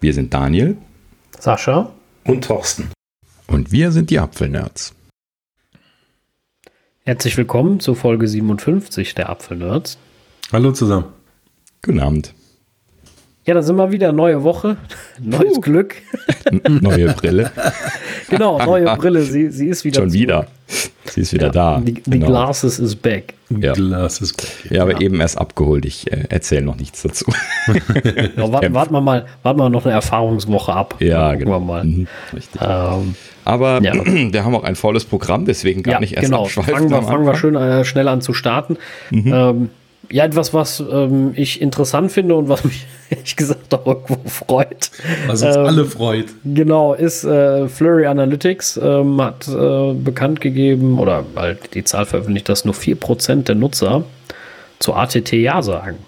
Wir sind Daniel, Sascha und Thorsten. Und wir sind die Apfelnerds. Herzlich willkommen zu Folge 57 der Apfelnerds. Hallo zusammen. Guten Abend. Ja, da sind wir wieder. Neue Woche, neues Puh. Glück. neue Brille. genau, neue Brille. Sie, sie ist wieder. Schon zurück. wieder. Sie ist wieder ja, da. Die, genau. Glasses is back. Ja. Glasses back. Ja, ja, aber eben erst abgeholt. Ich äh, erzähle noch nichts dazu. ja, warten, warten, wir mal, warten wir noch eine Erfahrungswoche ab. Ja, Gucken genau. wir mal. Mhm, richtig. Ähm, aber ja. wir haben auch ein volles Programm, deswegen gar nicht erst genau. Fangen wir, fangen wir schön äh, schnell an zu starten. Mhm. Ähm, ja, etwas, was ähm, ich interessant finde und was mich ehrlich gesagt auch irgendwo freut. Was uns ähm, alle freut. Genau, ist äh, Flurry Analytics ähm, hat äh, bekannt gegeben oder halt die Zahl veröffentlicht, dass nur 4% der Nutzer zu ATT Ja sagen.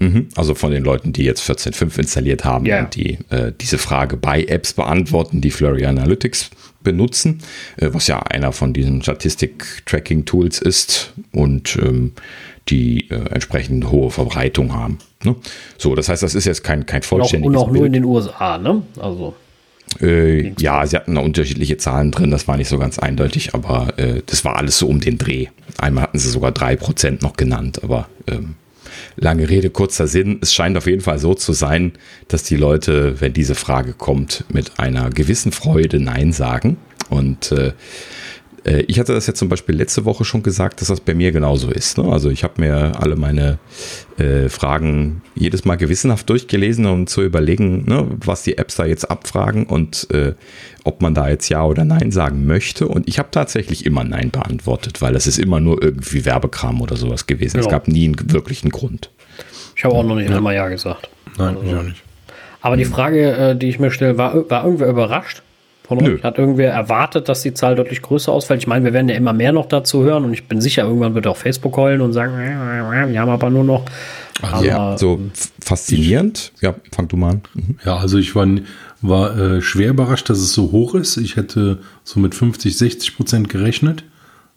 Mhm, also von den Leuten, die jetzt 14.5 installiert haben ja. und die äh, diese Frage bei Apps beantworten, die Flurry Analytics benutzen, äh, was ja einer von diesen Statistik-Tracking-Tools ist und ähm, die äh, entsprechend hohe Verbreitung haben. Ne? So, das heißt, das ist jetzt kein, kein vollständiges Und auch, und auch nur in den USA, ne? Also. Äh, ja, sie hatten da unterschiedliche Zahlen drin, das war nicht so ganz eindeutig, aber äh, das war alles so um den Dreh. Einmal hatten sie sogar 3% noch genannt, aber ähm, lange Rede, kurzer Sinn. Es scheint auf jeden Fall so zu sein, dass die Leute, wenn diese Frage kommt, mit einer gewissen Freude Nein sagen. Und äh, ich hatte das ja zum Beispiel letzte Woche schon gesagt, dass das bei mir genauso ist. Ne? Also ich habe mir alle meine äh, Fragen jedes Mal gewissenhaft durchgelesen, um zu überlegen, ne, was die Apps da jetzt abfragen und äh, ob man da jetzt Ja oder Nein sagen möchte. Und ich habe tatsächlich immer Nein beantwortet, weil es ist immer nur irgendwie Werbekram oder sowas gewesen. Ja. Es gab nie einen wirklichen Grund. Ich habe auch noch nicht ja. einmal Ja gesagt. Nein, also. ich auch nicht. Aber die Frage, äh, die ich mir stelle, war, war irgendwer überrascht? Von euch? Hat irgendwer erwartet, dass die Zahl deutlich größer ausfällt? Ich meine, wir werden ja immer mehr noch dazu hören und ich bin sicher, irgendwann wird auch Facebook heulen und sagen, wir haben aber nur noch. Also ja, so faszinierend. Ja, fang du mal an. Mhm. Ja, also ich war, war äh, schwer überrascht, dass es so hoch ist. Ich hätte so mit 50, 60 Prozent gerechnet.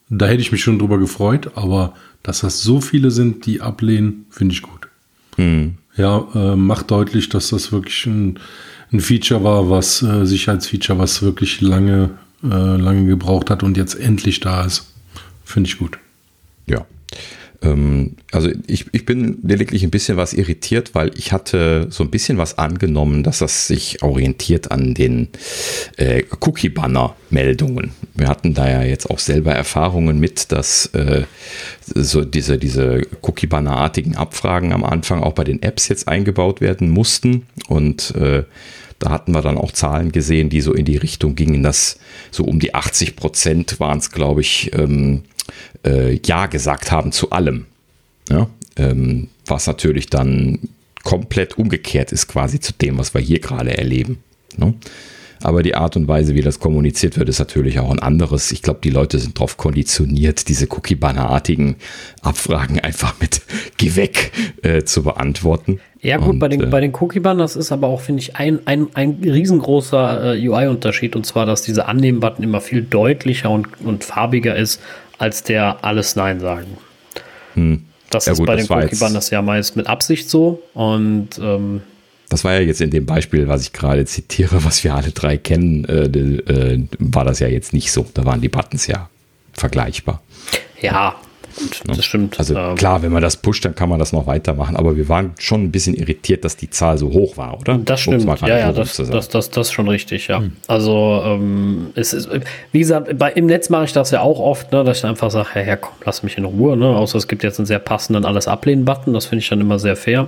Da hätte ich mich schon drüber gefreut, aber dass das so viele sind, die ablehnen, finde ich gut. Mhm. Ja, äh, macht deutlich, dass das wirklich ein ein Feature war, was äh, Sicherheitsfeature, was wirklich lange, äh, lange gebraucht hat und jetzt endlich da ist. Finde ich gut. Ja. Ähm, also ich, ich bin lediglich ein bisschen was irritiert, weil ich hatte so ein bisschen was angenommen, dass das sich orientiert an den äh, Cookie-Banner-Meldungen. Wir hatten da ja jetzt auch selber Erfahrungen mit, dass äh, so diese, diese Cookie-Banner-artigen Abfragen am Anfang auch bei den Apps jetzt eingebaut werden mussten und äh, da hatten wir dann auch Zahlen gesehen, die so in die Richtung gingen, dass so um die 80 Prozent waren es, glaube ich, ähm, äh, Ja gesagt haben zu allem. Ja? Ähm, was natürlich dann komplett umgekehrt ist quasi zu dem, was wir hier gerade erleben. Ne? Aber die Art und Weise, wie das kommuniziert wird, ist natürlich auch ein anderes. Ich glaube, die Leute sind darauf konditioniert, diese Cookie-Banner-artigen Abfragen einfach mit Geh weg äh, zu beantworten. Ja gut, und, bei den, äh, bei den Cookie-Banners ist aber auch, finde ich, ein, ein, ein riesengroßer äh, UI-Unterschied. Und zwar, dass dieser Annehmen-Button immer viel deutlicher und, und farbiger ist, als der Alles Nein sagen. Hm. Das ja, ist gut, bei den Cookie-Banners ja meist mit Absicht so. Und ähm, das war ja jetzt in dem Beispiel, was ich gerade zitiere, was wir alle drei kennen, äh, äh, war das ja jetzt nicht so. Da waren die Buttons ja vergleichbar. Ja, Gut, das stimmt. Also ähm, klar, wenn man das pusht, dann kann man das noch weitermachen. Aber wir waren schon ein bisschen irritiert, dass die Zahl so hoch war, oder? Das stimmt. Ja, ja, das, das, das, das ist schon richtig, ja. Hm. Also ähm, es ist, wie gesagt, bei, im Netz mache ich das ja auch oft, ne, dass ich einfach sage, hey, ja, komm, lass mich in Ruhe. Ne? Außer es gibt jetzt einen sehr passenden Alles ablehnen-Button. Das finde ich dann immer sehr fair.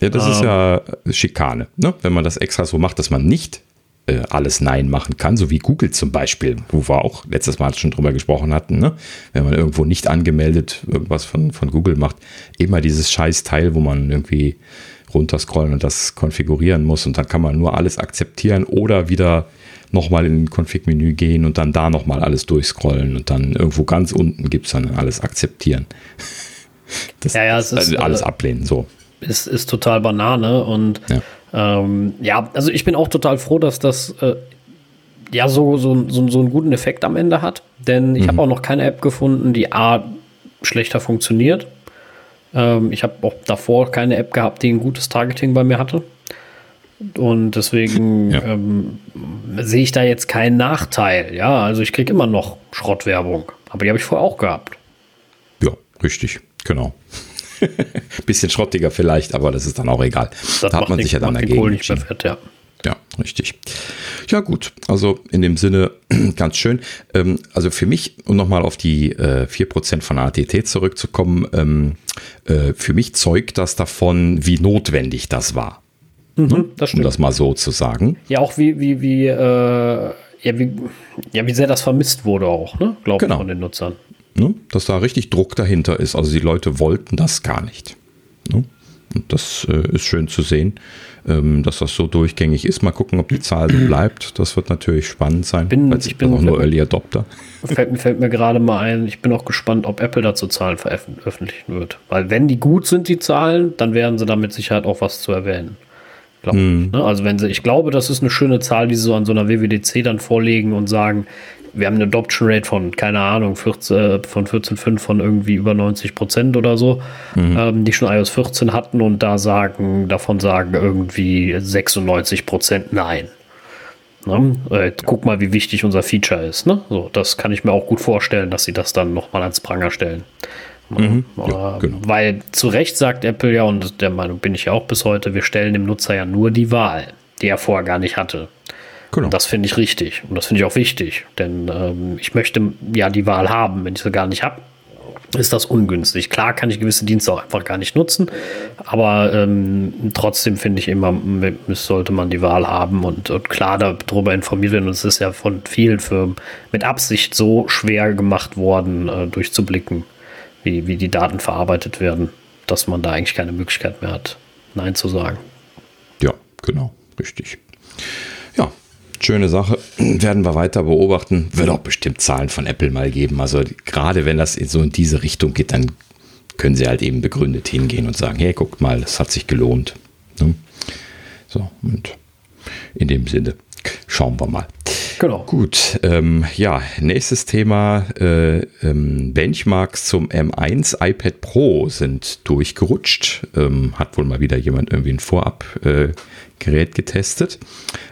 Ja, das ähm, ist ja Schikane, ne? wenn man das extra so macht, dass man nicht äh, alles Nein machen kann, so wie Google zum Beispiel, wo wir auch letztes Mal schon drüber gesprochen hatten, ne? wenn man irgendwo nicht angemeldet irgendwas von, von Google macht, immer dieses scheiß Teil, wo man irgendwie runterscrollen und das konfigurieren muss und dann kann man nur alles akzeptieren oder wieder nochmal in den Config-Menü gehen und dann da nochmal alles durchscrollen und dann irgendwo ganz unten gibt es dann alles akzeptieren. Das, ja, ja, es ist, alles äh, ablehnen, so. Ist, ist total Banane und ja. Ähm, ja, also ich bin auch total froh, dass das äh, ja so, so, so, so einen guten Effekt am Ende hat. Denn ich mhm. habe auch noch keine App gefunden, die A schlechter funktioniert. Ähm, ich habe auch davor keine App gehabt, die ein gutes Targeting bei mir hatte. Und deswegen Ja. ähm, sehe ich da jetzt keinen Nachteil. Ja, also ich kriege immer noch Schrottwerbung. Aber die habe ich vorher auch gehabt. Ja, richtig, genau. Bisschen schrottiger vielleicht, aber das ist dann auch egal. Das da hat man sich ja dann dagegen nicht mehr fett, ja. Ja, richtig. Ja, gut. Also in dem Sinne ganz schön. Ähm, also für mich, um nochmal auf die äh, 4% von ATT zurückzukommen, ähm, äh, für mich zeugt das davon, wie notwendig das war. Das Um stimmt. das mal so zu sagen. Ja, auch wie, wie, wie, äh, ja, wie, ja, wie sehr das vermisst wurde auch, ne? Glaube Genau. ich, von den Nutzern. Ne? Dass da richtig Druck dahinter ist. Also die Leute wollten das gar nicht. Ne? Und das äh, ist schön zu sehen, ähm, dass das so durchgängig ist. Mal gucken, ob die Zahl so bleibt. Das wird natürlich spannend sein. Bin- ich bin- auch nur Early Adopter. Fällt, mir- fällt mir gerade mal ein, ich bin auch gespannt, ob Apple dazu Zahlen veröffentlichen wird. Weil wenn die gut sind, die Zahlen, dann werden sie da mit Sicherheit auch was zu erwähnen. Glaub ich, ne? Also wenn sie, ich glaube, das ist eine schöne Zahl, die sie so an so einer WWDC dann vorlegen und sagen, wir haben eine Adoption Rate von, keine Ahnung, 14, äh, von 14,5 von irgendwie über 90 Prozent oder so, ähm, die schon iOS 14 hatten und da sagen, davon sagen irgendwie 96 Prozent nein. Ne? Äh, guck mal, wie wichtig unser Feature ist. Ne? So, das kann ich mir auch gut vorstellen, dass sie das dann nochmal ans Pranger stellen. Ja, Ähm, genau. Weil zu Recht sagt Apple ja, und der Meinung bin ich ja auch bis heute, wir stellen dem Nutzer ja nur die Wahl, die er vorher gar nicht hatte. Genau. Und das finde ich richtig und das finde ich auch wichtig, denn ähm, ich möchte ja die Wahl haben. Wenn ich sie gar nicht habe, ist das ungünstig. Klar kann ich gewisse Dienste auch einfach gar nicht nutzen, aber ähm, trotzdem finde ich immer, sollte man die Wahl haben und, und klar darüber informiert werden. Und es ist ja von vielen Firmen mit Absicht so schwer gemacht worden, äh, durchzublicken, wie, wie die Daten verarbeitet werden, dass man da eigentlich keine Möglichkeit mehr hat, Nein zu sagen. Ja, genau, richtig. Schöne Sache. Werden wir weiter beobachten. Wird auch bestimmt Zahlen von Apple mal geben. Also gerade wenn das in so in diese Richtung geht, dann können sie halt eben begründet hingehen und sagen, hey, guckt mal, das hat sich gelohnt. Ne? So, und in dem Sinne, schauen wir mal. Genau. Gut, ähm, ja, nächstes Thema. Äh, ähm, Benchmarks zum M1 iPad Pro sind durchgerutscht. Ähm, hat wohl mal wieder jemand irgendwie ein Vorab-Gerät äh, Gerät getestet.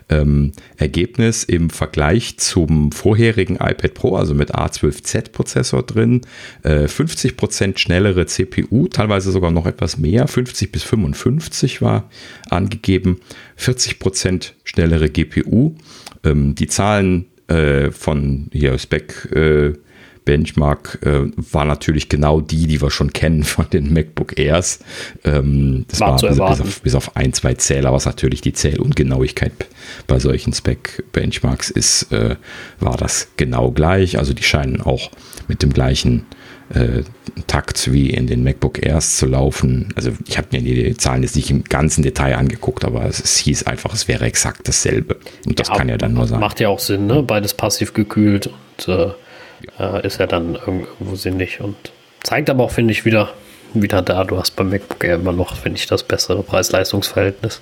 Ähm, Ergebnis im Vergleich zum vorherigen iPad Pro, also mit A12Z-Prozessor drin, äh, 50% schnellere CPU, teilweise sogar noch etwas mehr, 50 bis 55 war angegeben, 40% schnellere GPU. Ähm, die Zahlen äh, von hier Spec äh, Benchmark äh, war natürlich genau die, die wir schon kennen von den MacBook Airs. Ähm, das War war, bis, auf, bis auf ein, zwei Zähler, was natürlich die Zählungenauigkeit bei solchen Spec-Benchmarks ist, äh, war das genau gleich. Also die scheinen auch mit dem gleichen äh, Takt wie in den MacBook Airs zu laufen. Also ich habe mir die Zahlen jetzt nicht im ganzen Detail angeguckt, aber es, es hieß einfach, es wäre exakt dasselbe. Und das kann ja dann nur sein. Macht ja auch Sinn, ne? Beides passiv gekühlt und äh, äh, ist ja dann irgendwo sinnig und zeigt aber auch, finde ich, wieder, wieder da. Du hast beim MacBook Air immer noch, finde ich, das bessere Preis-Leistungs-Verhältnis.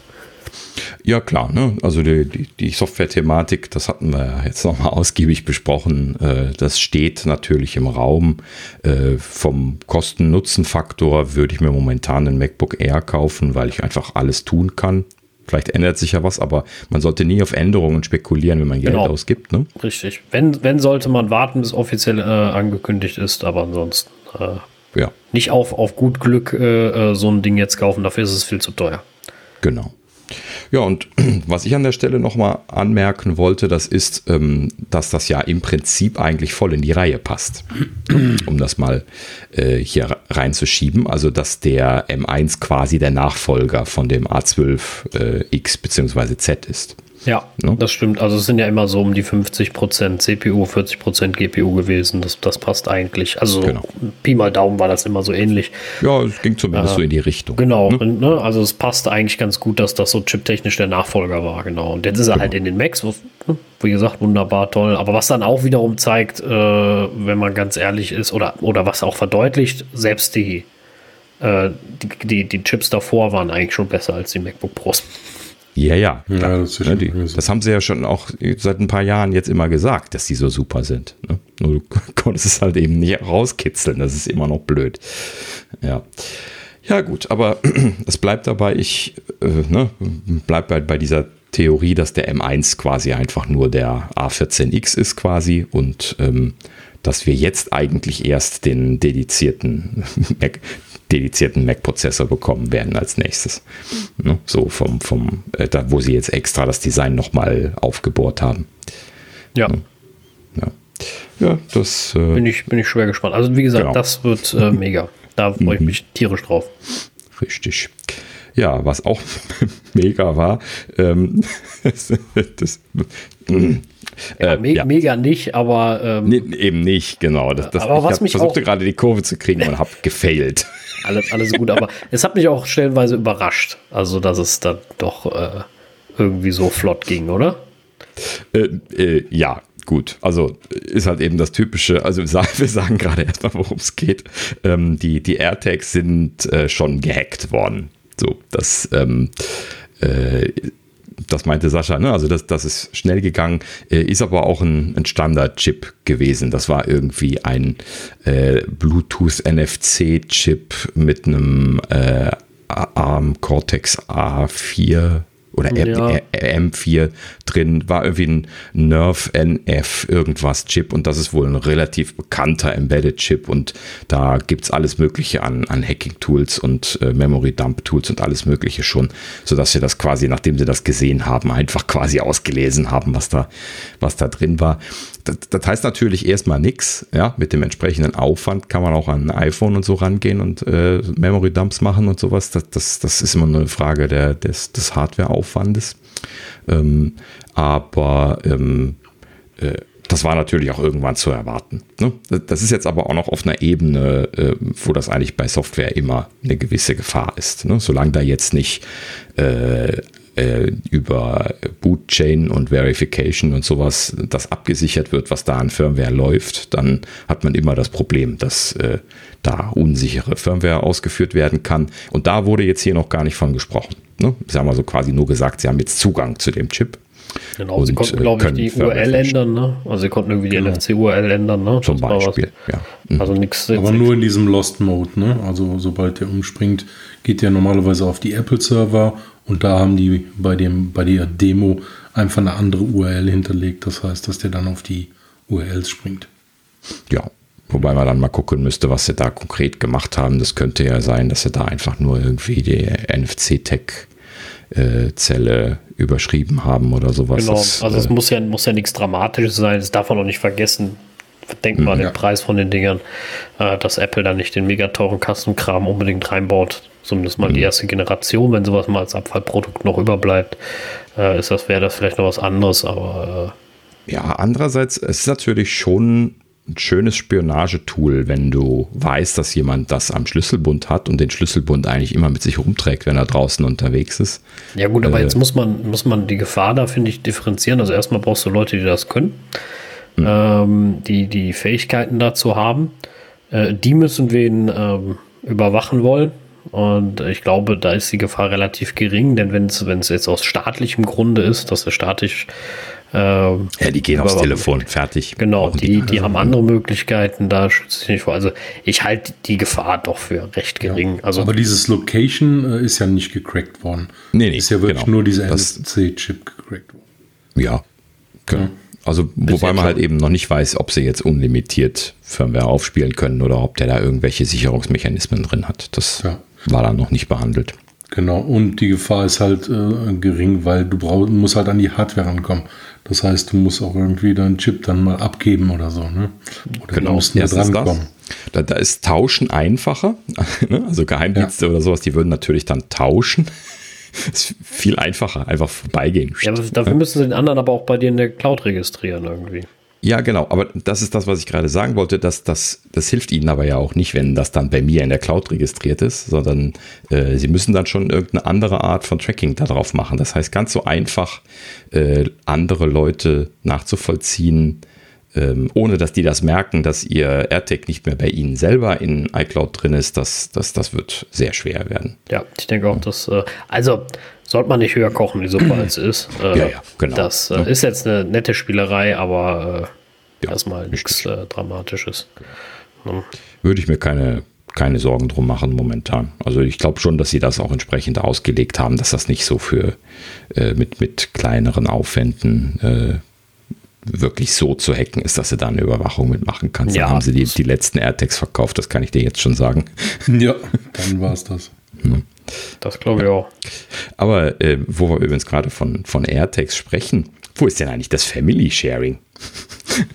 Ja, klar, ne? Also die, die, die Software-Thematik, das hatten wir jetzt nochmal ausgiebig besprochen. Äh, das steht natürlich im Raum. Äh, vom Kosten-Nutzen-Faktor würde ich mir momentan ein MacBook Air kaufen, weil ich einfach alles tun kann. Vielleicht ändert sich ja was, aber man sollte nie auf Änderungen spekulieren, wenn man Geld Genau. ausgibt. Ne? Richtig. Wenn, wenn sollte man warten, bis offiziell äh, angekündigt ist, aber ansonsten äh, Ja, nicht auf, auf gut Glück äh, äh, so ein Ding jetzt kaufen, dafür ist es viel zu teuer. Genau. Ja, und was ich an der Stelle nochmal anmerken wollte, das ist, ähm, dass das ja im Prinzip eigentlich voll in die Reihe passt. um das mal äh, hier reinzuschieben. Also, dass der M1 quasi der Nachfolger von dem A12X bzw. Z ist. Ja, Ne? das stimmt. Also es sind ja immer so um die 50% CPU, 40% GPU gewesen. Das, das passt eigentlich. Also Genau. Pi mal Daumen war das immer so ähnlich. Ja, es ging zumindest so in die Richtung. Genau, Ne? und, ne, also es passte eigentlich ganz gut, dass das so chiptechnisch der Nachfolger war, genau. Und jetzt ist er halt in den Macs, wo, ne, wie gesagt, wunderbar toll. Aber was dann auch wiederum zeigt, äh, wenn man ganz ehrlich ist, oder, oder was auch verdeutlicht, selbst die, äh, die, die, die Chips davor waren eigentlich schon besser als die MacBook Pros. Ja, ja. Ja, das ist Ne, die, das haben sie ja schon auch seit ein paar Jahren jetzt immer gesagt, dass die so super sind. Ne? Nur du konntest es halt eben nicht rauskitzeln. Das ist immer noch blöd. Ja. Ja, gut, aber es bleibt dabei, ich äh, ne, bleib bei, bei dieser Theorie, dass der M1 quasi einfach nur der A14X ist quasi und ähm, dass wir jetzt eigentlich erst den dedizierten Mac, dedizierten Mac-Prozessor bekommen werden als nächstes. Ne? So vom, vom äh, da, wo sie jetzt extra das Design nochmal aufgebohrt haben. Ja. Ja, ja das äh, bin, ich, bin ich schwer gespannt. Also wie gesagt, Genau. das wird äh, mega. Da freue ich mich tierisch drauf. Richtig. Ja, was auch mega war, ähm, das, das, Ja, äh, me ja. Mega nicht, aber ähm, Nee, eben nicht, genau. Das, das, Aber ich was mich versuchte auch- gerade die Kurve zu kriegen und habe gefailt. alles, alles gut. Aber es hat mich auch stellenweise überrascht. Also, dass es dann doch äh, irgendwie so flott ging, oder? Äh, äh, ja, gut. Also ist halt eben das typische. Also wir sagen, wir sagen gerade erstmal, worum es geht. Ähm, die, die AirTags sind äh, schon gehackt worden. So, das, ähm, äh, das meinte Sascha, ne? Also das, das ist schnell gegangen, äh, ist aber auch ein, ein Standard-Chip gewesen. Das war irgendwie ein äh, Bluetooth-NFC-Chip mit einem äh, ARM Cortex A4 oder Ja. M4 drin, war irgendwie ein Nerf NF irgendwas Chip und das ist wohl ein relativ bekannter Embedded Chip und da gibt's alles mögliche an, an Hacking-Tools und äh, Memory-Dump-Tools und alles mögliche schon, sodass sie das quasi, nachdem sie das gesehen haben, einfach quasi ausgelesen haben, was da, was da drin war. Das, das heißt natürlich erstmal nichts, ja, mit dem entsprechenden Aufwand kann man auch an ein iPhone und so rangehen und äh, Memory-Dumps machen und sowas. Das, das, das ist immer nur eine Frage der, des, des Hardware-Aufwandes. Ähm, aber ähm, äh, das war natürlich auch irgendwann zu erwarten. Ne? Das ist jetzt aber auch noch auf einer Ebene, äh, wo das eigentlich bei Software immer eine gewisse Gefahr ist. Ne? Solange da jetzt nicht äh, äh, über Bootchain und Verification und sowas das abgesichert wird, was da an Firmware läuft, dann hat man immer das Problem, dass äh, da unsichere Firmware ausgeführt werden kann. Und da wurde jetzt hier noch gar nicht von gesprochen. Ne? Sie haben also quasi nur gesagt, sie haben jetzt Zugang zu dem Chip. Genau, sie Und, konnten, äh, glaube ich, können die Firmware URL ändern, ne? Also sie konnten irgendwie die NFC-URL ändern, ne? Zum Das. Beispiel. Ja. Mhm. Also nichts. Aber nur in diesem Lost Mode, ne? Also sobald der umspringt, geht der normalerweise auf die Apple-Server und da haben die bei dem, bei der Demo einfach eine andere URL hinterlegt. Das heißt, dass der dann auf die URLs springt. Ja, wobei man dann mal gucken müsste, was sie da konkret gemacht haben. Das könnte ja sein, dass sie da einfach nur irgendwie die NFC-Tech-Zelle überschrieben haben oder sowas. Genau, Das, also es äh, muss ja, muss ja nichts Dramatisches sein, das darf man auch nicht vergessen. Denkt mal an den Ja. Preis von den Dingern, äh, dass Apple da nicht den mega teuren Kastenkram unbedingt reinbaut. Zumindest mal die erste Generation, wenn sowas mal als Abfallprodukt noch überbleibt, äh, ist das, wäre das vielleicht noch was anderes, aber Ja, andererseits es ist natürlich schon ein schönes Spionagetool, wenn du weißt, dass jemand das am Schlüsselbund hat und den Schlüsselbund eigentlich immer mit sich rumträgt, wenn er draußen unterwegs ist. äh, ja gut, aber Äh. jetzt muss man, muss man die Gefahr da, finde ich, differenzieren. Also erstmal brauchst du Leute, die das können, ähm, die die Fähigkeiten dazu haben. Äh, die müssen wen ähm, überwachen wollen. Und ich glaube, da ist die Gefahr relativ gering, denn wenn es wenn es jetzt aus staatlichem Grunde ist, dass er statisch ähm, Ja, die gehen aufs Telefon, fertig. Genau, Brauchen die, die haben andere Möglichkeiten, da schütze ich nicht vor. Also ich halte die Gefahr doch für recht gering. Also Aber dieses Location äh, ist ja nicht gecrackt worden. Nee, nee, Ist ja wirklich genau. nur dieser NFC-Chip gecrackt worden. Ja, genau. Also, wobei jetzt man halt eben noch nicht weiß, ob sie jetzt unlimitiert Firmware aufspielen können oder ob der da irgendwelche Sicherungsmechanismen drin hat. Das Ja. war dann noch nicht behandelt. Genau, und die Gefahr ist halt äh, gering, weil du brauch, musst halt an die Hardware rankommen. Das heißt, du musst auch irgendwie deinen Chip dann mal abgeben oder so, ne? Oder Genau, du musst erstens das. drankommen. Da, da ist Tauschen einfacher. ne? Also Geheimdienste oder sowas, die würden natürlich dann tauschen. Ist viel einfacher, einfach vorbeigehen. ja, aber dafür müssen sie den anderen aber auch bei dir in der Cloud registrieren irgendwie. Ja, genau. Aber das ist das, was ich gerade sagen wollte. Dass das, das hilft Ihnen aber ja auch nicht, wenn das dann bei mir in der Cloud registriert ist, sondern äh, Sie müssen dann schon irgendeine andere Art von Tracking darauf machen. Das heißt, ganz so einfach äh, andere Leute nachzuvollziehen, ähm, ohne dass die das merken, dass ihr AirTag nicht mehr bei Ihnen selber in iCloud drin ist, das, das, das wird sehr schwer werden. Ja, ich denke auch, dass, äh, also sollte man nicht höher kochen, die Suppe als ist. Äh, Ja, ja, genau. Das äh, Ja. ist jetzt eine nette Spielerei, aber äh, Ja, erstmal nichts äh, Dramatisches. Würde ich mir keine, keine Sorgen drum machen momentan. Also ich glaube schon, dass sie das auch entsprechend ausgelegt haben, dass das nicht so für äh, mit, mit kleineren Aufwänden äh, wirklich so zu hacken ist, dass du da eine Überwachung mitmachen kannst. Ja, dann haben sie die, die letzten AirTags verkauft, das kann ich dir jetzt schon sagen. Ja, dann war es das. Das glaube ich auch. Aber äh, wo wir übrigens gerade von, von AirTags sprechen, wo ist denn eigentlich das Family Sharing?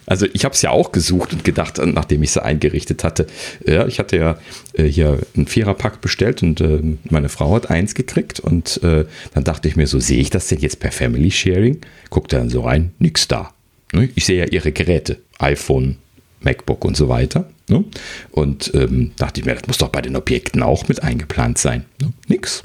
Also ich habe es ja auch gesucht und gedacht, nachdem ich sie eingerichtet hatte. Ja, ich hatte ja äh, hier einen Viererpack bestellt und äh, meine Frau hat eins gekriegt und äh, dann dachte ich mir so, sehe ich das denn jetzt per Family Sharing? Guckt dann so rein, nix da. Ne? Ich sehe ja ihre Geräte, iPhone, MacBook und so weiter. Ne? Und ähm, dachte ich mir, das muss doch bei den Objekten auch mit eingeplant sein. Ne? Nix.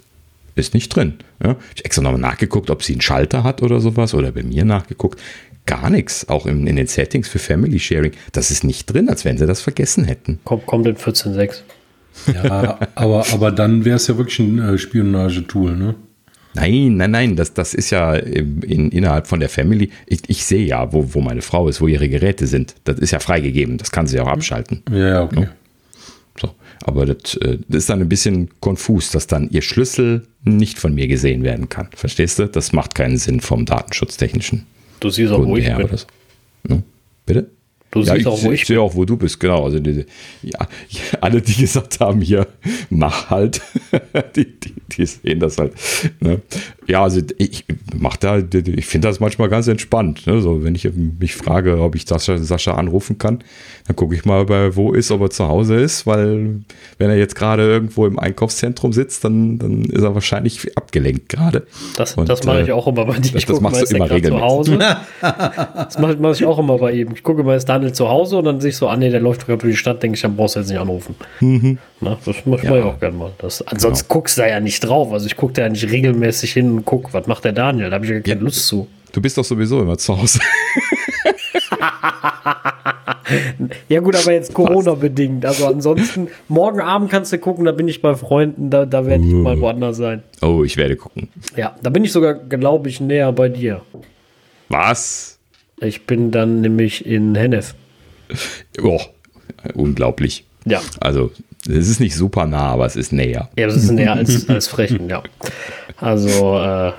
Ist nicht drin. Ja? Ich extra nochmal nachgeguckt, ob sie einen Schalter hat oder sowas oder bei mir nachgeguckt. Gar nichts. Auch in, in den Settings für Family Sharing. Das ist nicht drin, als wenn sie das vergessen hätten. Kommt, kommt in 14.6. Ja, aber, aber dann wäre es ja wirklich ein äh, Spionagetool, ne? Nein, nein, nein, das, das ist ja in, innerhalb von der Family. Ich, ich sehe ja, wo, wo meine Frau ist, wo ihre Geräte sind. Das ist ja freigegeben, das kann sie auch abschalten. Ja, ja, okay. So. Aber das, äh, das ist dann ein bisschen konfus, dass dann ihr Schlüssel nicht von mir gesehen werden kann. Verstehst du? Das macht keinen Sinn vom datenschutztechnischen. Du siehst auch, wo Grund ich her bin. so. Ne? Bitte? Du ja, siehst ich, auch, wo ich ich sehe auch, wo du bist, genau. Also die, ja, alle, die gesagt haben, hier, mach halt, die, die, die sehen das halt. Ne? Ja, also ich mach da, ich finde das manchmal ganz entspannt. Ne? So, wenn ich mich frage, ob ich Sascha, Sascha anrufen kann, dann gucke ich mal, bei wo ist, ob er zu Hause ist, weil wenn er jetzt gerade irgendwo im Einkaufszentrum sitzt, dann, dann ist er wahrscheinlich abgelenkt gerade. Das, Und, das mache ich äh, auch immer bei dir. das- Ich das gucke machst du immer gerade zu regelmäßig. Hause. Das mache mach ich auch immer bei ihm. Ich gucke mal, ist Zu Hause und dann sehe ich so, ah nee, der läuft gerade durch die Stadt, denke ich, dann brauchst du jetzt nicht anrufen. Na, das mache ich Ja. auch gerne mal. Das, ansonsten guckst du da ja nicht drauf. Also ich gucke da ja nicht regelmäßig hin und guck, was macht der Daniel? Da habe ich ja keine Ja. Lust zu. Du bist doch sowieso immer zu Hause. Ja gut, aber jetzt Corona-bedingt. Also ansonsten, morgen Abend kannst du gucken, da bin ich bei Freunden, da, da werde ich mal woanders sein. Oh, ich werde gucken. Ja, da bin ich sogar, glaube ich, näher bei dir. Was? Ich bin dann nämlich in Hennef. Oh, unglaublich. Ja. Also, es ist nicht super nah, aber es ist näher. Ja, das ist näher als, als Frechen, ja. Also, äh, ja.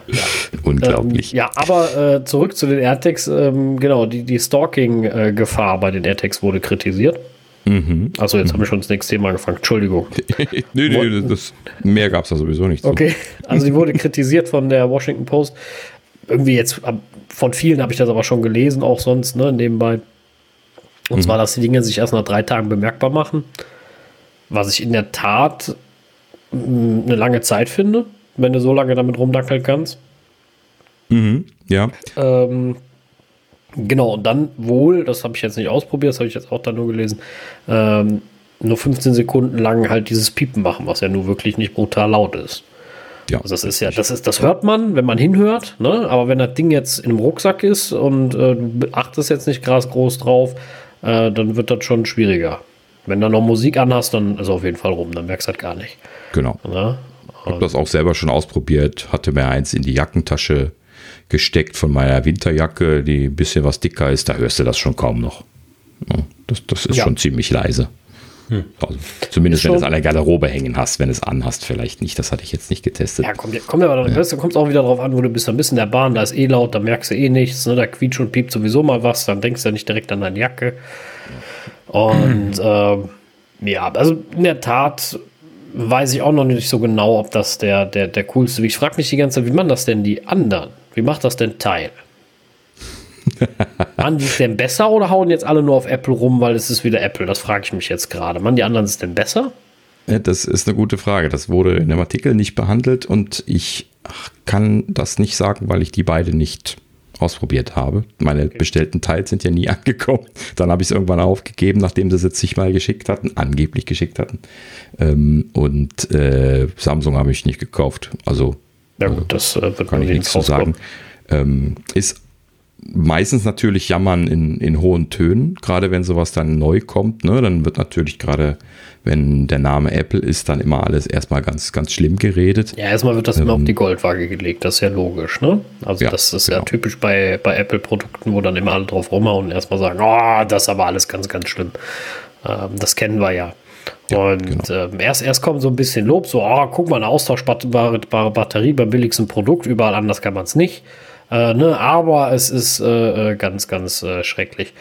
Unglaublich. Ähm, ja, aber äh, zurück zu den AirTags. Ähm, genau, die, die Stalking-Gefahr bei den AirTags wurde kritisiert. Mhm. Also jetzt habe ich schon das nächste Thema angefangen. Entschuldigung. nö, nö, das, mehr gab es da sowieso nicht. zu. Okay, also die wurde kritisiert von der Washington Post. Irgendwie jetzt, von vielen habe ich das aber schon gelesen, auch sonst, ne, nebenbei. Und zwar, dass die Dinge sich erst nach drei Tagen bemerkbar machen. Was ich in der Tat mh, eine lange Zeit finde, wenn du so lange damit rumdackeln kannst. Mhm. Ja, Ähm, genau, und dann wohl, das habe ich jetzt nicht ausprobiert, das habe ich jetzt auch da nur gelesen, ähm, nur 15 Sekunden lang halt dieses Piepen machen, was ja nur wirklich nicht brutal laut ist. Ja. Also das ist ja, das ist, das hört man, wenn man hinhört, ne? Aber wenn das Ding jetzt in einem Rucksack ist und äh, du achtest jetzt nicht krass groß drauf, äh, dann wird das schon schwieriger. Wenn du noch Musik anhast, dann ist auf jeden Fall rum, dann merkst du das gar nicht. genau. Ne? Ich habe das auch selber schon ausprobiert, hatte mir eins in die Jackentasche gesteckt von meiner Winterjacke, die ein bisschen was dicker ist, da hörst du das schon kaum noch. Das, das ist Ja. schon ziemlich leise. Also, zumindest wenn du es an der Garderobe hängen hast, wenn du es anhast, vielleicht nicht. Das hatte ich jetzt nicht getestet. Ja, kommt, ja- kommt aber dann, weißt du, kommt auch wieder drauf an, wo du bist. Dann bist in der Bahn, da ist eh laut, da merkst du eh nichts, ne? da quietscht und piept sowieso mal was, dann denkst du ja nicht direkt an deine Jacke. Und ähm, ja, also in der Tat weiß ich auch noch nicht so genau, ob das der, der, der coolste Weg ist. Ich frage mich die ganze Zeit, wie machen das denn die anderen? Wie macht das denn Teil? Machen die es denn besser oder hauen jetzt alle nur auf Apple rum, weil es ist wieder Apple? Das frage ich mich jetzt gerade. Machen die anderen es denn besser? Das ist eine gute Frage. Das wurde in dem Artikel nicht behandelt und ich kann das nicht sagen, weil ich die beide nicht ausprobiert habe. Meine bestellten Teils sind ja nie angekommen. Dann habe ich es irgendwann aufgegeben, nachdem sie es jetzt zigmal geschickt hatten, angeblich geschickt hatten. Ähm, und äh, Samsung habe ich nicht gekauft. Also Ja gut, das äh, wird kann ich nichts zu sagen. Ähm, ist meistens natürlich Jammern in, in hohen Tönen, gerade wenn sowas dann neu kommt, ne, dann wird natürlich gerade, wenn der Name Apple ist, dann immer alles erstmal ganz, ganz schlimm geredet. Ja, erstmal wird das immer auf die Goldwaage gelegt, das ist ja logisch, ne? Also Ähm. Ja, das ist ja genau. typisch bei, bei Apple-Produkten, wo dann immer alle drauf rumhauen und erstmal sagen, oh, das ist aber alles ganz, ganz schlimm. Ähm, das kennen wir ja. Ja, und genau. ähm, erst, erst kommt so ein bisschen Lob, so, oh, guck mal, eine austauschbare Batterie beim billigsten Produkt, überall anders kann man es nicht. Äh, ne? Aber es ist äh, äh, ganz, ganz äh, schrecklich,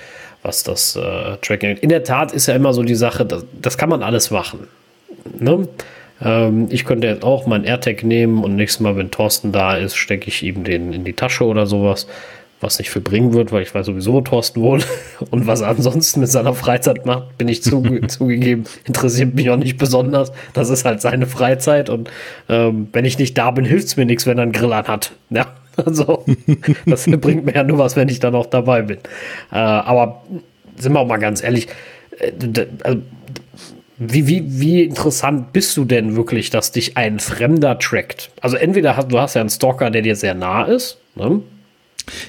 was das äh, Tracking. In der Tat ist ja immer so die Sache, das, das kann man alles machen. Ne? Ähm, ich könnte jetzt auch mein AirTag nehmen und nächstes Mal, wenn Thorsten da ist, stecke ich ihm den in die Tasche oder sowas was nicht viel bringen wird, weil ich weiß sowieso, wo Thorsten wohnt und was er ansonsten mit seiner Freizeit macht, bin ich zuge zugegeben, interessiert mich auch nicht besonders. Das ist halt seine Freizeit und ähm, wenn ich nicht da bin, hilft es mir nichts, wenn er einen Grill anhat. Ja, also das bringt mir ja nur was, wenn ich dann auch dabei bin. Äh, aber sind wir auch mal ganz ehrlich, äh, also, wie, wie, wie interessant bist du denn wirklich, dass dich ein Fremder trackt? Also entweder hast du hast ja einen Stalker, der dir sehr nah ist, ne?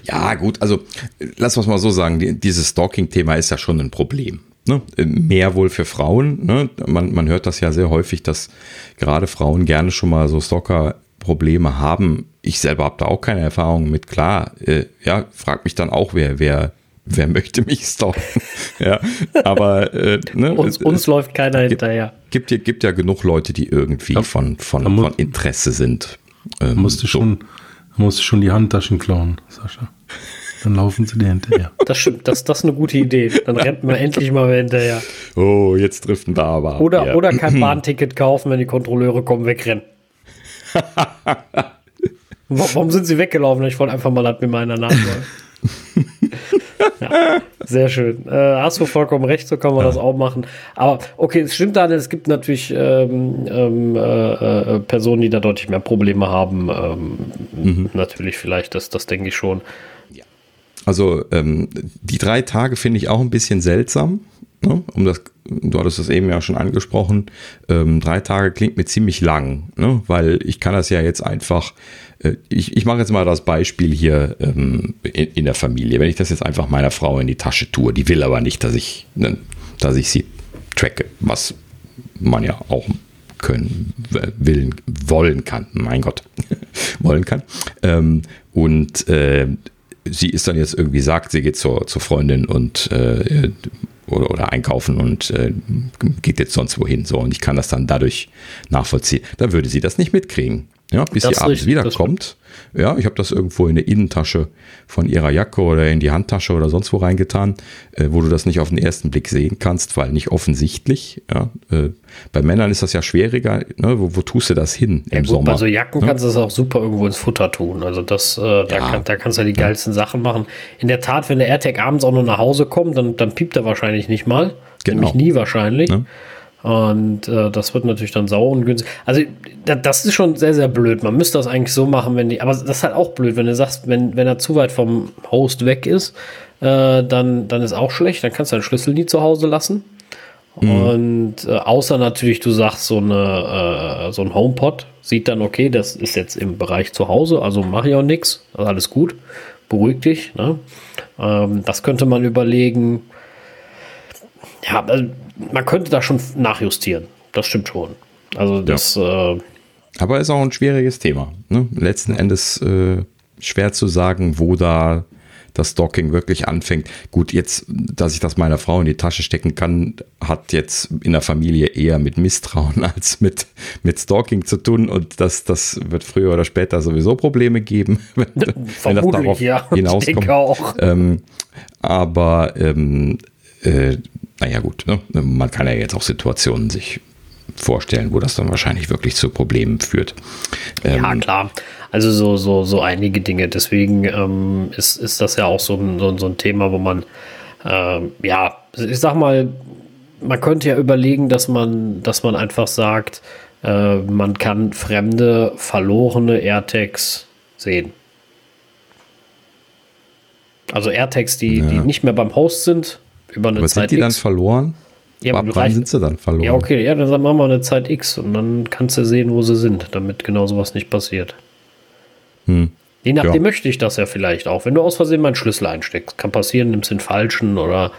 Ja, gut, also lass uns mal so sagen, dieses Stalking-Thema ist ja schon ein Problem. Ne? Mehr wohl für Frauen. Ne? Man, man hört das ja sehr häufig, dass gerade Frauen gerne schon mal so Stalker-Probleme haben. Ich selber habe da auch keine Erfahrung mit. Klar, äh, ja, frag mich dann auch, wer, wer, wer möchte mich stalken? ja, aber äh, ne, uns, uns es, läuft keiner gibt, hinterher. Gibt, gibt ja genug Leute, die irgendwie ja, von, von, von Interesse sind. Ähm, musste schon da musst du schon die Handtaschen klauen, Sascha. Dann laufen sie dir hinterher. Das stimmt, das, das ist eine gute Idee. Dann rennt man endlich mal hinterher. Oh, jetzt driften wir aber. Oder, ja. oder kein Bahnticket kaufen, wenn die Kontrolleure kommen, wegrennen. Warum sind sie weggelaufen? Ich wollte einfach mal, mir meiner Name. ja, sehr schön. Äh, hast du vollkommen recht, so kann man ja. das auch machen. Aber okay, es stimmt dann, es gibt natürlich ähm, ähm, äh, äh, Personen, die da deutlich mehr Probleme haben. Ähm, mhm. Natürlich vielleicht, das, das denke ich schon. Also ähm, die drei Tage finde ich auch ein bisschen seltsam. Ne? Um das, du hattest das eben ja schon angesprochen. Ähm, drei Tage klingt mir ziemlich lang, ne? weil ich kann das ja jetzt einfach äh, ich, ich mache jetzt mal das Beispiel hier ähm, in, in, der Familie. Wenn ich das jetzt einfach meiner Frau in die Tasche tue, die will aber nicht, dass ich, ne, dass ich sie tracke, was man ja auch können, willen, wollen kann, mein Gott, wollen kann. Ähm, und äh, sie ist dann jetzt irgendwie sagt, sie geht zur, zur Freundin und äh, oder, oder einkaufen und äh, geht jetzt sonst wohin. So, und ich kann das dann dadurch nachvollziehen. Dann würde sie das nicht mitkriegen. Ja, bis das sie abends wiederkommt. Ja, ich habe das irgendwo in der Innentasche von ihrer Jacke oder in die Handtasche oder sonst wo reingetan, äh, wo du das nicht auf den ersten Blick sehen kannst, weil nicht offensichtlich. Ja, äh, bei Männern ist das ja schwieriger. Ne? Wo, wo, tust du das hin ja, im gut, Sommer? Bei so Jacken ja? kannst du das auch super irgendwo ins Futter tun. Also das, äh, da, ja. kann, da kannst du die geilsten Sachen machen. In der Tat, wenn der AirTag abends auch nur nach Hause kommt, dann, dann piept er wahrscheinlich nicht mal. Genau. Nämlich nie wahrscheinlich. Ne? Und äh, das wird natürlich dann sauer und günstig. Also, das ist schon sehr, sehr blöd. Man müsste das eigentlich so machen, wenn die. Aber das ist halt auch blöd, wenn du sagst, wenn, wenn er zu weit vom Host weg ist, äh, dann, dann ist auch schlecht. Dann kannst du deinen Schlüssel nie zu Hause lassen. Mhm. Und äh, außer natürlich, du sagst, so, eine, äh, so ein HomePod sieht dann, okay, das ist jetzt im Bereich zu Hause, also mache ich auch nichts, also alles gut, beruhig dich. Ne? Ähm, das könnte man überlegen. Ja, also man könnte da schon nachjustieren. Das stimmt schon. Also das. Ja. Äh, Aber ist auch ein schwieriges Thema. Ne? Letzten Endes äh, schwer zu sagen, wo da das Stalking wirklich anfängt. Gut, jetzt, dass ich das meiner Frau in die Tasche stecken kann, hat jetzt in der Familie eher mit Misstrauen als mit, mit Stalking zu tun und das, das wird früher oder später sowieso Probleme geben, wenn, wenn das darauf ja, hinauskommt. Ähm, aber ähm, äh, naja gut, ne? man kann ja jetzt auch Situationen sich vorstellen, wo das dann wahrscheinlich wirklich zu Problemen führt. Ähm, ja, klar. Also so, so, so einige Dinge. Deswegen ähm, ist, ist das ja auch so ein, so, so ein Thema, wo man, ähm, ja, ich sag mal, man könnte ja überlegen, dass man, dass man einfach sagt, äh, man kann fremde, verlorene AirTags sehen. Also AirTags, die, ja. die nicht mehr beim Host sind, über eine Aber Zeit sind die X. dann verloren? Ja, aber wann sind sie dann verloren? Ja, okay, ja, dann machen wir eine Zeit X und dann kannst du sehen, wo sie sind, damit genau sowas nicht passiert. Hm. Je nachdem ja. möchte ich das ja vielleicht auch. Wenn du aus Versehen meinen Schlüssel einsteckst, kann passieren, nimmst den falschen oder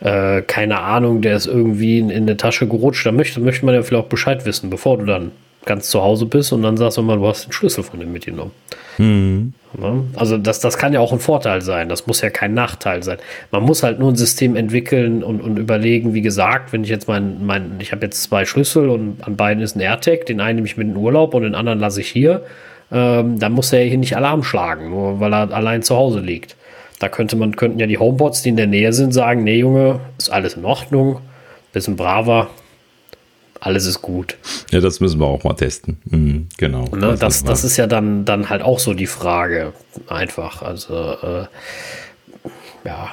äh, keine Ahnung, der ist irgendwie in, in eine Tasche gerutscht. Da möchte, möchte man ja vielleicht auch Bescheid wissen, bevor du dann ganz zu Hause bist und dann sagst du mal, du hast den Schlüssel von dem mitgenommen. Hm. Ne? Also das, das kann ja auch ein Vorteil sein, das muss ja kein Nachteil sein. Man muss halt nur ein System entwickeln und, und überlegen, wie gesagt, wenn ich jetzt mein, mein ich habe jetzt zwei Schlüssel und an beiden ist ein AirTag, den einen nehme ich mit in den Urlaub und den anderen lasse ich hier, ähm, dann muss er hier nicht Alarm schlagen, nur weil er allein zu Hause liegt. Da könnte man, könnten ja die Homebots, die in der Nähe sind, sagen, nee Junge, ist alles in Ordnung, bisschen braver, alles ist gut. Ja, das müssen wir auch mal testen. Mhm, genau. Ne, das, das ist ja dann, dann halt auch so die Frage. Einfach. Also, äh, ja.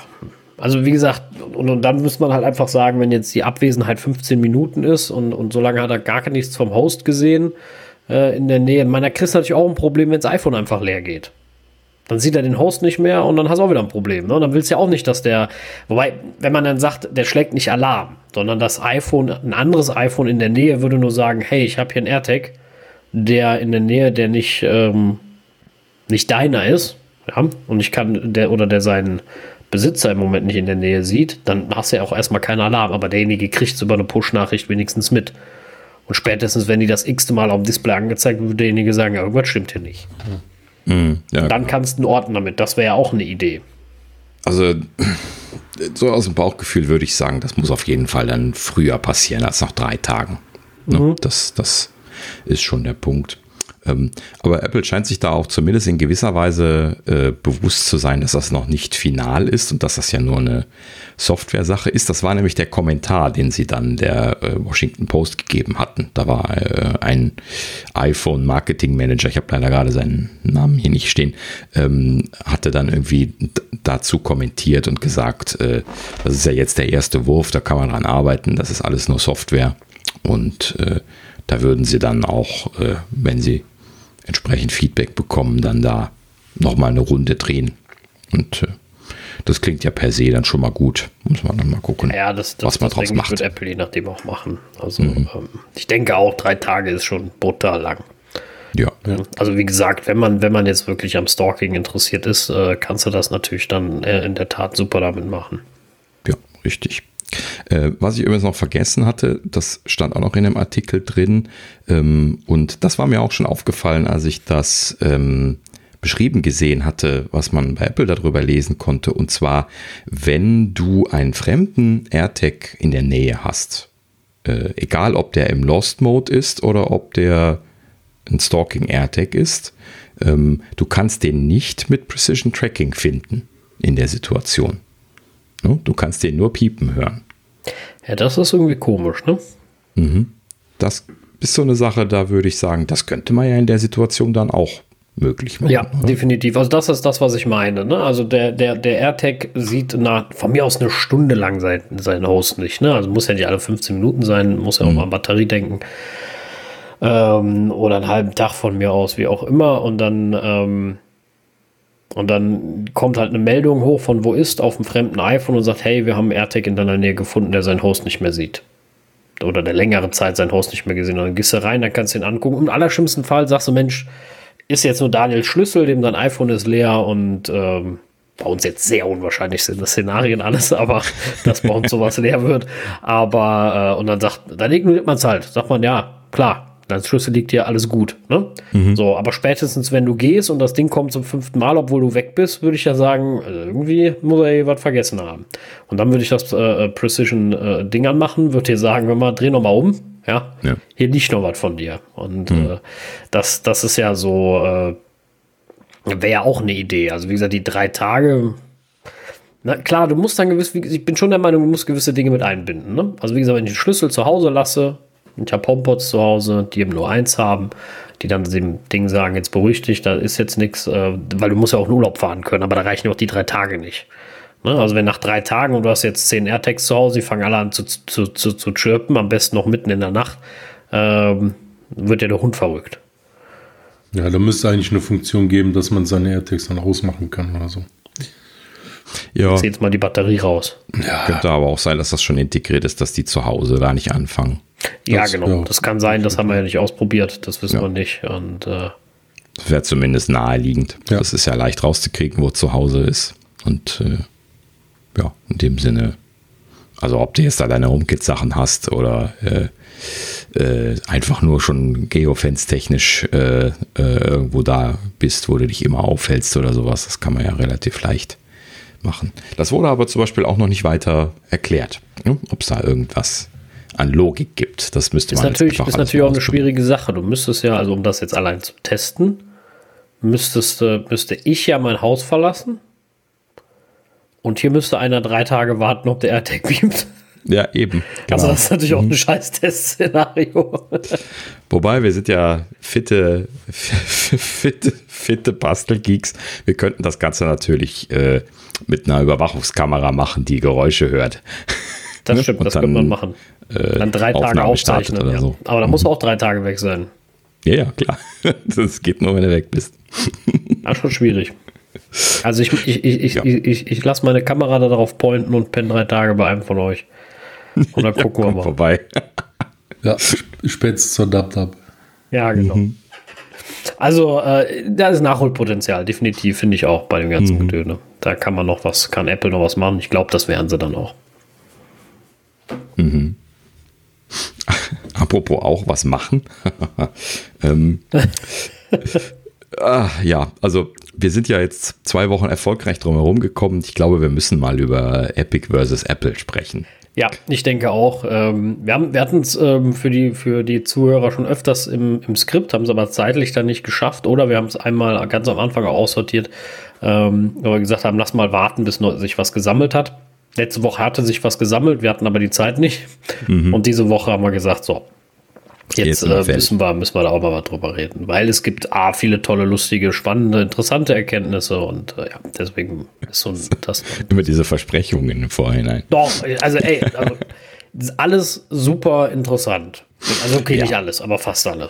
Also, wie gesagt, und, und, dann muss man halt einfach sagen, wenn jetzt die Abwesenheit 15 Minuten ist und, und so lange hat er gar nichts vom Host gesehen äh, in der Nähe. Meiner Chris natürlich auch ein Problem, wenn das iPhone einfach leer geht. Dann sieht er den Host nicht mehr und dann hast du auch wieder ein Problem. Ne? Und dann willst du ja auch nicht, dass der. Wobei, wenn man dann sagt, der schlägt nicht Alarm, sondern das iPhone, ein anderes iPhone in der Nähe würde nur sagen, hey, ich habe hier einen AirTag, der in der Nähe, der nicht, ähm, nicht deiner ist, ja, und ich kann, der oder der seinen Besitzer im Moment nicht in der Nähe sieht, dann hast du ja auch erstmal keinen Alarm, aber derjenige kriegt es über eine Push-Nachricht wenigstens mit. Und spätestens, wenn die das x-te Mal auf dem Display angezeigt wird, würde derjenige sagen, ja, irgendwas stimmt hier nicht. Mhm. Mhm, ja. Dann kannst du einen Ordner damit. Das wäre ja auch eine Idee. Also, so aus dem Bauchgefühl würde ich sagen, das muss auf jeden Fall dann früher passieren als nach drei Tagen. Ne? Mhm. Das, das ist schon der Punkt. Ähm, aber Apple scheint sich da auch zumindest in gewisser Weise äh, bewusst zu sein, dass das noch nicht final ist und dass das ja nur eine Software-Sache ist. Das war nämlich der Kommentar, den sie dann der äh, Washington Post gegeben hatten. Da war äh, ein iPhone-Marketing-Manager, ich habe leider gerade seinen Namen hier nicht stehen, ähm, hatte dann irgendwie dazu kommentiert und gesagt, äh, das ist ja jetzt der erste Wurf, da kann man dran arbeiten, das ist alles nur Software und äh, da würden sie dann auch, äh, wenn sie entsprechend Feedback bekommen, dann da nochmal eine Runde drehen. Und äh, das klingt ja per se dann schon mal gut. Muss man dann mal gucken, ja, das, das, was man draus macht. Das wird Apple je nachdem auch machen. Also mhm. ähm, ich denke auch, drei Tage ist schon brutal lang. Ja. Also wie gesagt, wenn man, wenn man jetzt wirklich am Stalking interessiert ist, äh, kannst du das natürlich dann äh, in der Tat super damit machen. Ja, richtig. Äh, was ich übrigens noch vergessen hatte, das stand auch noch in dem Artikel drin ähm, und das war mir auch schon aufgefallen, als ich das ähm, beschrieben gesehen hatte, was man bei Apple darüber lesen konnte. Und zwar, wenn du einen fremden AirTag in der Nähe hast, äh, egal ob der im Lost Mode ist oder ob der ein Stalking AirTag ist, ähm, du kannst den nicht mit Precision Tracking finden in der Situation. Ne? Du kannst den nur piepen hören. Ja, das ist irgendwie komisch, ne? Mhm. Das ist so eine Sache, da würde ich sagen, das könnte man ja in der Situation dann auch möglich machen. Ja, oder? definitiv. Also das ist das, was ich meine. Ne? Also der, der, der AirTag sieht nach, von mir aus eine Stunde lang sein, sein Host nicht. Ne? Also muss ja nicht alle 15 Minuten sein, muss ja auch mhm. mal an Batterie denken. Ähm, oder einen halben Tag von mir aus, wie auch immer. Und dann ähm, und dann kommt halt eine Meldung hoch von wo ist auf dem fremden iPhone und sagt, hey, wir haben AirTag in deiner Nähe gefunden, der seinen Host nicht mehr sieht. Oder der längere Zeit seinen Host nicht mehr gesehen. Und dann gehst du rein, dann kannst du ihn angucken. Im allerschlimmsten Fall sagst du, Mensch, ist jetzt nur Daniels Schlüssel, dem dein iPhone ist leer und ähm, bei uns jetzt sehr unwahrscheinlich sind das Szenarien alles, aber dass bei uns sowas leer wird. Aber äh, und dann sagt, dann ignoriert man es halt. Sagt man, ja, klar, Dein Schlüssel liegt dir alles gut. Ne? Mhm. So, aber spätestens, wenn du gehst und das Ding kommt zum fünften Mal, obwohl du weg bist, würde ich ja sagen, also irgendwie muss er hier was vergessen haben. Und dann würde ich das äh, Precision-Ding äh, anmachen, würde dir sagen, hör mal, dreh noch mal um. Ja? ja. hier liegt noch was von dir. Und mhm. äh, das, das ist ja so, äh, wäre ja auch eine Idee. Also, wie gesagt, die drei Tage, na klar, du musst dann gewiss, ich bin schon der Meinung, du musst gewisse Dinge mit einbinden. Ne? Also wie gesagt, wenn ich den Schlüssel zu Hause lasse, ich habe HomePods zu Hause, die eben nur eins haben, die dann dem Ding sagen, jetzt beruhig dich, da ist jetzt nichts, äh, weil du musst ja auch in Urlaub fahren können, aber da reichen auch die drei Tage nicht. Ne? Also wenn nach drei Tagen und du hast jetzt zehn AirTags zu Hause, die fangen alle an zu, zu, zu, zu chirpen, am besten noch mitten in der Nacht, ähm, wird ja der Hund verrückt. Ja, da müsste eigentlich eine Funktion geben, dass man seine AirTags dann ausmachen kann oder so. Ja. Jetzt mal die Batterie raus. Ja. Könnte aber auch sein, dass das schon integriert ist, dass die zu Hause da nicht anfangen. Ja, das, genau. Ja. Das kann sein, das haben wir ja nicht ausprobiert. Das wissen ja. wir nicht. Und äh, das wäre zumindest naheliegend. Ja. Das ist ja leicht rauszukriegen, wo zu Hause ist. Und äh, ja, in dem Sinne, also ob du jetzt da deine HomeKit-Sachen hast oder äh, äh, einfach nur schon geofence-technisch äh, äh, irgendwo da bist, wo du dich immer aufhältst oder sowas. Das kann man ja relativ leicht machen. Das wurde aber zum Beispiel auch noch nicht weiter erklärt, ne? ob es da irgendwas an Logik gibt. Das müsste ist man natürlich, ist natürlich auch eine schwierige Sache. Du müsstest ja, also um das jetzt allein zu testen, müsstest, müsste ich ja mein Haus verlassen. Und hier müsste einer drei Tage warten, ob der AirTag beamt. Ja, eben. Genau. Also das ist natürlich auch ein mhm. scheiß Testszenario. Wobei, wir sind ja fitte, fitte, fitte Bastelgeeks. Wir könnten das Ganze natürlich äh, mit einer Überwachungskamera machen, die Geräusche hört. Das stimmt, Und das könnte man machen. Äh, dann drei Tage aufzeichnen. Oder ja. so. Aber da muss mhm. auch drei Tage weg sein. Ja, ja, klar. Das geht nur, wenn du weg bist. Ja, schon schwierig. Also ich, ich, ich, ich, ja. ich, ich, ich lasse meine Kamera darauf pointen und penne drei Tage bei einem von euch. Und dann gucken ja, wir mal. Vorbei. ja, spätestens zur Dab-Dab. Ja, genau. Mhm. Also, äh, da ist Nachholpotenzial, definitiv, finde ich auch bei dem ganzen mhm. Gedöne. Da kann man noch was, kann Apple noch was machen. Ich glaube, das werden sie dann auch. Mhm. Apropos auch was machen. ähm, ah, ja, also wir sind ja jetzt zwei Wochen erfolgreich drumherum gekommen. Ich glaube, wir müssen mal über Epic versus Apple sprechen. Ja, ich denke auch. Ähm, wir, wir hatten es ähm, für, die, für die Zuhörer schon öfters im, im Skript, haben es aber zeitlich dann nicht geschafft. Oder wir haben es einmal ganz am Anfang auch aussortiert, ähm, wo wir gesagt haben, lass mal warten, bis sich was gesammelt hat. Letzte Woche hatte sich was gesammelt, wir hatten aber die Zeit nicht. Mhm. Und diese Woche haben wir gesagt, so, Jetzt, Jetzt äh, müssen, wir, müssen wir da auch mal drüber reden, weil es gibt A, viele tolle, lustige, spannende, interessante Erkenntnisse und äh, ja, deswegen ist so das. Immer diese Versprechungen im Vorhinein. Doch, also ey, also, alles super interessant. Also okay, ja. nicht alles, aber fast alles.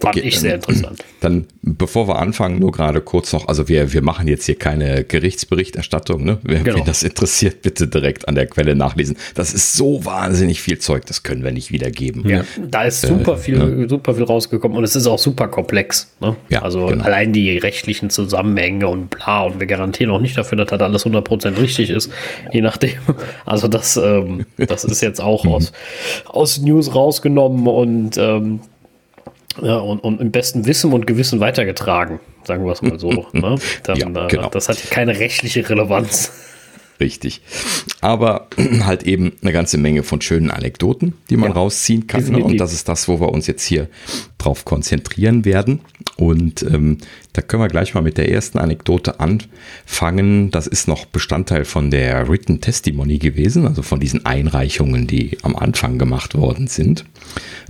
Fand okay, ich sehr interessant. Dann, bevor wir anfangen, nur gerade kurz noch, also wir, wir machen jetzt hier keine Gerichtsberichterstattung, ne? Wer, genau. das interessiert, bitte direkt an der Quelle nachlesen. Das ist so wahnsinnig viel Zeug, das können wir nicht wiedergeben. Ja, da ist super äh, viel, ne? super viel rausgekommen und es ist auch super komplex. Ne? Ja, also genau. allein die rechtlichen Zusammenhänge und bla und wir garantieren auch nicht dafür, dass das alles 100% richtig ist, je nachdem. Also das, ähm, das ist jetzt auch mhm. aus, aus News rausgenommen und ähm, ja, und, und im besten Wissen und Gewissen weitergetragen, sagen wir es mal so. ne? Dann, ja, genau. äh, das hat keine rechtliche Relevanz. Richtig. Aber halt eben eine ganze Menge von schönen Anekdoten, die man ja, rausziehen kann. Ne? Und das ist das, wo wir uns jetzt hier drauf konzentrieren werden. Und ähm, da können wir gleich mal mit der ersten Anekdote anfangen. Das ist noch Bestandteil von der Written Testimony gewesen, also von diesen Einreichungen, die am Anfang gemacht worden sind.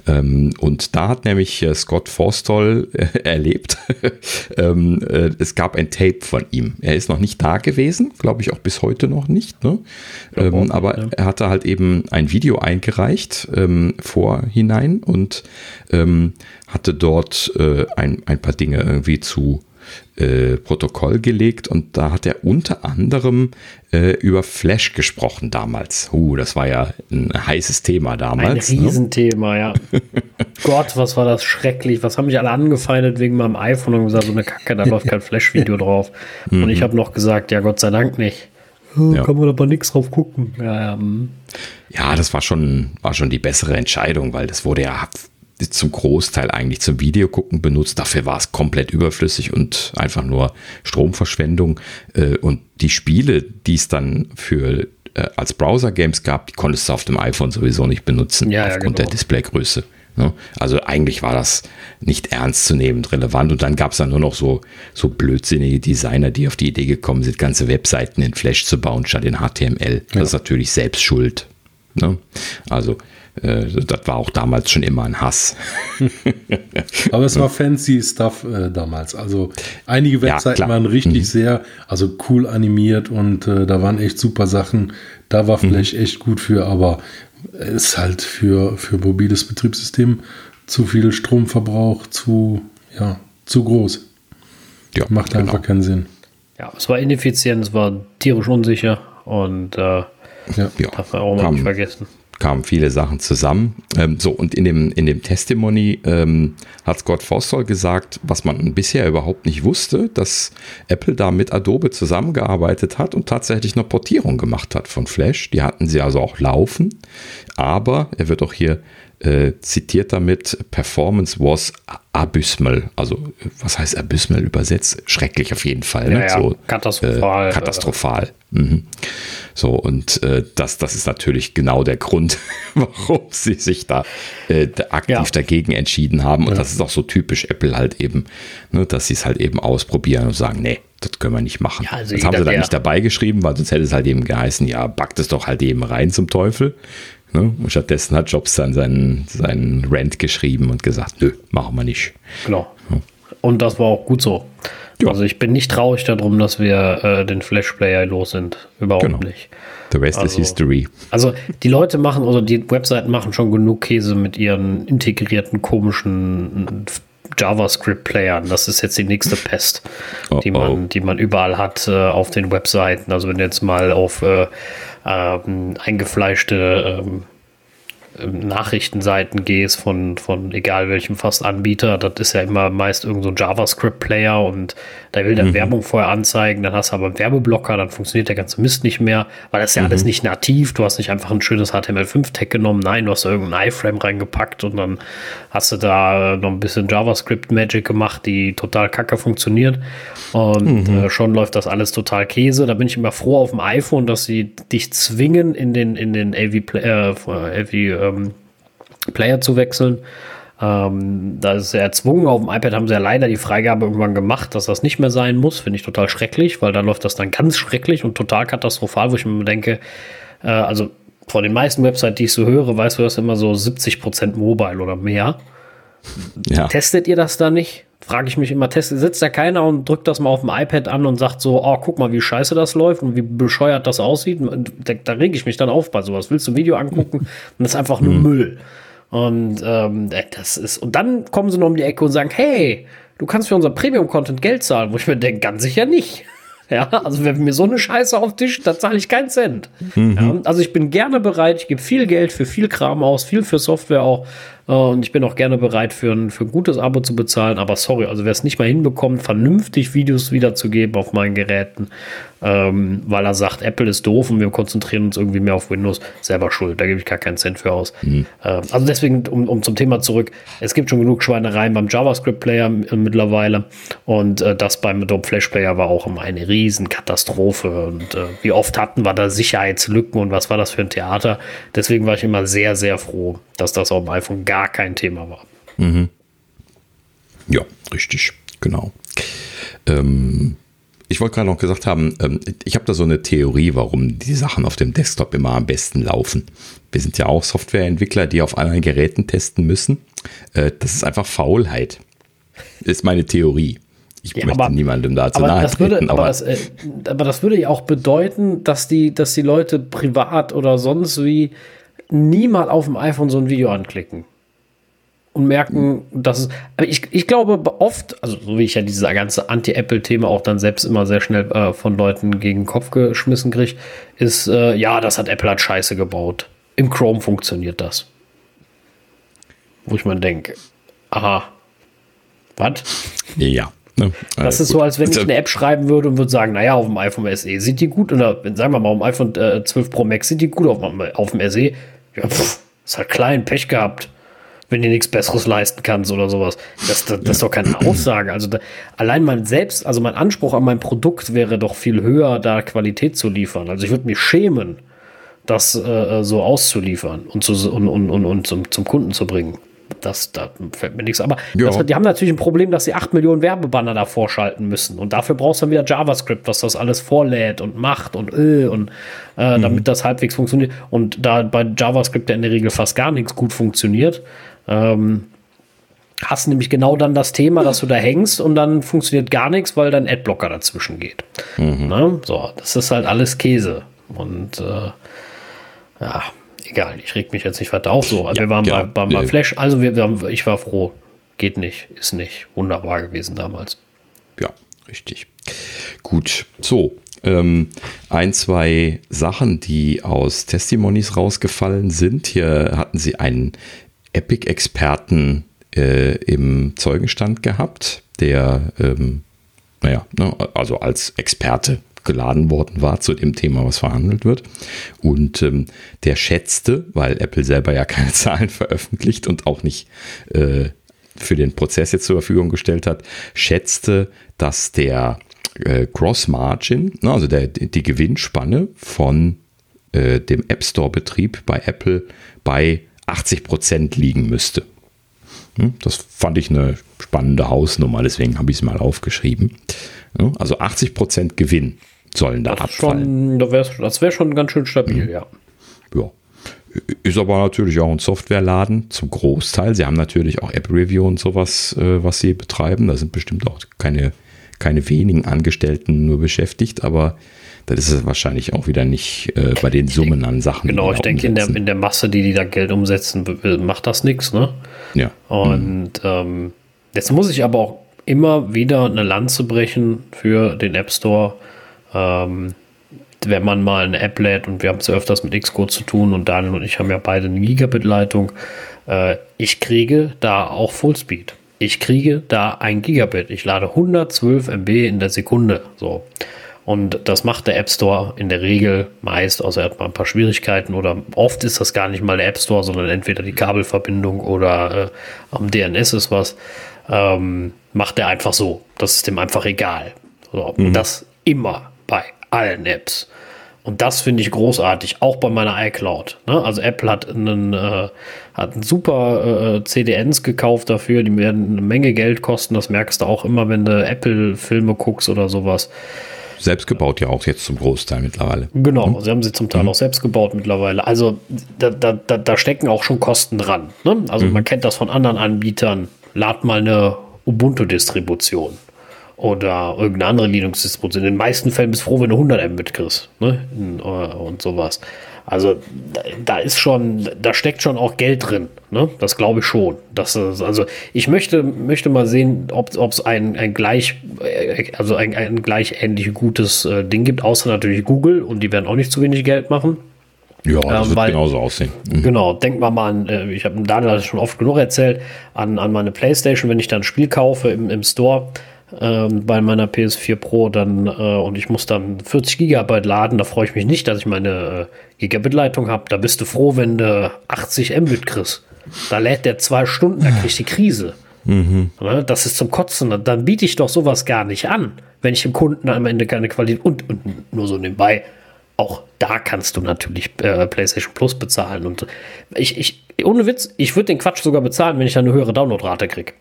Ähm, und da hat nämlich äh, Scott Forstall äh, erlebt, ähm, äh, es gab ein Tape von ihm. Er ist noch nicht da gewesen, glaube ich auch bis heute noch nicht. Ne? Ähm, aber ja. er hatte halt eben ein Video eingereicht ähm, vorhinein und ähm, hatte dort äh, ein, ein paar Dinge irgendwie zu äh, Protokoll gelegt und da hat er unter anderem äh, über Flash gesprochen damals. Uh, das war ja ein heißes Thema damals. Ein ne? Riesenthema, ne? ja. Gott, was war das schrecklich. Was haben mich alle angefeindet wegen meinem iPhone und gesagt, so eine Kacke, da läuft kein Flash-Video drauf. Und ich mhm. habe noch gesagt, ja, Gott sei Dank nicht. Oh, ja. Kann man aber nichts drauf gucken. Ja, ja. Hm. ja, das war schon, war schon die bessere Entscheidung, weil das wurde ja zum Großteil eigentlich zum Videogucken benutzt. Dafür war es komplett überflüssig und einfach nur Stromverschwendung. Äh, und die Spiele, die es dann für äh, als Browser-Games gab, die konntest du auf dem iPhone sowieso nicht benutzen, ja, aufgrund ja, genau. der Displaygröße. Ne? Also eigentlich war das nicht ernstzunehmend relevant. Und dann gab es dann nur noch so, so blödsinnige Designer, die auf die Idee gekommen sind, ganze Webseiten in Flash zu bauen statt in HTML. Das ist natürlich selbst schuld. Ne? Also äh, das war auch damals schon immer ein Hass. Aber es war fancy Stuff äh, damals. Also einige Webseiten ja, waren richtig mhm. sehr, also cool animiert und äh, da waren echt super Sachen. Da war Flash mhm. echt gut für, aber es ist halt für, für mobiles Betriebssystem zu viel Stromverbrauch, zu, ja, zu groß. Ja, Macht genau. einfach keinen Sinn. Ja, es war ineffizient, es war tierisch unsicher und äh, ja. darf man auch mal nicht vergessen kamen viele Sachen zusammen. Ähm, so, und in dem, in dem Testimony ähm, hat Scott Forstall gesagt, was man bisher überhaupt nicht wusste, dass Apple da mit Adobe zusammengearbeitet hat und tatsächlich eine Portierung gemacht hat von Flash. Die hatten sie also auch laufen. Aber er wird auch hier äh, zitiert damit, Performance was abysmal. Also, was heißt abysmal übersetzt? Schrecklich auf jeden Fall. Ne? Ja, ja. So, katastrophal. Äh, katastrophal. Mhm. So, und äh, das, das ist natürlich genau der Grund, warum sie sich da äh, aktiv Ja. dagegen entschieden haben. Und das ist auch so typisch Apple halt eben, ne, dass sie es halt eben ausprobieren und sagen, nee, das können wir nicht machen. Ja, also das haben sie da nicht dabei geschrieben, weil sonst hätte es halt eben geheißen, ja, backt es doch halt eben rein zum Teufel. Ne? Und stattdessen hat Jobs dann seinen, seinen Rant geschrieben und gesagt, nö, machen wir nicht. Genau. Und das war auch gut so. Ja. Also ich bin nicht traurig darum, dass wir äh, den Flash-Player los sind. Überhaupt Genau. nicht. The rest is Also- history. Also die Leute machen oder die Webseiten machen schon genug Käse mit ihren integrierten komischen JavaScript-Playern. Das ist jetzt die nächste Pest, Oh, die, man, oh. die man überall hat äh, auf den Webseiten. Also wenn du jetzt mal auf äh, ähm, eingefleischte ähm, ähm, Nachrichtenseiten gehst von, von egal welchem fast Anbieter, das ist ja immer meist irgend so ein JavaScript-Player und da will der Werbung vorher anzeigen, dann hast du aber einen Werbeblocker, dann funktioniert der ganze Mist nicht mehr, weil das ist ja alles nicht nativ, du hast nicht einfach ein schönes HTML5-Tag genommen, nein, du hast da irgendeinen iFrame reingepackt und dann hast du da äh, noch ein bisschen JavaScript-Magic gemacht, die total kacke funktioniert und äh, schon läuft das alles total Käse, da bin ich immer froh auf dem iPhone, dass sie dich zwingen in den, in den AV, Play, äh, AV ähm, Player zu wechseln. Ähm, da ist er erzwungen. Auf dem iPad haben sie ja leider die Freigabe irgendwann gemacht, dass das nicht mehr sein muss. Finde ich total schrecklich, weil da läuft das dann ganz schrecklich und total katastrophal, wo ich mir denke, äh, also von den meisten Websites, die ich so höre, weißt du, das immer so 70% Mobile oder mehr. Ja. Testet ihr das da nicht? Frage ich mich immer, testet, sitzt da keiner und drückt das mal auf dem iPad an und sagt so, oh, guck mal, wie scheiße das läuft und wie bescheuert das aussieht. Und Da, da reg ich mich dann auf bei sowas. Willst du ein Video angucken? Und das ist einfach nur Müll. Und ähm, das ist, und dann kommen sie noch um die Ecke und sagen, hey, du kannst für unser Premium-Content Geld zahlen, wo ich mir denke, ganz sicher nicht. Ja, also wenn mir so eine Scheiße auf den Tisch, da zahle ich keinen Cent. Ja, also ich bin gerne bereit, ich gebe viel Geld für viel Kram aus, viel für Software auch. Äh, und ich bin auch gerne bereit, für ein, für ein gutes Abo zu bezahlen. Aber sorry, also wer es nicht mal hinbekommt, vernünftig Videos wiederzugeben auf meinen Geräten, ähm, weil er sagt, Apple ist doof und wir konzentrieren uns irgendwie mehr auf Windows, selber schuld. Da gebe ich gar keinen Cent für aus. Ähm, also deswegen, um, um zum Thema zurück, es gibt schon genug Schweinereien beim JavaScript-Player äh, mittlerweile. Und äh, das beim Adobe Flash Player war auch immer eine Riesenkatastrophe. Und äh, wie oft hatten wir da Sicherheitslücken und was war das für ein Theater? Deswegen war ich immer sehr, sehr froh, dass das auf dem iPhone gar kein Thema war. Ja, richtig, genau. Ähm, ich wollte gerade noch gesagt haben, ähm, ich habe da so eine Theorie, warum die Sachen auf dem Desktop immer am besten laufen. Wir sind ja auch Softwareentwickler, die auf anderen Geräten testen müssen. Äh, das ist einfach Faulheit. Ist meine Theorie. Ich Ja, möchte aber- niemandem dazu Aber nahe das, würde, treten, aber, aber das, äh, aber das würde ja auch bedeuten, dass die, dass die Leute privat oder sonst wie nie mal auf dem iPhone so ein Video anklicken. Und merken, dass es. Aber ich, ich glaube oft, also so wie ich ja dieses ganze Anti-Apple-Thema auch dann selbst immer sehr schnell äh, von Leuten gegen den Kopf geschmissen kriege, ist, äh, ja, das hat Apple hat Scheiße gebaut. Im Chrome funktioniert das. Wo ich mir denke, aha, was? ja. Ne? Das Äh, ist gut. so, als wenn ich eine App schreiben würde und würde sagen, naja, auf dem iPhone SE sieht die gut, oder sagen wir mal, auf dem iPhone äh, 12 Pro Max sieht die gut, auf, dem- auf dem SE, ja, pff, ist halt klein, Pech gehabt, wenn du nichts Besseres leisten kannst oder sowas. Das, das, das ist doch keine Aussage. Also da, allein mein Selbst, also mein Anspruch an mein Produkt wäre doch viel höher, da Qualität zu liefern. Also ich würde mich schämen, das äh, so auszuliefern und, zu, und, und, und, und zum, zum Kunden zu bringen. Das, da fällt mir nichts. Aber Ja. das, die haben natürlich ein Problem, dass sie 8 Millionen Werbebanner da vorschalten müssen. Und dafür brauchst du dann wieder JavaScript, was das alles vorlädt und macht und äh, und äh, damit das halbwegs funktioniert. Und da bei JavaScript ja in der Regel fast gar nichts gut funktioniert, ähm, hast du nämlich genau dann das Thema, dass du da hängst und dann funktioniert gar nichts, weil dein Adblocker dazwischen geht. Ne? So, das ist halt alles Käse. Und äh, ja, egal, ich reg mich jetzt nicht weiter auf. So, wir waren ja, bei, bei, bei Flash, also wir, wir haben, ich war froh. Geht nicht, ist nicht. Wunderbar gewesen damals. Ja, richtig. Gut. So. ähm, ein, zwei Sachen, die aus Testimonies rausgefallen sind. Hier hatten sie einen Epic-Experten äh, im Zeugenstand gehabt, der, ähm, naja, ne, also als Experte geladen worden war zu dem Thema, was verhandelt wird. Und ähm, der schätzte, weil Apple selber ja keine Zahlen veröffentlicht und auch nicht äh, für den Prozess jetzt zur Verfügung gestellt hat, schätzte, dass der äh, Gross Margin, ne, also der, die Gewinnspanne von äh, dem App Store-Betrieb bei Apple bei 80 Prozent liegen müsste. Hm, das fand ich eine spannende Hausnummer, deswegen habe ich es mal aufgeschrieben. Also 80 Prozent Gewinn sollen da das abfallen. Schon, das wäre schon ganz schön stabil, mhm. ja. Ja. Ist aber natürlich auch ein Softwareladen zum Großteil. Sie haben natürlich auch App Review und sowas, äh, was sie betreiben. Da sind bestimmt auch keine, keine wenigen Angestellten nur beschäftigt, aber das ist es wahrscheinlich auch wieder nicht äh, bei den Summen an Sachen. Genau, ich denke, in der, in der Masse, die die da Geld umsetzen, macht das nichts, ne? Ja. Und mhm. ähm, jetzt muss ich aber auch immer wieder eine Lanze brechen für den App Store ähm, wenn man mal eine App lädt und wir haben es ja öfters mit Xcode zu tun und Daniel und ich haben ja beide eine Gigabit-Leitung, äh, ich kriege da auch Fullspeed. Ich kriege da ein Gigabit. Ich lade 112 MB in der Sekunde. So. Und das macht der App Store in der Regel meist, außer er hat mal ein paar Schwierigkeiten oder oft ist das gar nicht mal der App Store, sondern entweder die Kabelverbindung oder äh, am DNS ist was. Ähm, macht er einfach so. Das ist dem einfach egal. So. Mhm. Das immer bei allen Apps. Und das finde ich großartig, auch bei meiner iCloud. Ne? Also Apple hat einen, äh, hat einen super äh, CDNs gekauft dafür, die werden eine Menge Geld kosten. Das merkst du auch immer, wenn du Apple-Filme guckst oder sowas. Selbst gebaut ja auch jetzt zum Großteil mittlerweile. Genau, mhm. sie haben sie zum Teil mhm. auch selbst gebaut mittlerweile. Also da, da, da, stecken auch schon Kosten dran. Ne? Also mhm. man kennt das von anderen Anbietern. Lad mal eine Ubuntu-Distribution oder irgendeine andere Linux-Distribution. In den meisten Fällen bist du froh, wenn du 100 Mbit kriegst ne? Äh, und sowas. Also da ist schon, da steckt schon auch Geld drin. Ne? Das glaube ich schon. Das ist, also ich möchte, möchte mal sehen, ob es ein, ein gleich, äh, also ein, ein gleich ähnlich gutes äh, Ding gibt, außer natürlich Google und die werden auch nicht zu wenig Geld machen. Ja, das ähm, wird weil, genauso aussehen. Mhm. Genau, denk mal mal an, äh, ich habe Daniel das schon oft genug erzählt, an, an meine Playstation, wenn ich dann ein Spiel kaufe im, im Store, ähm, bei meiner PS4 Pro dann äh, und ich muss dann 40 Gigabyte laden, da freue ich mich nicht, dass ich meine äh, Gigabit-Leitung habe. Da bist du froh, wenn du 80 Mbit kriegst. Da lädt der zwei Stunden, da krieg ich die Krise. Mhm. Das ist zum Kotzen. Dann biete ich doch sowas gar nicht an, wenn ich dem Kunden am Ende keine Qualität und, und nur so nebenbei. Auch da kannst du natürlich äh, PlayStation Plus bezahlen. Und ich, ich, ohne Witz, ich würde den Quatsch sogar bezahlen, wenn ich dann eine höhere Downloadrate kriege.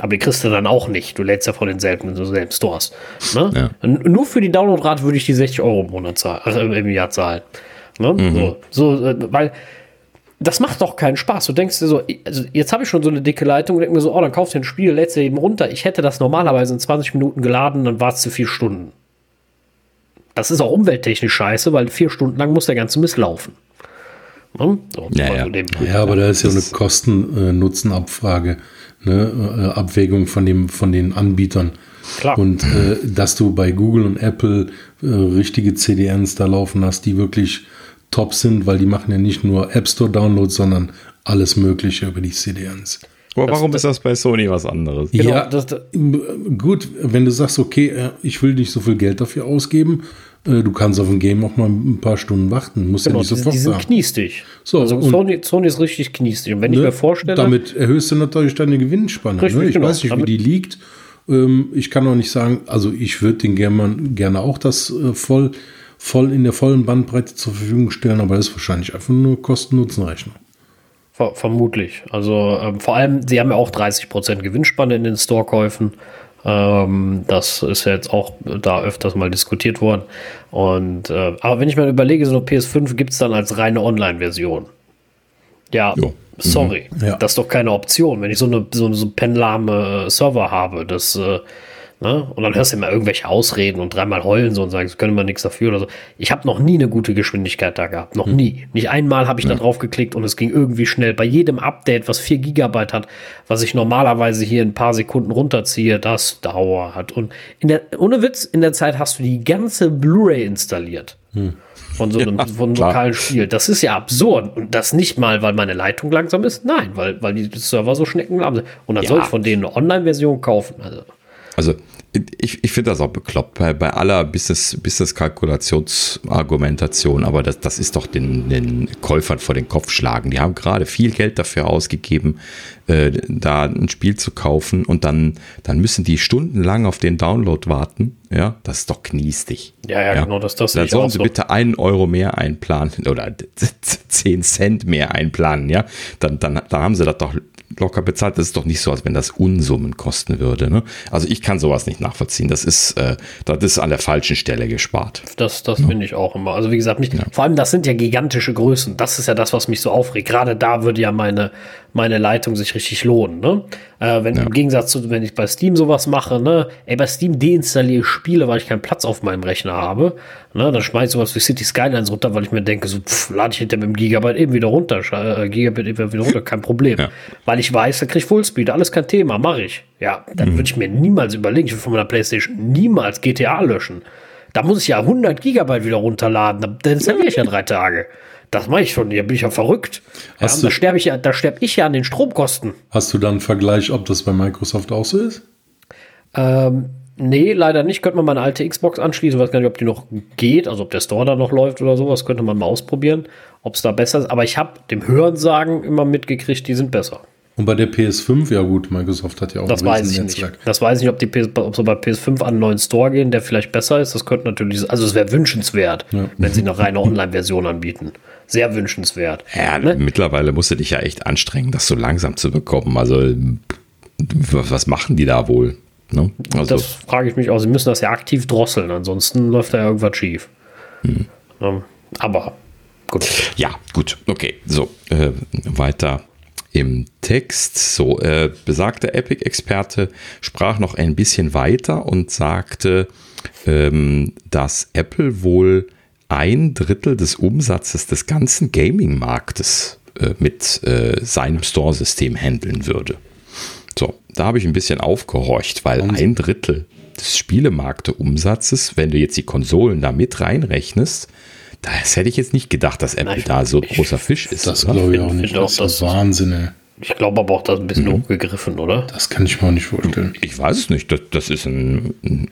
Aber die kriegst du dann auch nicht. Du lädst ja von denselben, denselben Stores. Ne? Ja. Nur für die Downloadrate würde ich die 60 Euro im, Monat zahlen, also im Jahr zahlen. Ne? Mhm. So, so, äh, weil das macht doch keinen Spaß. Du denkst dir so, also jetzt habe ich schon so eine dicke Leitung und denk mir so, oh, dann kaufst du ein Spiel, lädst du eben runter. Ich hätte das normalerweise in 20 Minuten geladen, dann war es zu vier Stunden. Das ist auch umwelttechnisch scheiße, weil vier Stunden lang muss der ganze Mist laufen. Ne? So, ja, ja. ja, aber da ist ja eine Kosten-Nutzen-Abfrage. Äh, ne, äh, Abwägung von, dem, von den Anbietern. Klar. Und äh, dass du bei Google und Apple äh, richtige CDNs da laufen hast, die wirklich top sind, weil die machen ja nicht nur App Store Downloads, sondern alles Mögliche über die CDNs. Aber warum das, ist das bei Sony was anderes? Genau, ja, das, gut, wenn du sagst, okay, äh, ich will nicht so viel Geld dafür ausgeben, äh, du kannst auf ein Game auch mal ein paar Stunden warten. Musst genau, ja nicht sofort die sind sagen. kniestig. So, also Sony, Sony, ist richtig kniestig. Und wenn ne, ich mir vorstelle. Damit erhöhst du natürlich deine Gewinnspanne. Richtig, ne? Ich genau. weiß nicht, wie die liegt. Ähm, ich kann auch nicht sagen, also ich würde den gerne, gerne auch das äh, voll, voll in der vollen Bandbreite zur Verfügung stellen, aber das ist wahrscheinlich einfach nur Kosten-Nutzen-Rechnung. Vermutlich. Also ähm, vor allem, sie haben ja auch 30% Gewinnspanne in den Store-Käufen. Ähm, das ist ja jetzt auch da öfters mal diskutiert worden. Und äh, aber wenn ich mir überlege, so eine PS5 gibt es dann als reine Online-Version. Ja, jo. sorry. Mhm. Ja. Das ist doch keine Option. Wenn ich so eine so, so penlahme äh, Server habe, das, äh, Ne? Und dann hörst du immer irgendwelche Ausreden und dreimal heulen so und sagen, sie können mal nichts dafür oder so. Ich habe noch nie eine gute Geschwindigkeit da gehabt. Noch nie. Nicht einmal habe ich da drauf geklickt und es ging irgendwie schnell. Bei jedem Update, was 4 Gigabyte hat, was ich normalerweise hier in ein paar Sekunden runterziehe, das dauert. Und in der, ohne Witz, in der Zeit hast du die ganze Blu-ray installiert. Von so einem, Ja, von einem lokalen Spiel. Das ist ja absurd. Und das nicht mal, weil meine Leitung langsam ist. Nein, weil, weil die Server so schneckenlahm sind. Und dann Ja. soll ich von denen eine Online-Version kaufen. Also. Also ich, ich finde das auch bekloppt bei, bei aller Business, Business-Kalkulationsargumentation, aber das, das ist doch den, den Käufern vor den Kopf schlagen. Die haben gerade viel Geld dafür ausgegeben, äh, da ein Spiel zu kaufen und dann, dann müssen die stundenlang auf den Download warten. Ja, das ist doch kniestig. Ja, ja, genau, das- das Dann sollen sie so. bitte einen Euro mehr einplanen oder 10 Cent mehr einplanen, ja. Dann, dann, dann haben sie das doch locker bezahlt. Das ist doch nicht so, als wenn das Unsummen kosten würde. Ne? Also ich kann sowas nicht nachvollziehen. Das ist, äh, das ist an der falschen Stelle gespart. Das, das finde ich auch immer. Also wie gesagt, mich, vor allem das sind ja gigantische Größen. Das ist ja das, was mich so aufregt. Gerade da würde ja meine, meine Leitung sich richtig lohnen. Ne? Äh, wenn im Gegensatz zu, wenn ich bei Steam sowas mache, ne, ey, bei Steam deinstalliere ich Spiele, weil ich keinen Platz auf meinem Rechner habe. Ne? Dann schmeiße ich sowas wie City Skylines runter, weil ich mir denke, so pff, lade ich hinter mit dem Gigabyte eben wieder runter, äh, Gigabit eben wieder runter, kein Problem. Ja. Weil ich weiß, da kriege ich Fullspeed, alles kein Thema, mache ich. Ja, dann würde ich mir niemals überlegen, ich will von meiner Playstation niemals GTA löschen. Da muss ich ja 100 Gigabyte wieder runterladen. Dann- Dann installiere ich ja drei Tage. Das mache ich schon. Hier bin ich ja verrückt. Ja, Hast und da sterbe ich ja, da sterbe ich ja an den Stromkosten. Hast du dann einen Vergleich, ob das bei Microsoft auch so ist? Ähm, nee, leider nicht. Könnte man meine alte Xbox anschließen. Weiß gar nicht, ob die noch geht, also ob der Store da noch läuft oder sowas. Könnte man mal ausprobieren, ob es da besser ist. Aber ich habe dem Hörensagen immer mitgekriegt, die sind besser. Und bei der PS5, ja gut, Microsoft hat ja auch Das ein weiß ich nicht. Das weiß ich nicht, ob, die PS, ob sie bei PS5 an einen neuen Store gehen, der vielleicht besser ist. Das könnte natürlich, also es wäre wünschenswert, wenn sie eine reine Online-Version anbieten. Sehr wünschenswert. Ja, Ne? mittlerweile musst du dich ja echt anstrengen, das so langsam zu bekommen. Also was was machen die da wohl? Ne? Also, Das frage ich mich auch. Sie müssen das ja aktiv drosseln, ansonsten läuft da ja irgendwas schief. Hm. Ähm, Aber gut. Ja, gut, okay. So, äh, weiter im Text. So, äh, besagter Epic-Experte sprach noch ein bisschen weiter und sagte, ähm, dass Apple wohl ein Drittel des Umsatzes des ganzen Gaming-Marktes äh, mit äh, seinem Store-System handeln würde. So, da habe ich ein bisschen aufgehorcht, weil ein Drittel des Spielemarkte-Umsatzes, wenn du jetzt die Konsolen da mit reinrechnest, das hätte ich jetzt nicht gedacht, dass Apple Nein, da so ich- großer Fisch ist. Das oder? glaube ich auch nicht. Das ist Wahnsinn. Ich glaube aber auch, das ist ein bisschen Mhm. hochgegriffen, oder? Das kann ich mir auch nicht vorstellen. Ich weiß es nicht. Das, das ist ein, ein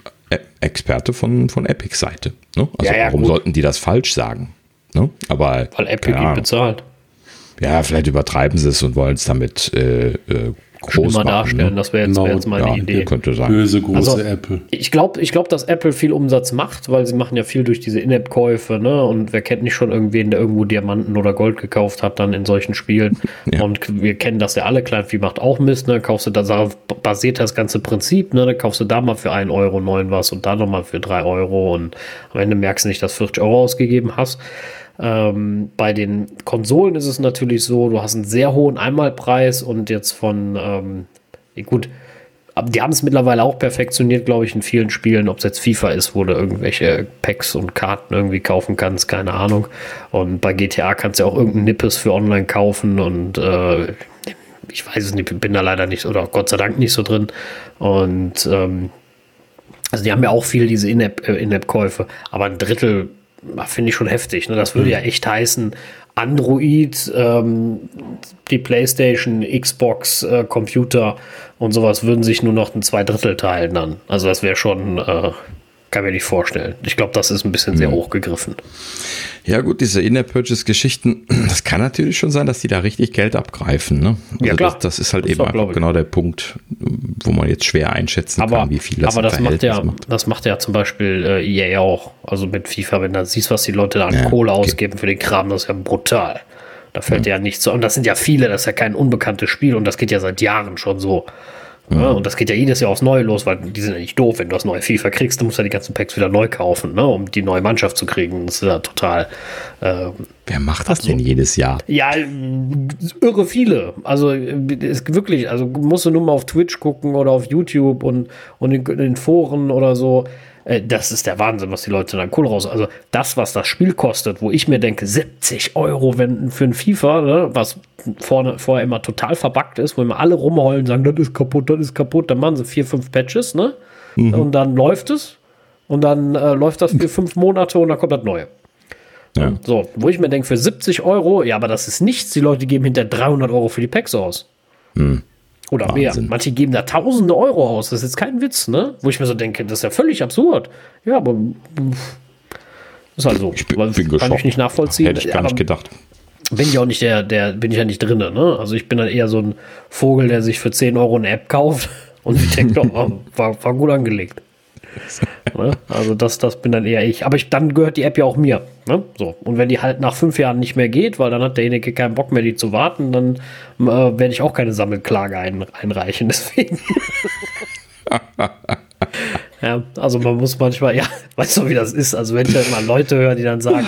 Experte von, von Epics Seite. Ne? Also Ja, ja, warum gut. sollten die das falsch sagen? Ne? Aber Weil Apple ihn bezahlt. ja, vielleicht übertreiben sie es und wollen es damit äh, äh, groß Schlimmer machen. darstellen, Ne? das wäre jetzt, Genau, wär jetzt meine Ja, Idee. könnte sein. Böse große Also- Apple. Ich glaube, ich glaub, dass Apple viel Umsatz macht, weil sie machen ja viel durch diese In-App-Käufe, ne? Und wer kennt nicht schon irgendwen, der irgendwo Diamanten oder Gold gekauft hat, dann in solchen Spielen. Ja. Und wir kennen das ja alle, Kleinvieh macht auch Mist, ne? Kaufst du da, darauf basiert das ganze Prinzip, ne? Dann kaufst du da mal für 1 Euro neun was und da nochmal für 3 Euro und am Ende merkst du nicht, dass du 40 Euro ausgegeben hast. Ähm, bei den Konsolen ist es natürlich so, du hast einen sehr hohen Einmalpreis und jetzt von, ähm, gut, die haben es mittlerweile auch perfektioniert, glaube ich, in vielen Spielen, ob es jetzt FIFA ist, wo du irgendwelche Packs und Karten irgendwie kaufen kannst, keine Ahnung. Und bei GTA kannst du ja auch irgendeinen Nippes für online kaufen und äh, ich weiß es nicht, bin da leider nicht oder Gott sei Dank nicht so drin. Und ähm, also die haben ja auch viel diese äh, In-App-Käufe, aber ein Drittel finde ich schon heftig. Ne? Das würde ja echt heißen, Android, ähm, die PlayStation, Xbox, äh, Computer und sowas würden sich nur noch ein Zweidrittel teilen dann. Also das wäre schon, äh, kann mir nicht vorstellen. Ich glaube, das ist ein bisschen sehr hochgegriffen. Ja, gut, diese In-App-Purchase-Geschichten, das kann natürlich schon sein, dass die da richtig Geld abgreifen. Ne? Also Ja, klar. Das, das ist halt Das eben ich. genau der Punkt, wo man jetzt schwer einschätzen Aber, kann, wie viel das aber das macht ja, das macht ja zum Beispiel äh, EA auch. Also mit FIFA, wenn du siehst, was die Leute da an Ja, Kohle okay. ausgeben für den Kram, das ist ja brutal. Da fällt ja nichts so. Und das sind ja viele, das ist ja kein unbekanntes Spiel und das geht ja seit Jahren schon so. Ja, und das geht ja jedes Jahr aufs Neue los, weil die sind ja nicht doof. Wenn du das neue FIFA kriegst, dann musst du ja die ganzen Packs wieder neu kaufen, ne, um die neue Mannschaft zu kriegen. Das ist ja total. Äh, Wer macht das denn jedes Jahr? ja, irre viele. Also ist wirklich, also musst du nur mal auf Twitch gucken oder auf YouTube und, und in, in den Foren oder so. Äh, Das ist der Wahnsinn, was die Leute dann cool raus. Also das, was das Spiel kostet, wo ich mir denke, 70 Euro wenn, für ein FIFA, ne, was vorne, vorher immer total verbuggt ist, wo immer alle rumheulen, sagen, das ist kaputt, das ist kaputt, dann machen sie vier, fünf Patches, ne? Und dann läuft es. Und dann äh, läuft das für fünf Monate und dann kommt das Neue. Ja. So, wo ich mir denke, für 70 Euro, ja, aber das ist nichts. Die Leute geben hinter 300 Euro für die Packs aus. Oder mehr. Wahnsinn. Manche geben da tausende Euro aus. Das ist jetzt kein Witz, ne? Wo ich mir so denke, das ist ja völlig absurd. Ja, aber ist halt so. Ich bin, bin Kann geschockt. ich nicht nachvollziehen. Hätte ich gar Aber nicht gedacht. bin ich auch nicht der, der, bin ich ja nicht drinne, ne? Also ich bin dann eher so ein Vogel, der sich für 10 Euro eine App kauft und ich denke, oh, war, war gut angelegt. ne? Also das, das bin dann eher ich. Aber ich, dann gehört die App ja auch mir. Ne? So. Und wenn die halt nach fünf Jahren nicht mehr geht, weil dann hat derjenige keinen Bock mehr, die zu warten, dann äh, werde ich auch keine Sammelklage ein, einreichen. Deswegen. ja, also man muss manchmal, ja, weißt du, wie das ist? Also wenn ich dann mal Leute höre, die dann sagen,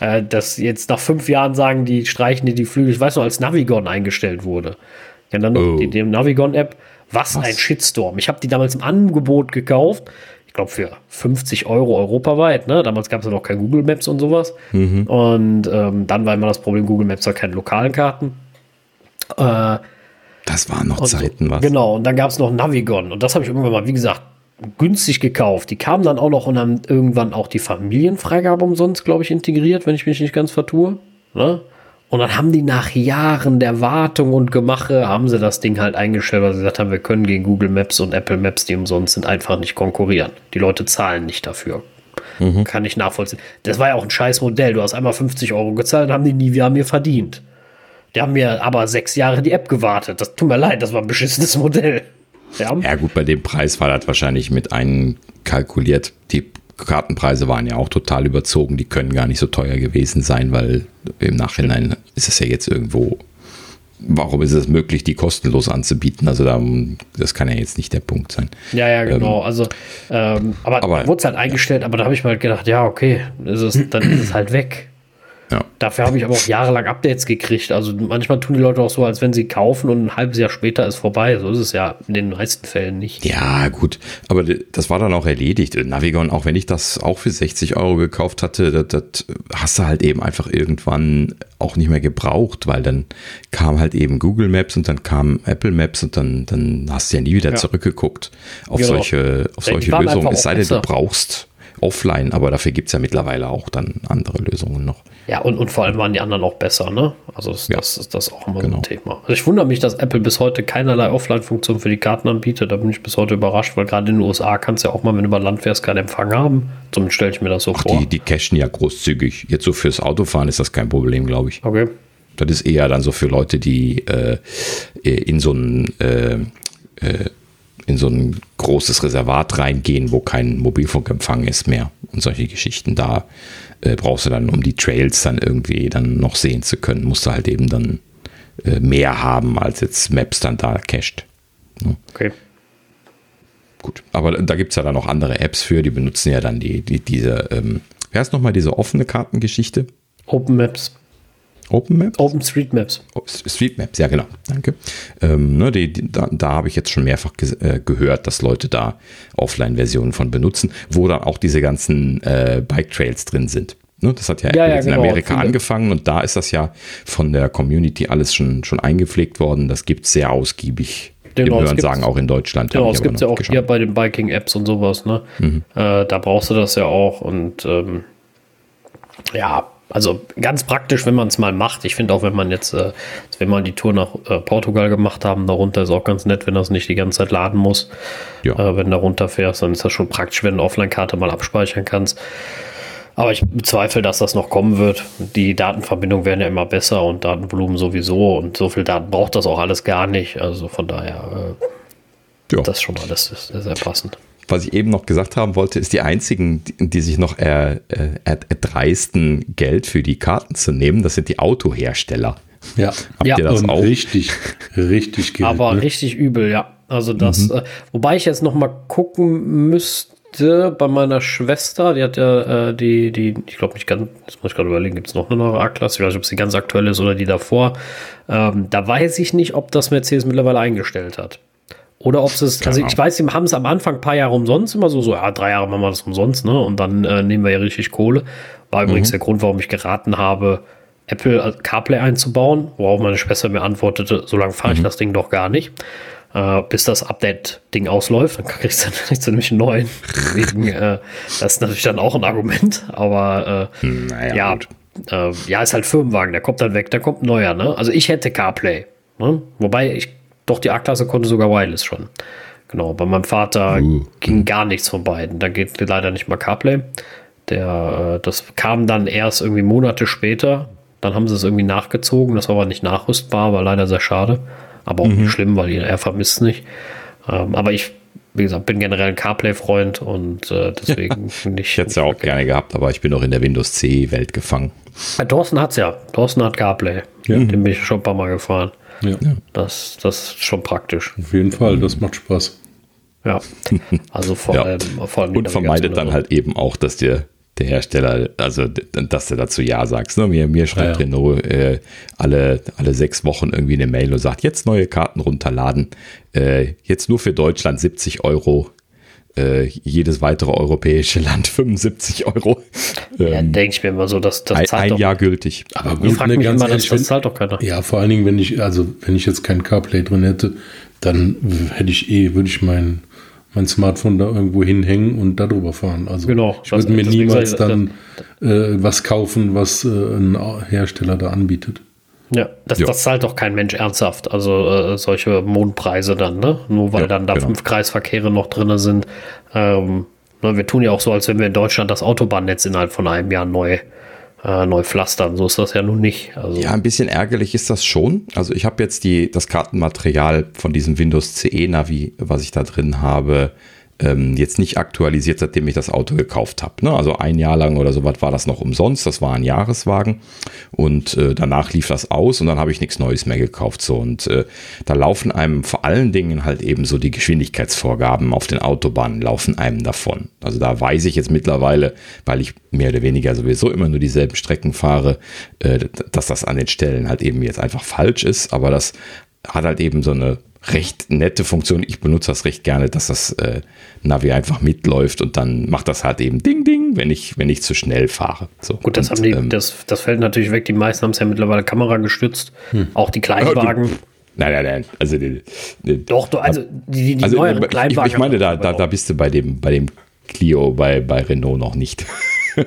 äh, dass jetzt nach fünf Jahren sagen, die streichen dir die Flügel, ich weiß noch, als Navigon eingestellt wurde. Ja, dann Oh. die, die Navigon-App. Was, ein Shitstorm. Ich habe die damals im Angebot gekauft. Ich glaube für 50 Euro europaweit. Ne? Damals gab es ja noch kein Google Maps und sowas. Und ähm, dann war immer das Problem, Google Maps hat keine lokalen Karten. Äh, Das waren noch. Zeiten, was? Genau, und dann gab es noch Navigon. Und das habe ich irgendwann mal, wie gesagt, günstig gekauft. Die kamen dann auch noch und haben irgendwann auch die Familienfreigabe umsonst, glaube ich, integriert, wenn ich mich nicht ganz vertue. Ne? Und dann haben die nach Jahren der Wartung und Gemache, haben sie das Ding halt eingestellt, weil sie gesagt haben, wir können gegen Google Maps und Apple Maps, die umsonst sind, einfach nicht konkurrieren. Die Leute zahlen nicht dafür. Kann ich nachvollziehen. Das war ja auch ein scheiß Modell. Du hast einmal 50 Euro gezahlt, haben die nie wieder mir verdient. Die haben mir aber sechs Jahre die App gewartet. Das tut mir leid, das war ein beschissenes Modell. Ja, Ja, gut, bei dem Preis war das wahrscheinlich mit einkalkuliert. Die Kartenpreise waren ja auch total überzogen. Die können gar nicht so teuer gewesen sein, weil im Nachhinein ist es ja jetzt irgendwo. Warum ist es möglich, die kostenlos anzubieten? Also, da, das kann ja jetzt nicht der Punkt sein. ja, ja, genau. also, ähm, aber, aber- wurde es halt eingestellt, aber da habe ich mir halt gedacht, ja, okay, ist es, dann ist es halt weg. Ja. Dafür habe ich aber auch jahrelang Updates gekriegt. Also manchmal tun die Leute auch so, als wenn sie kaufen und ein halbes Jahr später ist vorbei. So ist es ja in den meisten Fällen nicht. Ja, gut. Aber das war dann auch erledigt. Navigon, auch wenn ich das auch für 60 Euro gekauft hatte, das, das hast du halt eben einfach irgendwann auch nicht mehr gebraucht, weil dann kam halt eben Google Maps und dann kam Apple Maps und dann, dann hast du ja nie wieder Ja. zurückgeguckt auf Genau. solche, auf solche Lösungen. Es sei denn, du brauchst offline, aber dafür gibt es ja mittlerweile auch dann andere Lösungen noch. Ja, und, und vor allem waren die anderen auch besser, ne? Also das, Ja. das ist das auch immer so Genau. ein Thema. Also ich wundere mich, dass Apple bis heute keinerlei Offline-Funktion für die Karten anbietet. Da bin ich bis heute überrascht, weil gerade in den USA kannst du ja auch mal, wenn du über Land fährst, keinen Empfang haben. Zumindest stelle ich mir das so vor. Die, die cashen ja großzügig. Jetzt so fürs Autofahren ist das kein Problem, glaube ich. okay. Das ist eher dann so für Leute, die äh, in so ein äh, äh, in so ein großes Reservat reingehen, wo kein Mobilfunkempfang ist mehr und solche Geschichten. Da äh, brauchst du dann, um die Trails dann irgendwie dann noch sehen zu können, musst du halt eben dann äh, mehr haben, als jetzt Maps dann da cached. Okay. Gut, aber da gibt es ja dann noch andere Apps für, die benutzen ja dann die, die diese, ähm, wer ist nochmal diese offene Kartengeschichte? Open Maps. Open Maps? Open Street Maps. Oh, Street Maps, ja genau, danke. Ähm, ne, die, die, da da habe ich jetzt schon mehrfach ge äh, gehört, dass Leute da Offline-Versionen von benutzen, wo dann auch diese ganzen äh, Bike-Trails drin sind. Ne, das hat ja, Ja, ja, jetzt in genau, Amerika viele. angefangen und da ist das ja von der Community alles schon, schon eingepflegt worden. Das gibt es sehr ausgiebig. Genau, Hören sagen auch in Deutschland. Genau, es gibt ja noch auch nicht hier geschaut. bei den Biking-Apps und sowas, ne? Äh, da brauchst du das ja auch und ähm, ja, also ganz praktisch, wenn man es mal macht. Ich finde auch, wenn man jetzt, äh, wir mal die Tour nach äh, Portugal gemacht haben, darunter ist auch ganz nett, wenn das nicht die ganze Zeit laden muss. Ja. Äh, wenn du runterfährst, dann ist das schon praktisch, wenn du eine Offline-Karte mal abspeichern kannst. Aber ich bezweifle, dass das noch kommen wird. Die Datenverbindungen werden ja immer besser und Datenvolumen sowieso und so viel Daten braucht das auch alles gar nicht. Also von daher, äh, Ja. das schon alles sehr, sehr passend. Was ich eben noch gesagt haben wollte, ist die einzigen, die, die sich noch er, äh, er, erdreisten, Geld für die Karten zu nehmen, das sind die Autohersteller. Ja. Habt Ja. ihr das auch? richtig, richtig Geld. Aber ne? richtig übel, ja. also das, mhm. äh, wobei ich jetzt noch mal gucken müsste bei meiner Schwester, die hat ja äh, die, die, ich glaube nicht ganz, das muss ich gerade überlegen, gibt es noch eine neue A-Klasse, ich weiß nicht, ob sie ganz aktuell ist oder die davor. Ähm, da weiß ich nicht, ob das Mercedes mittlerweile eingestellt hat. Oder ob es, also ich weiß, sie haben es am Anfang ein paar Jahre umsonst immer so, so, ja, drei Jahre machen wir das umsonst, ne? Und dann äh, nehmen wir ja richtig Kohle. War übrigens mhm. der Grund, warum ich geraten habe, Apple CarPlay einzubauen, worauf meine Schwester mir antwortete, so lange fahre ich mhm. das Ding doch gar nicht. Äh, bis das Update-Ding ausläuft, dann kriegst du, kriegst du nämlich einen neuen. Deswegen, äh, das ist natürlich dann auch ein Argument, aber äh, naja, ja, äh, ja, ist halt Firmenwagen, der kommt dann weg, da kommt ein neuer, ne? Also ich hätte CarPlay, ne? Wobei ich doch, die A-Klasse konnte sogar Wireless schon. Genau, bei meinem Vater uh. ging gar nichts von beiden. Da geht leider nicht mal CarPlay. Der, äh, das kam dann erst irgendwie Monate später. Dann haben sie es irgendwie nachgezogen. Das war aber nicht nachrüstbar, war leider sehr schade. Aber auch mhm. nicht schlimm, weil er vermisst nicht. Ähm, aber ich, wie gesagt, bin generell ein CarPlay-Freund und äh, deswegen finde ich. Ich hätte es ja auch gerne gehabt, aber ich bin noch in der Windows C-Welt gefangen. Ja, Thorsten hat es ja. Thorsten hat CarPlay. Ja. Den bin ich schon ein paar Mal gefahren. Ja. Das, das ist schon praktisch. Auf jeden Fall, das macht Spaß. Ja, also vor, ja. allem, vor allem. Und vermeidet dann halt eben auch, dass dir der Hersteller, also dass du dazu Ja sagst. Ne? Mir, mir schreibt ja, ja. Renault äh, alle, alle sechs Wochen irgendwie eine Mail und sagt, jetzt neue Karten runterladen, äh, jetzt nur für Deutschland 70 Euro, äh, jedes weitere europäische Land 75 Euro. Ähm, ja, denke ich mir immer so, dass das ein, ein Jahr gültig. Aber gut, fragt ne, mich immer, ehrlich, das, das zahlt doch keiner. Ja, vor allen Dingen, wenn ich, also wenn ich jetzt kein CarPlay drin hätte, dann hätte ich eh, würde ich mein, mein Smartphone da irgendwo hinhängen und darüber fahren. Also genau, ich würde mir niemals dann äh, was kaufen, was äh, ein Hersteller da anbietet. Ja, das, das zahlt doch kein Mensch ernsthaft. Also äh, solche Mondpreise dann, ne? Nur weil ja, dann da genau. fünf Kreisverkehre noch drin sind. Ähm, ne, wir tun ja auch so, als wenn wir in Deutschland das Autobahnnetz innerhalb von einem Jahr neu, äh, neu pflastern. So ist das ja nun nicht. Also ja, ein bisschen ärgerlich ist das schon. Also ich habe jetzt die, das Kartenmaterial von diesem Windows CE Navi, was ich da drin habe, ähm, jetzt nicht aktualisiert, seitdem ich das Auto gekauft habe. Ne? Also ein Jahr lang oder so was war das noch umsonst. Das war ein Jahreswagen und äh, danach lief das aus und dann habe ich nichts Neues mehr gekauft. So und äh, da laufen einem vor allen Dingen halt eben so die Geschwindigkeitsvorgaben auf den Autobahnen laufen einem davon. Also da weiß ich jetzt mittlerweile, weil ich mehr oder weniger sowieso immer nur dieselben Strecken fahre, äh, dass das an den Stellen halt eben jetzt einfach falsch ist. Aber das hat halt eben so eine recht nette Funktion. Ich benutze das recht gerne, dass das äh, Navi einfach mitläuft und dann macht das halt eben Ding Ding, wenn ich, wenn ich zu schnell fahre. So, Gut, das, und, haben die, ähm, das, das fällt natürlich weg. Die meisten haben es ja mittlerweile Kamera gestützt. Hm. Auch die Kleinwagen. Nein, nein, nein. Also, die, die, Doch, du, also die, die also, neueren Kleinwagen. Ich, ich meine, da, da, da bist du bei dem, bei dem Clio bei, bei Renault noch nicht.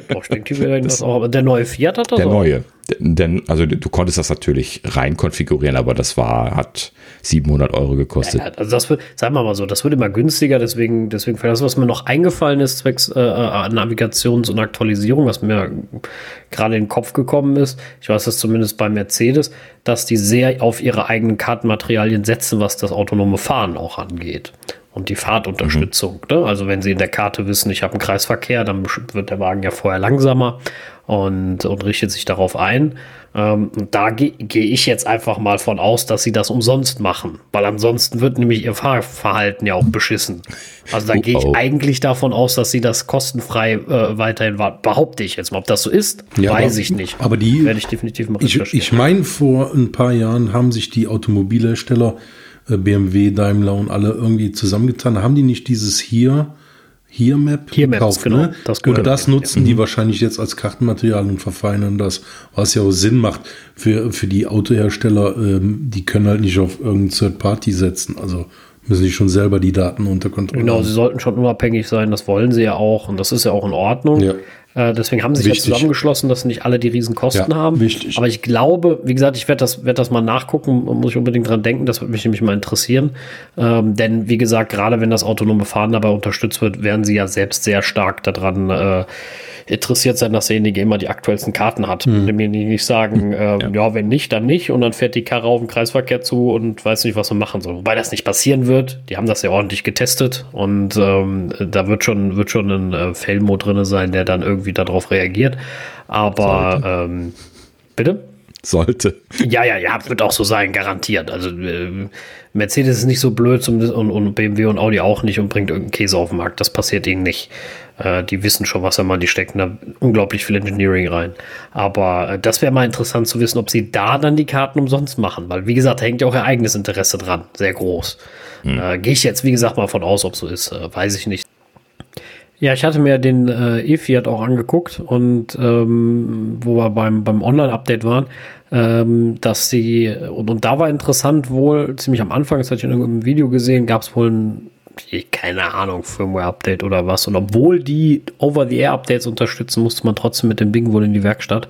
Doch, die das auch. Aber der neue Fiat hat das Der auch. neue. Denn, also du konntest das natürlich rein konfigurieren, aber das war, hat 700 Euro gekostet. Ja, also das wird, sagen wir mal so, das wird immer günstiger, deswegen, deswegen das, was mir noch eingefallen ist, zwecks äh, äh, Navigations- und Aktualisierung, was mir gerade in den Kopf gekommen ist, ich weiß das zumindest bei Mercedes, dass die sehr auf ihre eigenen Kartenmaterialien setzen, was das autonome Fahren auch angeht und die Fahrtunterstützung. Mhm. Ne? Also wenn Sie in der Karte wissen, ich habe einen Kreisverkehr, dann wird der Wagen ja vorher langsamer und, und richtet sich darauf ein. Ähm, da gehe geh ich jetzt einfach mal von aus, dass sie das umsonst machen, weil ansonsten wird nämlich ihr Fahrverhalten ja auch beschissen. Also da oh, gehe ich oh. eigentlich davon aus, dass sie das kostenfrei äh, weiterhin warten. Behaupte ich jetzt mal. Ob das so ist, ja, weiß aber, ich nicht. Aber die werde ich definitiv mal Ich, ich meine, vor ein paar Jahren haben sich die Automobilhersteller äh, BMW, Daimler und alle irgendwie zusammengetan. Haben die nicht dieses hier hier Map hier gekauft, genau. Ne? Das und das nutzen die mhm. wahrscheinlich jetzt als Kartenmaterial und verfeinern das, was ja auch Sinn macht für, für die Autohersteller. Ähm, die können halt nicht auf irgendein Third Party setzen. Also müssen sie schon selber die Daten unter Kontrolle Genau, sie sollten schon unabhängig sein. Das wollen sie ja auch und das ist ja auch in Ordnung. Ja. Äh, deswegen haben sie sich ja zusammengeschlossen, dass nicht alle die Riesenkosten ja, haben. Wichtig. Aber ich glaube, wie gesagt, ich werde das, werd das mal nachgucken, muss ich unbedingt dran denken, das würde mich nämlich mal interessieren. Ähm, denn wie gesagt, gerade wenn das autonome Fahren dabei unterstützt wird, werden sie ja selbst sehr stark daran äh, interessiert sein, dass derjenige immer die aktuellsten Karten hat. Hm. Mir nicht sagen, äh, ja. ja. wenn nicht, dann nicht. Und dann fährt die Karre auf den Kreisverkehr zu und weiß nicht, was man machen soll. Wobei das nicht passieren wird. Die haben das ja ordentlich getestet und ähm, da wird schon, wird schon ein äh, Fail-Mode drin sein, der dann irgendwie darauf reagiert. Aber ähm, bitte? sollte. Ja, ja, ja, wird auch so sein, garantiert. Also äh, Mercedes ist nicht so blöd zum, und, und, BMW und Audi auch nicht und bringt irgendeinen Käse auf den Markt. Das passiert ihnen nicht. Äh, die wissen schon, was er mal, die stecken da unglaublich viel Engineering rein. Aber äh, das wäre mal interessant zu wissen, ob sie da dann die Karten umsonst machen. Weil, wie gesagt, da hängt ja auch ihr eigenes Interesse dran. Sehr groß. Hm. Gehe ich jetzt, wie gesagt, mal von aus, ob so ist. Äh, weiß ich nicht. Ja, ich hatte mir den äh, E-Fiat auch angeguckt und ähm, wo wir beim, beim Online-Update waren, ähm, dass sie, und, und da war interessant wohl, ziemlich am Anfang, das hatte ich in irgendeinem Video gesehen, gab es wohl ein, keine Ahnung, Firmware-Update oder was. Und obwohl die Over-the-Air-Updates unterstützen, musste man trotzdem mit dem Ding wohl in die Werkstatt.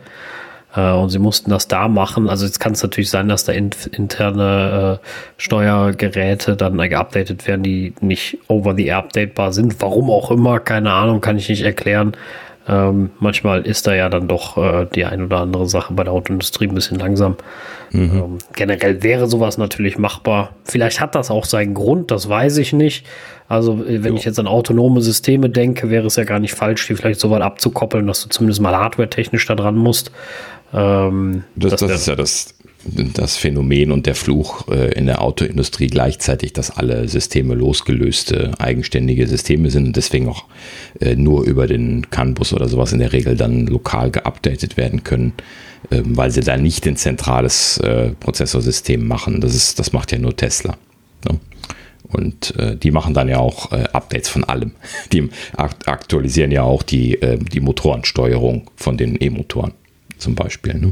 Äh, und sie mussten das da machen. Also jetzt kann es natürlich sein, dass da in, interne äh, Steuergeräte dann geupdatet werden, die nicht over the air updatebar sind. Warum auch immer, keine Ahnung, kann ich nicht erklären. Ähm, manchmal ist da ja dann doch äh, die ein oder andere Sache bei der Autoindustrie ein bisschen langsam. Mhm. Ähm, generell wäre sowas natürlich machbar. Vielleicht hat das auch seinen Grund, das weiß ich nicht. Also, äh, wenn jo. ich jetzt an autonome Systeme denke, wäre es ja gar nicht falsch, die vielleicht so weit abzukoppeln, dass du zumindest mal hardware-technisch da dran musst. Ähm, das, das, das ist ja das, das Phänomen und der Fluch äh, in der Autoindustrie gleichzeitig, dass alle Systeme losgelöste, eigenständige Systeme sind und deswegen auch äh, nur über den CAN-Bus oder sowas in der Regel dann lokal geupdatet werden können, äh, weil sie da nicht ein zentrales äh, Prozessorsystem machen. Das, ist, das macht ja nur Tesla. Ne? Und die machen dann ja auch Updates von allem. Die aktualisieren ja auch die, die Motorensteuerung von den E-Motoren zum Beispiel. Ne?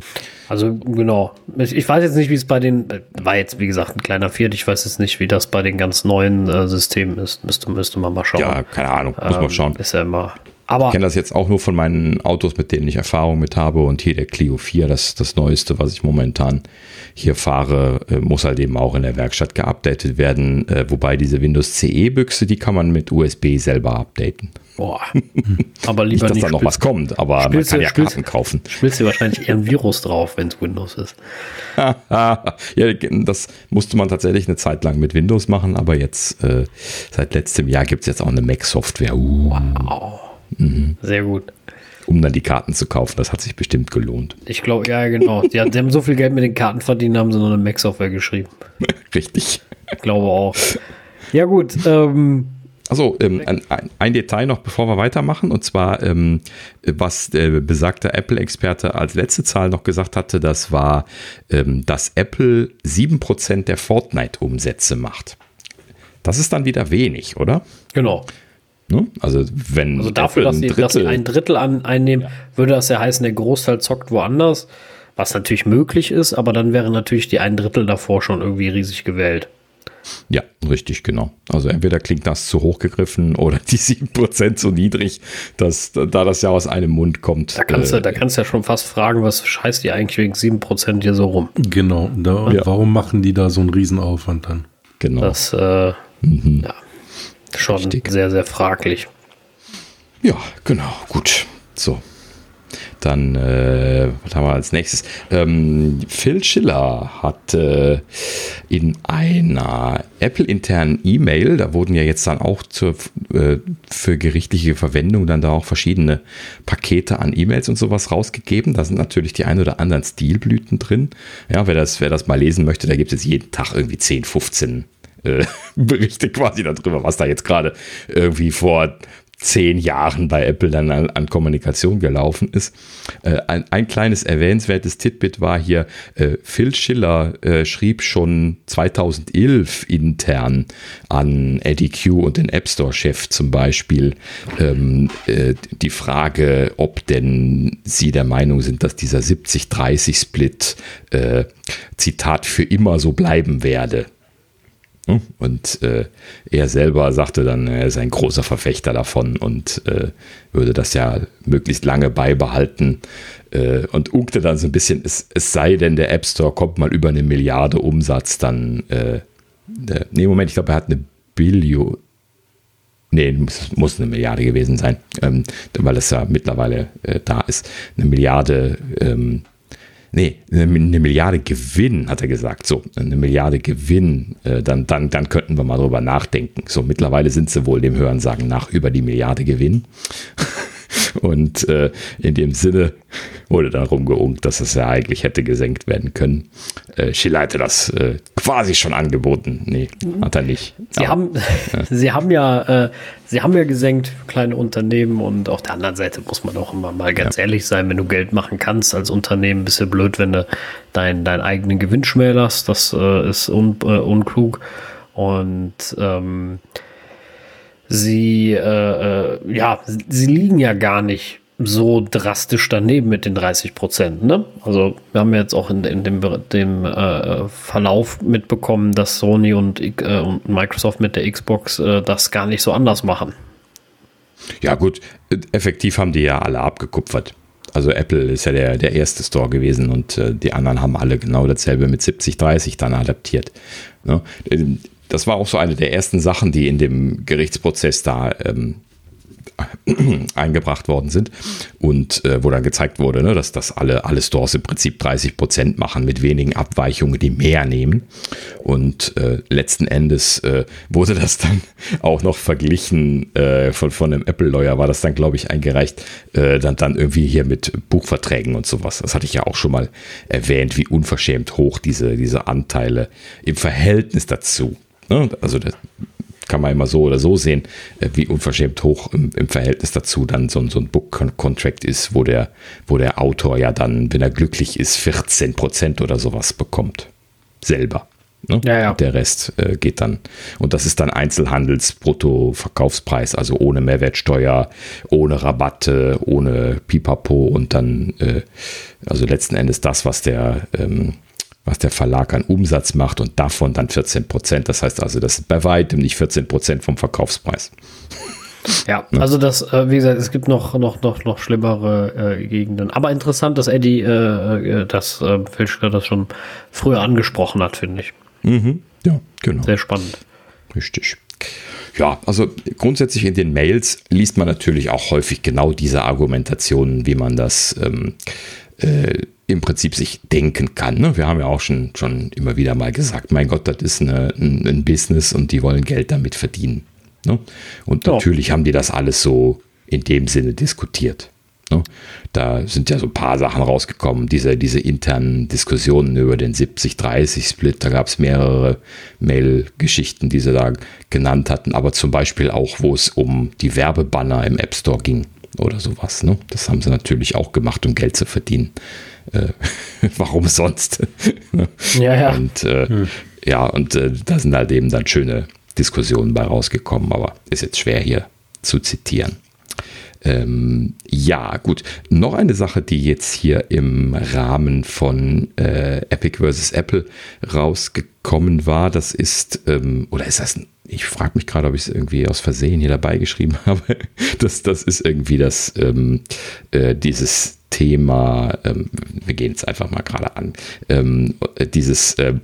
Also genau. Ich weiß jetzt nicht, wie es bei den, war jetzt wie gesagt ein kleiner Viert, ich weiß jetzt nicht, wie das bei den ganz neuen äh, Systemen ist. Müsste, müsste man mal schauen. Ja, keine Ahnung, muss ähm, man schauen. Ist ja immer. Aber ich kenne das jetzt auch nur von meinen Autos, mit denen ich Erfahrung mit habe. Und hier der Clio 4, das das Neueste, was ich momentan hier fahre, äh, muss halt eben auch in der Werkstatt geupdatet werden. Äh, wobei diese Windows CE-Büchse, die kann man mit USB selber updaten. Boah. Aber lieber nicht, dass nicht da noch was kommt, aber man kann ja Karten kaufen. Spielst du wahrscheinlich eher ein Virus drauf, wenn es Windows ist. ja, das musste man tatsächlich eine Zeit lang mit Windows machen, aber jetzt, äh, seit letztem Jahr gibt es jetzt auch eine Mac-Software. Uh. Wow. Mhm. Sehr gut. Um dann die Karten zu kaufen, das hat sich bestimmt gelohnt. Ich glaube, ja, genau. Die, die, haben so viel Geld mit den Karten verdient, haben sie noch eine Mac-Software geschrieben. Richtig. Ich glaube auch. Ja, gut. Ähm, also ähm, ein, ein, Detail noch, bevor wir weitermachen, und zwar, ähm, was der besagte Apple-Experte als letzte Zahl noch gesagt hatte, das war, ähm, dass Apple 7% der Fortnite-Umsätze macht. Das ist dann wieder wenig, oder? Genau. Ne? Also wenn also dafür, dass sie, dass sie, ein Drittel an, einnehmen, ja. würde das ja heißen, der Großteil zockt woanders, was natürlich möglich ist, aber dann wäre natürlich die ein Drittel davor schon irgendwie riesig gewählt. Ja, richtig, genau. Also entweder klingt das zu hoch gegriffen oder die 7% zu niedrig, dass, da das ja aus einem Mund kommt. Da kannst, äh, du, da kannst du ja schon fast fragen, was scheißt die eigentlich wegen 7% hier so rum? Genau, da, ja. warum machen die da so einen Riesenaufwand dann? Genau. Das, äh, mhm. ja, schon richtig. sehr, sehr fraglich. Ja, genau, gut. So, dann, äh, was haben wir als nächstes? Ähm, Phil Schiller hat äh, in einer Apple-internen E-Mail, da wurden ja jetzt dann auch zur, äh, für gerichtliche Verwendung dann da auch verschiedene Pakete an E-Mails und sowas rausgegeben. Da sind natürlich die ein oder anderen Stilblüten drin. Ja, wer das, wer das mal lesen möchte, da gibt es jeden Tag irgendwie 10, 15 äh, Berichte quasi darüber, was da jetzt gerade irgendwie vor zehn Jahren bei Apple dann an, an Kommunikation gelaufen ist. Äh, ein, ein, kleines erwähnenswertes Titbit war hier, äh, Phil Schiller äh, schrieb schon 2011 intern an Eddie Q und den App Store-Chef zum Beispiel ähm, äh, die Frage, ob denn sie der Meinung sind, dass dieser 70-30-Split äh, Zitat für immer so bleiben werde. Hm? Und äh, er selber sagte dann, er ist ein großer Verfechter davon und äh, würde das ja möglichst lange beibehalten äh, und ugte dann so ein bisschen, es, es, sei denn, der App Store kommt mal über eine Milliarde Umsatz, dann, äh, nee, Moment, ich glaube, er hat eine Billion, nee, muss, muss eine Milliarde gewesen sein, ähm, weil es ja mittlerweile äh, da ist, eine Milliarde ähm, nee, eine Milliarde Gewinn, hat er gesagt. So, eine Milliarde Gewinn, äh, dann, dann, dann könnten wir mal drüber nachdenken. So, mittlerweile sind sie wohl dem Hörensagen nach über die Milliarde Gewinn. Und äh, in dem Sinne wurde dann rumgeungt, dass es ja eigentlich hätte gesenkt werden können. Äh, Schiller hätte das äh, quasi schon angeboten. Nee, hat er nicht. Sie, Aber, haben, Sie haben ja, äh, Sie haben ja gesenkt für kleine Unternehmen und auf der anderen Seite muss man auch immer mal ganz ehrlich sein, wenn du Geld machen kannst als Unternehmen, bist du blöd, wenn du deinen deinen eigenen Gewinn schmälerst. Das äh, ist un, äh, unklug. Und ähm, sie, äh, äh, ja, sie liegen ja gar nicht so drastisch daneben mit den 30 Prozent. Ne? Also wir haben jetzt auch in, in dem, dem äh, Verlauf mitbekommen, dass Sony und, äh, und Microsoft mit der Xbox äh, das gar nicht so anders machen. Ja gut, effektiv haben die ja alle abgekupfert. Also Apple ist ja der, der erste Store gewesen und äh, die anderen haben alle genau dasselbe mit 70-30 dann adaptiert. Ne? Das war auch so eine der ersten Sachen, die in dem Gerichtsprozess da ähm, eingebracht worden sind und äh, wo dann gezeigt wurde, ne, dass das alle, alle Stores im Prinzip 30 Prozent machen mit wenigen Abweichungen, die mehr nehmen. Und äh, letzten Endes äh, wurde das dann auch noch verglichen äh, von, von einem Apple-Lawyer, war das dann, glaube ich, eingereicht, äh, dann, dann irgendwie hier mit Buchverträgen und sowas. Das hatte ich ja auch schon mal erwähnt, wie unverschämt hoch diese, diese Anteile im Verhältnis dazu. Ne? Also das, kann man immer so oder so sehen, äh, wie unverschämt hoch im, im Verhältnis dazu dann so, so ein Book-Contract ist, wo der, wo der Autor ja dann, wenn er glücklich ist, 14 Prozent oder sowas bekommt. Selber. Ne? Ja, ja. Und der Rest äh, geht dann. Und das ist dann Einzelhandels-Brutto-Verkaufspreis, also ohne Mehrwertsteuer, ohne Rabatte, ohne Pipapo und dann, äh, also letzten Endes das, was der, ähm, was der Verlag an Umsatz macht und davon dann 14 Prozent. Das heißt also, das ist bei weitem nicht 14 Prozent vom Verkaufspreis. Ja, also das, äh, wie gesagt, es gibt noch, noch, noch, noch schlimmere äh, Gegenden. Aber interessant, dass Eddie, äh, äh dass äh, Filchner das schon früher angesprochen hat, finde ich. Mhm. Ja, genau. Sehr spannend. Richtig. Ja, also grundsätzlich in den Mails liest man natürlich auch häufig genau diese Argumentationen, wie man das ähm, äh, im Prinzip sich denken kann. Ne? Wir haben ja auch schon, schon immer wieder mal gesagt, mein Gott, das ist eine, ein, ein Business und die wollen Geld damit verdienen. Ne? Und Ja. natürlich haben die das alles so in dem Sinne diskutiert. Ne? Da sind ja so ein paar Sachen rausgekommen, diese, diese internen Diskussionen über den 70-30-Split, da gab es mehrere Mail-Geschichten, die sie da genannt hatten, aber zum Beispiel auch, wo es um die Werbebanner im App Store ging oder sowas. Ne? Das haben sie natürlich auch gemacht, um Geld zu verdienen. Äh, warum sonst? Ja, ja. Und äh, ja, und äh, da sind halt eben dann schöne Diskussionen bei rausgekommen, aber ist jetzt schwer hier zu zitieren. Ähm, ja, gut. Noch eine Sache, die jetzt hier im Rahmen von äh, Epic vs. Apple rausgekommen war, das ist, ähm, oder ist das ein, ich frage mich gerade, ob ich es irgendwie aus Versehen hier dabei geschrieben habe. Das, das ist irgendwie das, ähm, äh, dieses Thema, ähm, wir gehen jetzt einfach mal gerade an, ähm, dieses ähm,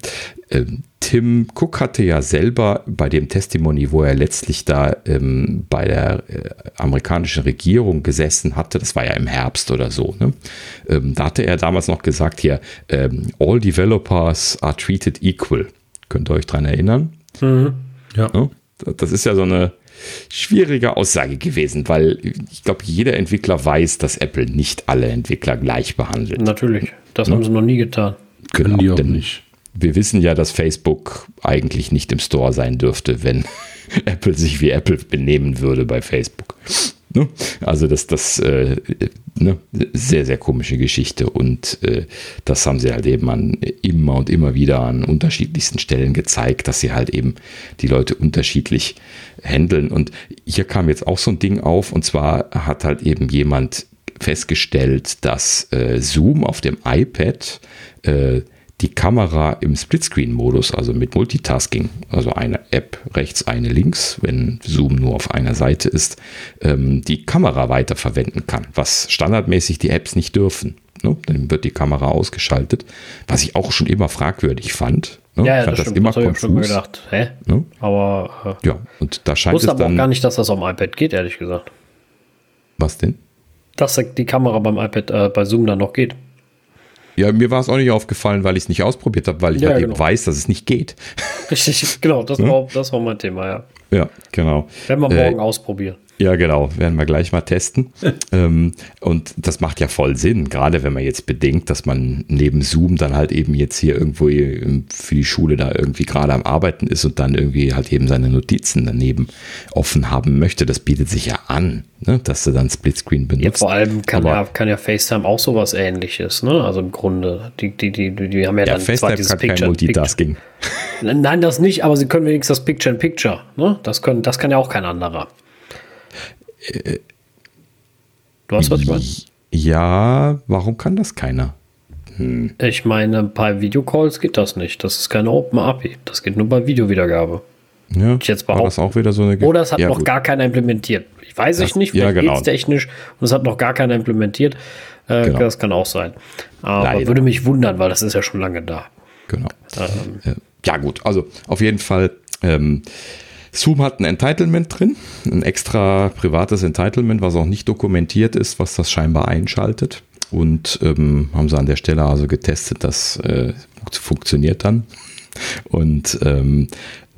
ähm, Tim Cook hatte ja selber bei dem Testimony, wo er letztlich da ähm, bei der äh, amerikanischen Regierung gesessen hatte, das war ja im Herbst oder so, ne? ähm, da hatte er damals noch gesagt hier, ähm, all developers are treated equal. Könnt ihr euch dran erinnern? Ja. Ne? Das ist ja so eine schwierige Aussage gewesen, weil ich glaube, jeder Entwickler weiß, dass Apple nicht alle Entwickler gleich behandelt. Natürlich. Das haben sie noch nie getan. Können die auch denn nicht. Wir wissen ja, dass Facebook eigentlich nicht im Store sein dürfte, wenn Apple sich wie Apple benehmen würde bei Facebook. Ne? Also das, das äh, ne? sehr, sehr komische Geschichte und äh, das haben sie halt eben an, immer und immer wieder an unterschiedlichsten Stellen gezeigt, dass sie halt eben die Leute unterschiedlich handeln. Und hier kam jetzt auch so ein Ding auf und zwar hat halt eben jemand festgestellt, dass äh, Zoom auf dem iPad äh, die Kamera im Splitscreen-Modus, also mit Multitasking, also eine App rechts, eine links, wenn Zoom nur auf einer Seite ist, ähm, die Kamera weiterverwenden kann, was standardmäßig die Apps nicht dürfen. Ne? Dann wird die Kamera ausgeschaltet, was ich auch schon immer fragwürdig fand. Ne? Ja, ja, ich fand das, stimmt. Das habe ich schon gedacht. Hä? Ne? Aber äh, Ja, und da scheint es wusste aber auch dann. gar nicht, dass das am iPad geht, ehrlich gesagt. Was denn? Dass die Kamera beim iPad äh, bei Zoom dann noch geht. Ja, mir war es auch nicht aufgefallen, weil ich es nicht ausprobiert habe, weil ich Ja, halt genau. eben weiß, dass es nicht geht. Richtig, genau, das, war, das war mein Thema, ja. Ja, genau. Werden wir Äh, morgen ausprobieren. Ja, genau. Werden wir gleich mal testen. ähm, und das macht ja voll Sinn, gerade wenn man jetzt bedenkt, dass man neben Zoom dann halt eben jetzt hier irgendwo für die Schule da irgendwie gerade am Arbeiten ist und dann irgendwie halt eben seine Notizen daneben offen haben möchte. Das bietet sich ja an, ne? dass du dann Splitscreen benutzt. Ja, vor allem kann, Aber, ja, kann ja FaceTime auch sowas ähnliches, ne? Also im Grunde. Die, die, die, die haben ja, ja dann FaceTime zwar dieses kann Picture, kein Multitasking. Picture. Nein, das nicht, aber sie können wenigstens das Picture-in-Picture. Ne? Das, können, das kann ja auch kein anderer. Du hast was, was? Ja, warum kann das keiner? Hm. Ich meine, bei Videocalls geht das nicht. Das ist keine Open API. Das geht nur bei Videowiedergabe. Ja, ich jetzt war das auch wieder so eine Ge Oder es hat ja, noch gut. gar keiner implementiert. Ich weiß das, ich nicht, vielleicht ja, genau. technisch und es hat noch gar keiner implementiert. Äh, genau. Das kann auch sein. Aber Leider. würde mich wundern, weil das ist ja schon lange da. Genau. Ähm. Ja, gut. Also auf jeden Fall ähm, Zoom hat ein Entitlement drin, ein extra privates Entitlement, was auch nicht dokumentiert ist, was das scheinbar einschaltet. Und ähm, haben sie an der Stelle also getestet, das äh, funktioniert dann. Und ähm,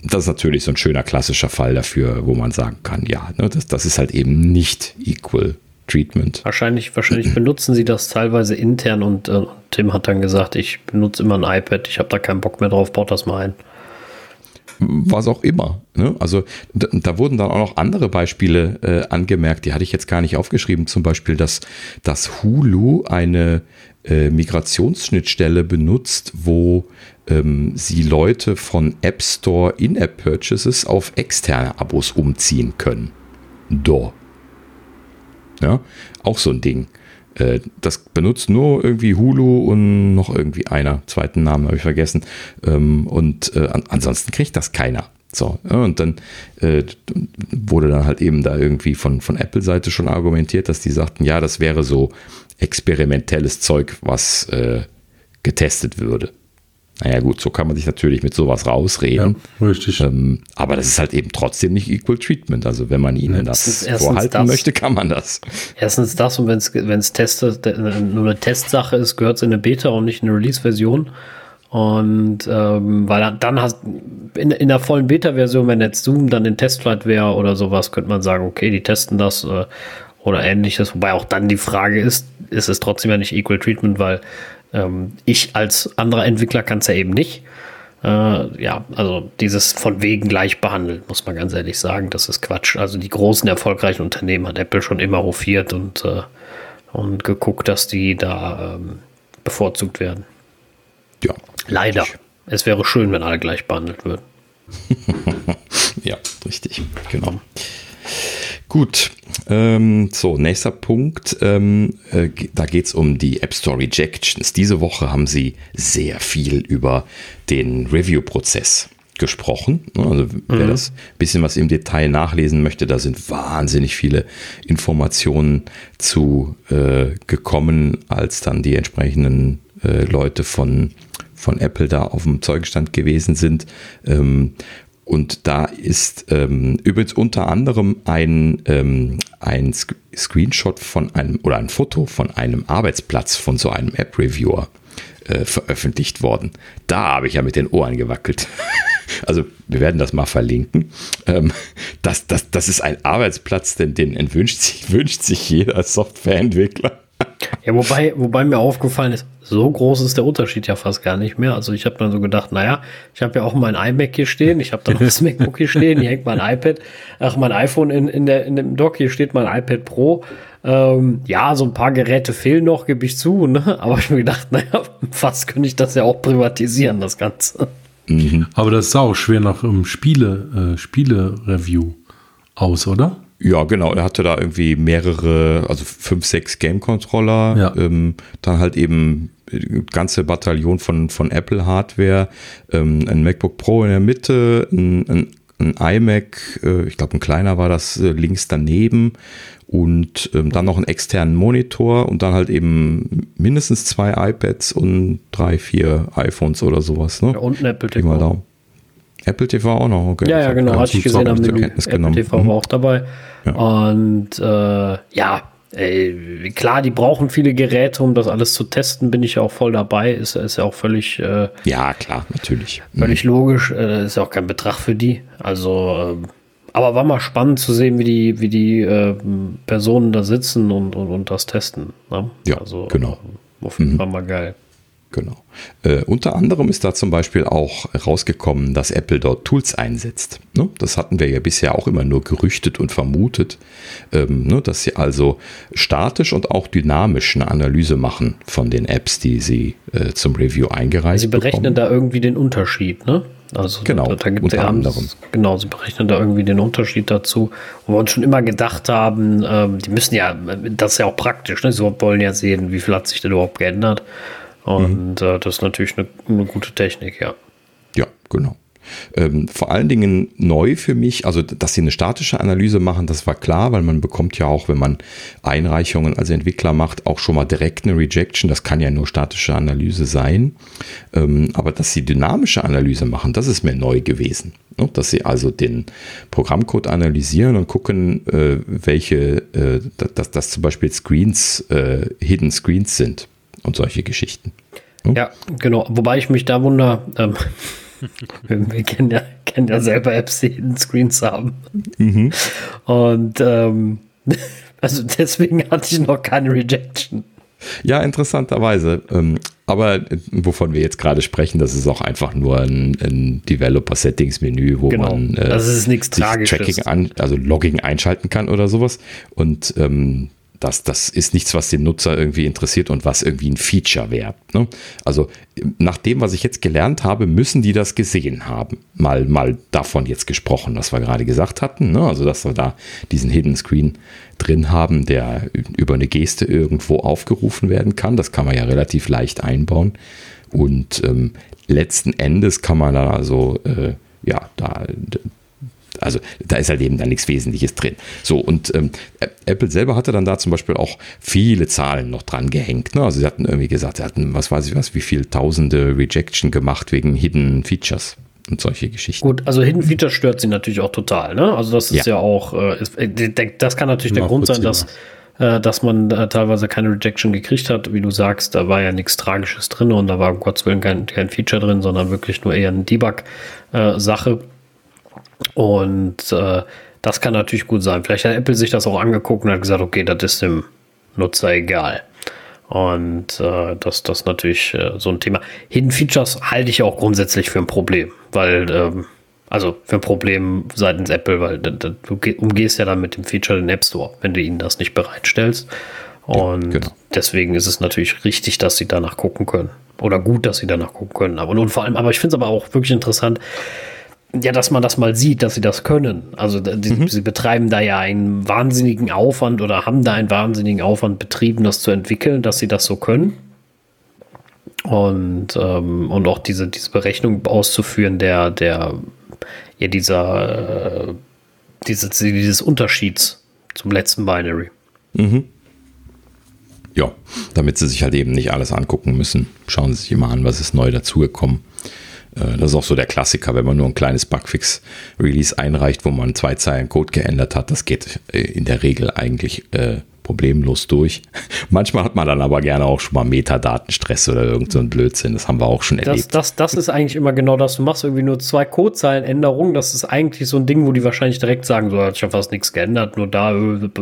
das ist natürlich so ein schöner klassischer Fall dafür, wo man sagen kann, ja, ne, das, das ist halt eben nicht Equal Treatment. Wahrscheinlich, wahrscheinlich benutzen sie das teilweise intern und äh, Tim hat dann gesagt, ich benutze immer ein iPad, ich habe da keinen Bock mehr drauf, baut das mal ein was auch immer. Ne? Also da, da, wurden dann auch noch andere Beispiele äh, angemerkt, die hatte ich jetzt gar nicht aufgeschrieben. Zum Beispiel, dass, dass Hulu eine äh, Migrationsschnittstelle benutzt, wo ähm, sie Leute von App Store In-App-Purchases auf externe Abos umziehen können. Do. Ja, auch so ein Ding. Äh, das benutzt nur irgendwie Hulu und noch irgendwie einer. Zweiten Namen habe ich vergessen. Ähm, und äh, ansonsten kriegt das keiner. So, und dann äh, wurde dann halt eben da irgendwie von, von Apple-Seite schon argumentiert, dass die sagten, ja, das wäre so experimentelles Zeug, was äh, getestet würde. Naja, gut, so kann man sich natürlich mit sowas rausreden. Ja, richtig. Ähm, aber das ist halt eben trotzdem nicht Equal Treatment. Also, wenn man ihnen das, das vorhalten das, möchte, kann man das. Erstens das und wenn es nur eine Testsache ist, gehört es in eine Beta und nicht in eine Release-Version. Und ähm, weil dann hast in, in der vollen Beta-Version, wenn jetzt Zoom dann in Testflight wäre oder sowas, könnte man sagen, okay, die testen das äh, oder ähnliches. Wobei auch dann die Frage ist, ist es trotzdem ja nicht Equal Treatment, weil ähm, ich als anderer Entwickler kann es ja eben nicht. Äh, ja, also dieses von wegen gleich behandelt, muss man ganz ehrlich sagen, das ist Quatsch. Also die großen erfolgreichen Unternehmen hat Apple schon immer hofiert und, äh, und geguckt, dass die da ähm, bevorzugt werden. Ja. Leider. Es wäre schön, wenn alle gleich behandelt würden. ja, richtig, genau. Gut, ähm, so, nächster Punkt. Ähm, äh, da geht es um die App Store Rejections. Diese Woche haben sie sehr viel über den Review-Prozess gesprochen. Also wer mhm. das bisschen was im Detail nachlesen möchte, da sind wahnsinnig viele Informationen zu äh, gekommen, als dann die entsprechenden äh, Leute von, von Apple da auf dem Zeugenstand gewesen sind. Ähm, und da ist ähm, übrigens unter anderem ein, ähm, ein Screenshot von einem oder ein Foto von einem Arbeitsplatz von so einem App-Reviewer äh, veröffentlicht worden. Da habe ich ja mit den Ohren gewackelt. also wir werden das mal verlinken. Ähm, das, das, das ist ein Arbeitsplatz, den, den wünscht, sich, wünscht sich jeder Softwareentwickler. Ja, wobei, wobei mir aufgefallen ist, so groß ist der Unterschied ja fast gar nicht mehr. Also ich habe dann so gedacht, naja, ich habe ja auch mein iMac hier stehen, ich habe dann das MacBook hier stehen, hier hängt mein iPad, ach, mein iPhone in, in, der, in dem Dock, hier steht mein iPad Pro. Ähm, ja, so ein paar Geräte fehlen noch, gebe ich zu, ne? aber ich mir gedacht, naja, fast könnte ich das ja auch privatisieren, das Ganze. Mhm. Aber das sah auch schwer nach einem Spiele, äh, Spiele-Review aus, oder? Ja, genau. Er hatte da irgendwie mehrere, also fünf, sechs Game-Controller, ja. ähm, dann halt eben ganze Bataillon von, von Apple-Hardware, ähm, ein MacBook Pro in der Mitte, ein, ein, ein iMac, äh, ich glaube ein kleiner war das äh, links daneben und ähm, dann noch einen externen Monitor und dann halt eben mindestens zwei iPads und drei, vier iPhones oder sowas. Ne? Ja, und ein Apple TV. Apple TV auch noch, okay. Ja, ja, genau, hatte ich gesehen am Menü. Apple TV mhm. war auch dabei. Ja. Und äh, ja, ey, klar, die brauchen viele Geräte, um das alles zu testen, bin ich ja auch voll dabei. Ist, ist ja auch völlig. Äh, ja, klar, natürlich. Völlig mhm. logisch. Äh, ist ja auch kein Betrag für die. Also, äh, Aber war mal spannend zu sehen, wie die, wie die äh, Personen da sitzen und, und, und das testen. Ne? Ja, also, genau. Auf jeden Fall mal geil. Genau. Äh, unter anderem ist da zum Beispiel auch rausgekommen, dass Apple dort Tools einsetzt. Ne? Das hatten wir ja bisher auch immer nur gerüchtet und vermutet, ähm, ne? dass sie also statisch und auch dynamisch eine Analyse machen von den Apps, die sie äh, zum Review eingereicht Sie berechnen bekommen. da irgendwie den Unterschied, ne? Also genau, da, da gibt unter ja, anderem. Genau, sie berechnen da irgendwie den Unterschied dazu. Wo wir uns schon immer gedacht haben, ähm, die müssen ja, das ist ja auch praktisch, ne? sie wollen ja sehen, wie viel hat sich denn überhaupt geändert. Und mhm. äh, das ist natürlich eine, eine, gute Technik, ja. Ja, genau. Ähm, vor allen Dingen neu für mich, also dass sie eine statische Analyse machen, das war klar, weil man bekommt ja auch, wenn man Einreichungen als Entwickler macht, auch schon mal direkt eine Rejection. Das kann ja nur statische Analyse sein. Ähm, aber dass sie dynamische Analyse machen, das ist mir neu gewesen. Ne? Dass sie also den Programmcode analysieren und gucken, äh, welche, äh, dass das zum Beispiel Screens, äh, Hidden Screens sind und solche Geschichten. Hm? Ja, genau. Wobei ich mich da wundere, ähm, wir, kennen, ja, kennen ja selber Apps, die Hidden Screens haben. Mhm. Und ähm, also deswegen hatte ich noch keine Rejection. Ja, interessanterweise. Ähm, aber äh, wovon wir jetzt gerade sprechen, das ist auch einfach nur ein, ein Developer-Settings-Menü, wo genau. man äh, das ist nichts Tracking an, also Logging einschalten kann oder sowas. Und ähm, das, das ist nichts, was den Nutzer irgendwie interessiert und was irgendwie ein Feature wäre. Ne? Also nach dem, was ich jetzt gelernt habe, müssen die das gesehen haben. Mal, mal davon jetzt gesprochen, was wir gerade gesagt hatten. Ne? Also dass wir da diesen Hidden Screen drin haben, der über eine Geste irgendwo aufgerufen werden kann. Das kann man ja relativ leicht einbauen. Und ähm, letzten Endes kann man dann also äh, ja, da also da ist halt eben dann nichts Wesentliches drin. So, und ähm, Apple selber hatte dann da zum Beispiel auch viele Zahlen noch dran gehängt. Ne? Also sie hatten irgendwie gesagt, sie hatten, was weiß ich was, wie viel tausende Rejection gemacht wegen Hidden Features und solche Geschichten. Gut, also Hidden Features stört sie natürlich auch total. Ne? Also das ist ja, ja auch, äh, äh, das kann natürlich der Grund sein, dass äh, dass man äh, teilweise keine Rejection gekriegt hat. Wie du sagst, da war ja nichts Tragisches drin und da war um Gottes Willen kein, kein Feature drin, sondern wirklich nur eher eine Debug-Sache. Und äh, das kann natürlich gut sein. Vielleicht hat Apple sich das auch angeguckt und hat gesagt, okay, das ist dem Nutzer egal. Und äh, das, das ist natürlich äh, so ein Thema. Hidden Features halte ich auch grundsätzlich für ein Problem, weil, ähm, also für ein Problem seitens Apple, weil du umgehst ja dann mit dem Feature den App Store, wenn du ihnen das nicht bereitstellst. Und genau. deswegen ist es natürlich richtig, dass sie danach gucken können. Oder gut, dass sie danach gucken können. Aber und vor allem, aber ich finde es aber auch wirklich interessant, ja, dass man das mal sieht, dass sie das können. Also die, mhm. sie betreiben da ja einen wahnsinnigen Aufwand oder haben da einen wahnsinnigen Aufwand betrieben, das zu entwickeln, dass sie das so können. Und, ähm, und auch diese, diese Berechnung auszuführen, der, der, ja, dieser, äh, diese, dieses Unterschieds zum letzten Binary. Mhm. Ja, damit sie sich halt eben nicht alles angucken müssen. Schauen Sie sich immer an, was ist neu dazugekommen. Äh, das ist auch so der Klassiker, wenn man nur ein kleines Bugfix-Release einreicht, wo man zwei Zeilen Code geändert hat. Das geht äh, in der Regel eigentlich äh, problemlos durch. Manchmal hat man dann aber gerne auch schon mal Metadatenstress oder irgend so Blödsinn. Das haben wir auch schon erlebt. Das, das, das ist eigentlich immer genau das. Du machst irgendwie nur zwei Codezeilenänderungen. Das ist eigentlich so ein Ding, wo die wahrscheinlich direkt sagen, so hat sich ja fast nichts geändert. Nur da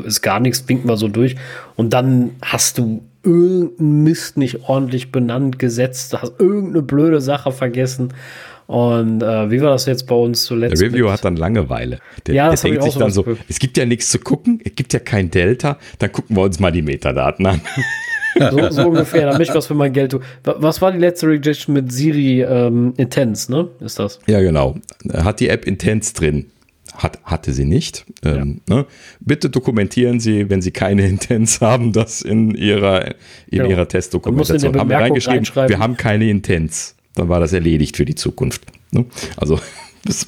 ist gar nichts, winken wir so durch. Und dann hast du irgendeinen Mist nicht ordentlich benannt, gesetzt, hast irgendeine blöde Sache vergessen. Und äh, wie war das jetzt bei uns zuletzt? Der Reviewer hat dann Langeweile. Der, ja, der denkt sich dann so, es gibt ja nichts zu gucken, es gibt ja kein Delta, dann gucken wir uns mal die Metadaten an. So, so ungefähr, damit ich was für mein Geld tue. Was war die letzte Rejection mit Siri ähm, Intense, ne? Ist das? Ja, genau. Hat die App Intense drin. Hat, hatte sie nicht. Ähm, ja. ne? Bitte dokumentieren Sie, wenn Sie keine Intents haben, das in Ihrer, in genau. ihrer Testdokumentation. Haben wir reingeschrieben, wir haben keine Intents. Dann war das erledigt für die Zukunft. Ne? Also, das,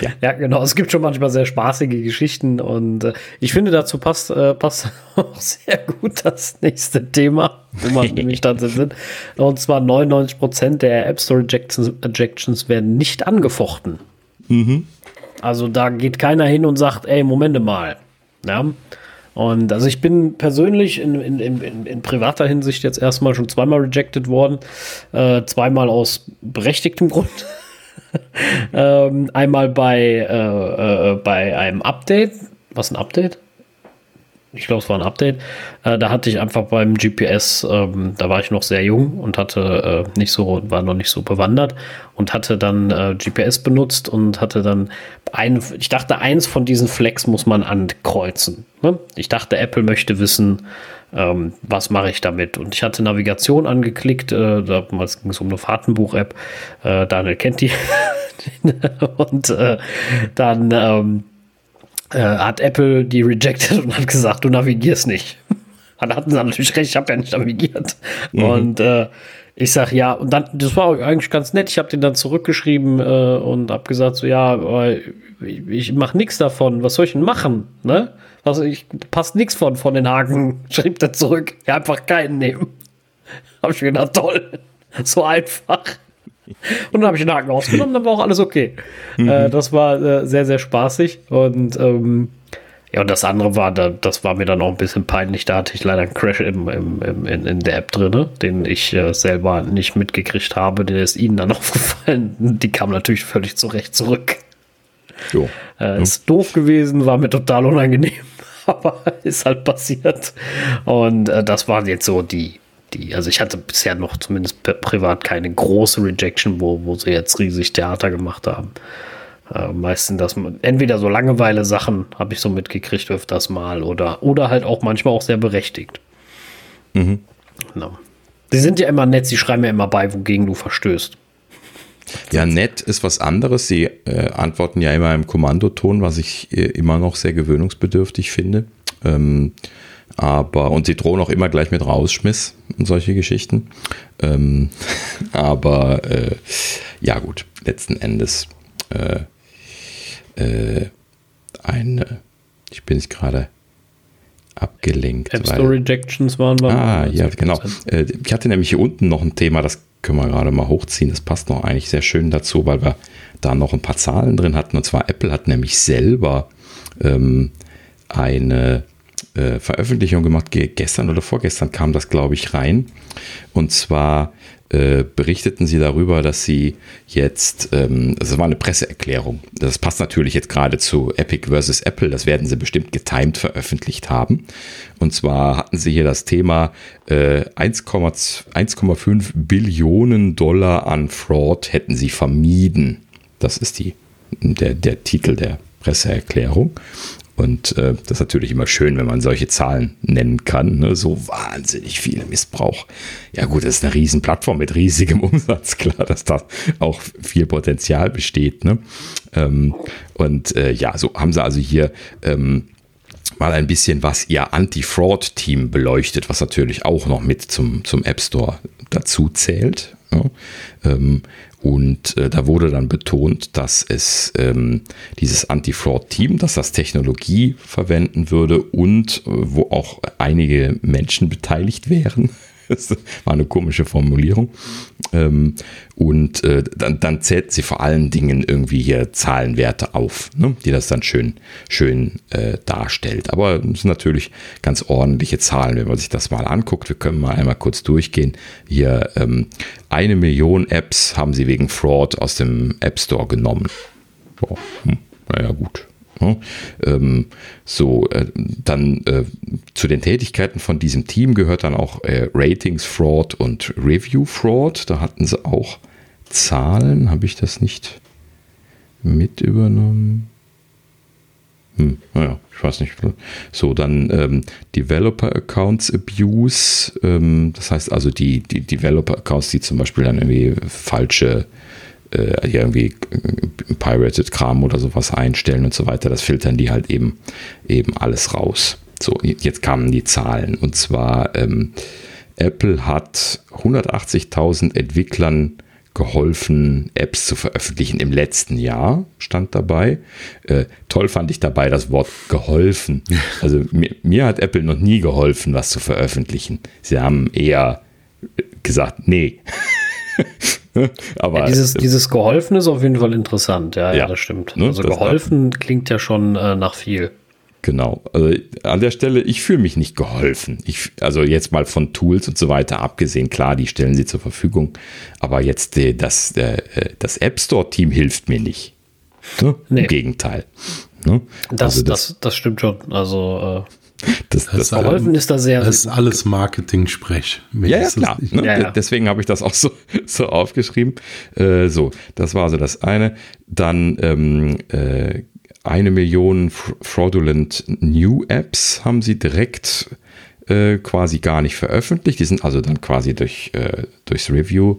ja. ja. genau. Es gibt schon manchmal sehr spaßige Geschichten und äh, ich finde, dazu passt, äh, passt auch sehr gut das nächste Thema, wo man nämlich dann sind. Und zwar 99% der App Store Ejections, Ejections werden nicht angefochten. Mhm. Also da geht keiner hin und sagt, ey, Momente mal. Ja. Und also ich bin persönlich in, in, in, in privater Hinsicht jetzt erstmal schon zweimal rejected worden. Äh, zweimal aus berechtigtem Grund. ähm, einmal bei, äh, äh, bei einem Update. Was ein Update? Ich glaube, es war ein Update. Äh, da hatte ich einfach beim GPS, ähm, da war ich noch sehr jung und hatte äh, nicht so, war noch nicht so bewandert und hatte dann äh, GPS benutzt und hatte dann ein, ich dachte, eins von diesen Flex muss man ankreuzen. Ne? Ich dachte, Apple möchte wissen, ähm, was mache ich damit? Und ich hatte Navigation angeklickt, äh, damals ging es um eine Fahrtenbuch-App. Äh, Daniel kennt die. und äh, dann ähm, äh, hat Apple die rejected und hat gesagt, du navigierst nicht. Dann hatten sie natürlich recht, ich habe ja nicht navigiert. Mhm. Und äh, ich sag ja, und dann, das war eigentlich ganz nett. Ich habe den dann zurückgeschrieben äh, und habe gesagt, so ja, ich, ich mache nichts davon. Was soll ich denn machen? Ne? Also ich passt nichts von von den Haken. Schrieb er zurück. Ja, einfach keinen nehmen. Habe ich mir gedacht, toll. So einfach. Und dann habe ich den Haken rausgenommen, dann war auch alles okay. Mhm. Äh, das war äh, sehr, sehr spaßig. Und ähm, ja, und das andere war, da, das war mir dann auch ein bisschen peinlich. Da hatte ich leider einen Crash im, im, im in, in, der App drin, den ich äh, selber nicht mitgekriegt habe. Der ist ihnen dann aufgefallen. Die kam natürlich völlig zurecht zurück. Jo. Äh, ist doof gewesen, war mir total unangenehm. Aber ist halt passiert. Und äh, das waren jetzt so die, die, also ich hatte bisher noch zumindest privat keine große Rejection, wo, wo sie jetzt riesig Theater gemacht haben. Äh, meistens das entweder so Langeweile Sachen habe ich so mitgekriegt öfters mal oder oder halt auch manchmal auch sehr berechtigt. Mhm. Genau. Sie sind ja immer nett, sie schreiben ja immer bei, wogegen du verstößt. Ja, nett ist was anderes. Sie äh, antworten ja immer im Kommandoton, was ich äh, immer noch sehr gewöhnungsbedürftig finde. Ähm, aber, und sie drohen auch immer gleich mit Rausschmiss und solche Geschichten. Ähm, aber äh, ja, gut, letzten Endes äh, äh, eine, ich bin jetzt gerade abgelenkt. App Store Rejections waren wir. Ah, ja, genau. Äh, ich hatte nämlich hier unten noch ein Thema, das können wir gerade mal hochziehen. Das passt noch eigentlich sehr schön dazu, weil wir da noch ein paar Zahlen drin hatten. Und zwar Apple hat nämlich selber ähm, eine äh, Veröffentlichung gemacht. Gestern oder vorgestern kam das, glaube ich, rein. Und zwar äh, berichteten sie darüber, dass sie jetzt, ähm, das war eine Presseerklärung, das passt natürlich jetzt gerade zu Epic versus Apple, das werden sie bestimmt getimed veröffentlicht haben. Und zwar hatten sie hier das Thema äh, 1,5 Billionen Dollar an Fraud hätten sie vermieden. Das ist die, der, der Titel der Presseerklärung. Und äh, das ist natürlich immer schön, wenn man solche Zahlen nennen kann. Ne? So wahnsinnig viel Missbrauch. Ja gut, das ist eine riesen Plattform mit riesigem Umsatz. Klar, dass da auch viel Potenzial besteht. Ne? Ähm, und äh, ja, so haben sie also hier ähm, mal ein bisschen was ihr Anti-Fraud-Team beleuchtet, was natürlich auch noch mit zum, zum App Store dazu zählt. Ja? Und äh, da wurde dann betont, dass es ähm, dieses Anti-Fraud-Team, dass das Technologie verwenden würde und äh, wo auch einige Menschen beteiligt wären. Das war eine komische Formulierung. Ähm, und äh, dann, dann, zählt sie vor allen Dingen irgendwie hier Zahlenwerte auf, ne, die das dann schön, schön äh, darstellt. Aber es sind natürlich ganz ordentliche Zahlen, wenn man sich das mal anguckt. Wir können mal einmal kurz durchgehen. Hier ähm, eine Million Apps haben sie wegen Fraud aus dem App Store genommen. Boah, hm, naja, gut. Ja, ähm, so, äh, dann äh, zu den Tätigkeiten von diesem Team gehört dann auch äh, Ratings Fraud und Review Fraud. Da hatten sie auch Zahlen. Habe ich das nicht mit übernommen? Hm, naja, ich weiß nicht. So, dann ähm, Developer Accounts Abuse. Ähm, das heißt also die, die Developer Accounts, die zum Beispiel dann irgendwie falsche äh, irgendwie äh, Pirated Kram oder sowas einstellen und so weiter. Das filtern die halt eben, eben alles raus. So, jetzt kamen die Zahlen. Und zwar, ähm, Apple hat 180.000 Entwicklern geholfen, Apps zu veröffentlichen im letzten Jahr, stand dabei. Äh, toll fand ich dabei das Wort geholfen. Also mir, mir, hat Apple noch nie geholfen, was zu veröffentlichen. Sie haben eher gesagt, nee. Aber ja, dieses, dieses geholfen ist auf jeden Fall interessant. Ja, ja, ja das stimmt. Ne, also das geholfen klingt ja schon äh, nach viel. Genau. Also an der Stelle, ich fühle mich nicht geholfen. Ich, also jetzt mal von Tools und so weiter abgesehen, klar, die stellen sie zur Verfügung. Aber jetzt äh, das, äh, das App Store-Team hilft mir nicht. Ne? Nee. Im Gegenteil. Ne? Das, also das, das, das, stimmt schon. Also äh das, das, geholfen ist da sehr. Das ist alles Marketing-Sprech. Ja, ja, klar. Ne? Ja, ja. Deswegen habe ich das auch so, so aufgeschrieben. Äh, so, das war so das eine. Dann ähm, äh, eine Million fraudulent New Apps haben sie direkt äh, quasi gar nicht veröffentlicht. Die sind also dann quasi durch, äh, durchs Review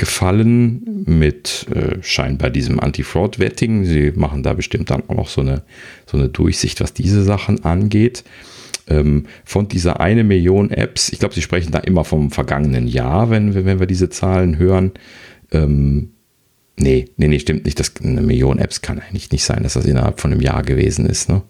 gefallen mit äh, scheinbar diesem Anti-Fraud-Vetting. Sie machen da bestimmt dann auch noch so eine, so eine Durchsicht, was diese Sachen angeht. Ähm, von dieser eine Million Apps, ich glaube, Sie sprechen da immer vom vergangenen Jahr, wenn, wenn wir diese Zahlen hören. Ähm, Nee, nee, nee, stimmt nicht. Das, eine Million Apps kann eigentlich nicht sein, dass das innerhalb von einem Jahr gewesen ist. Ne?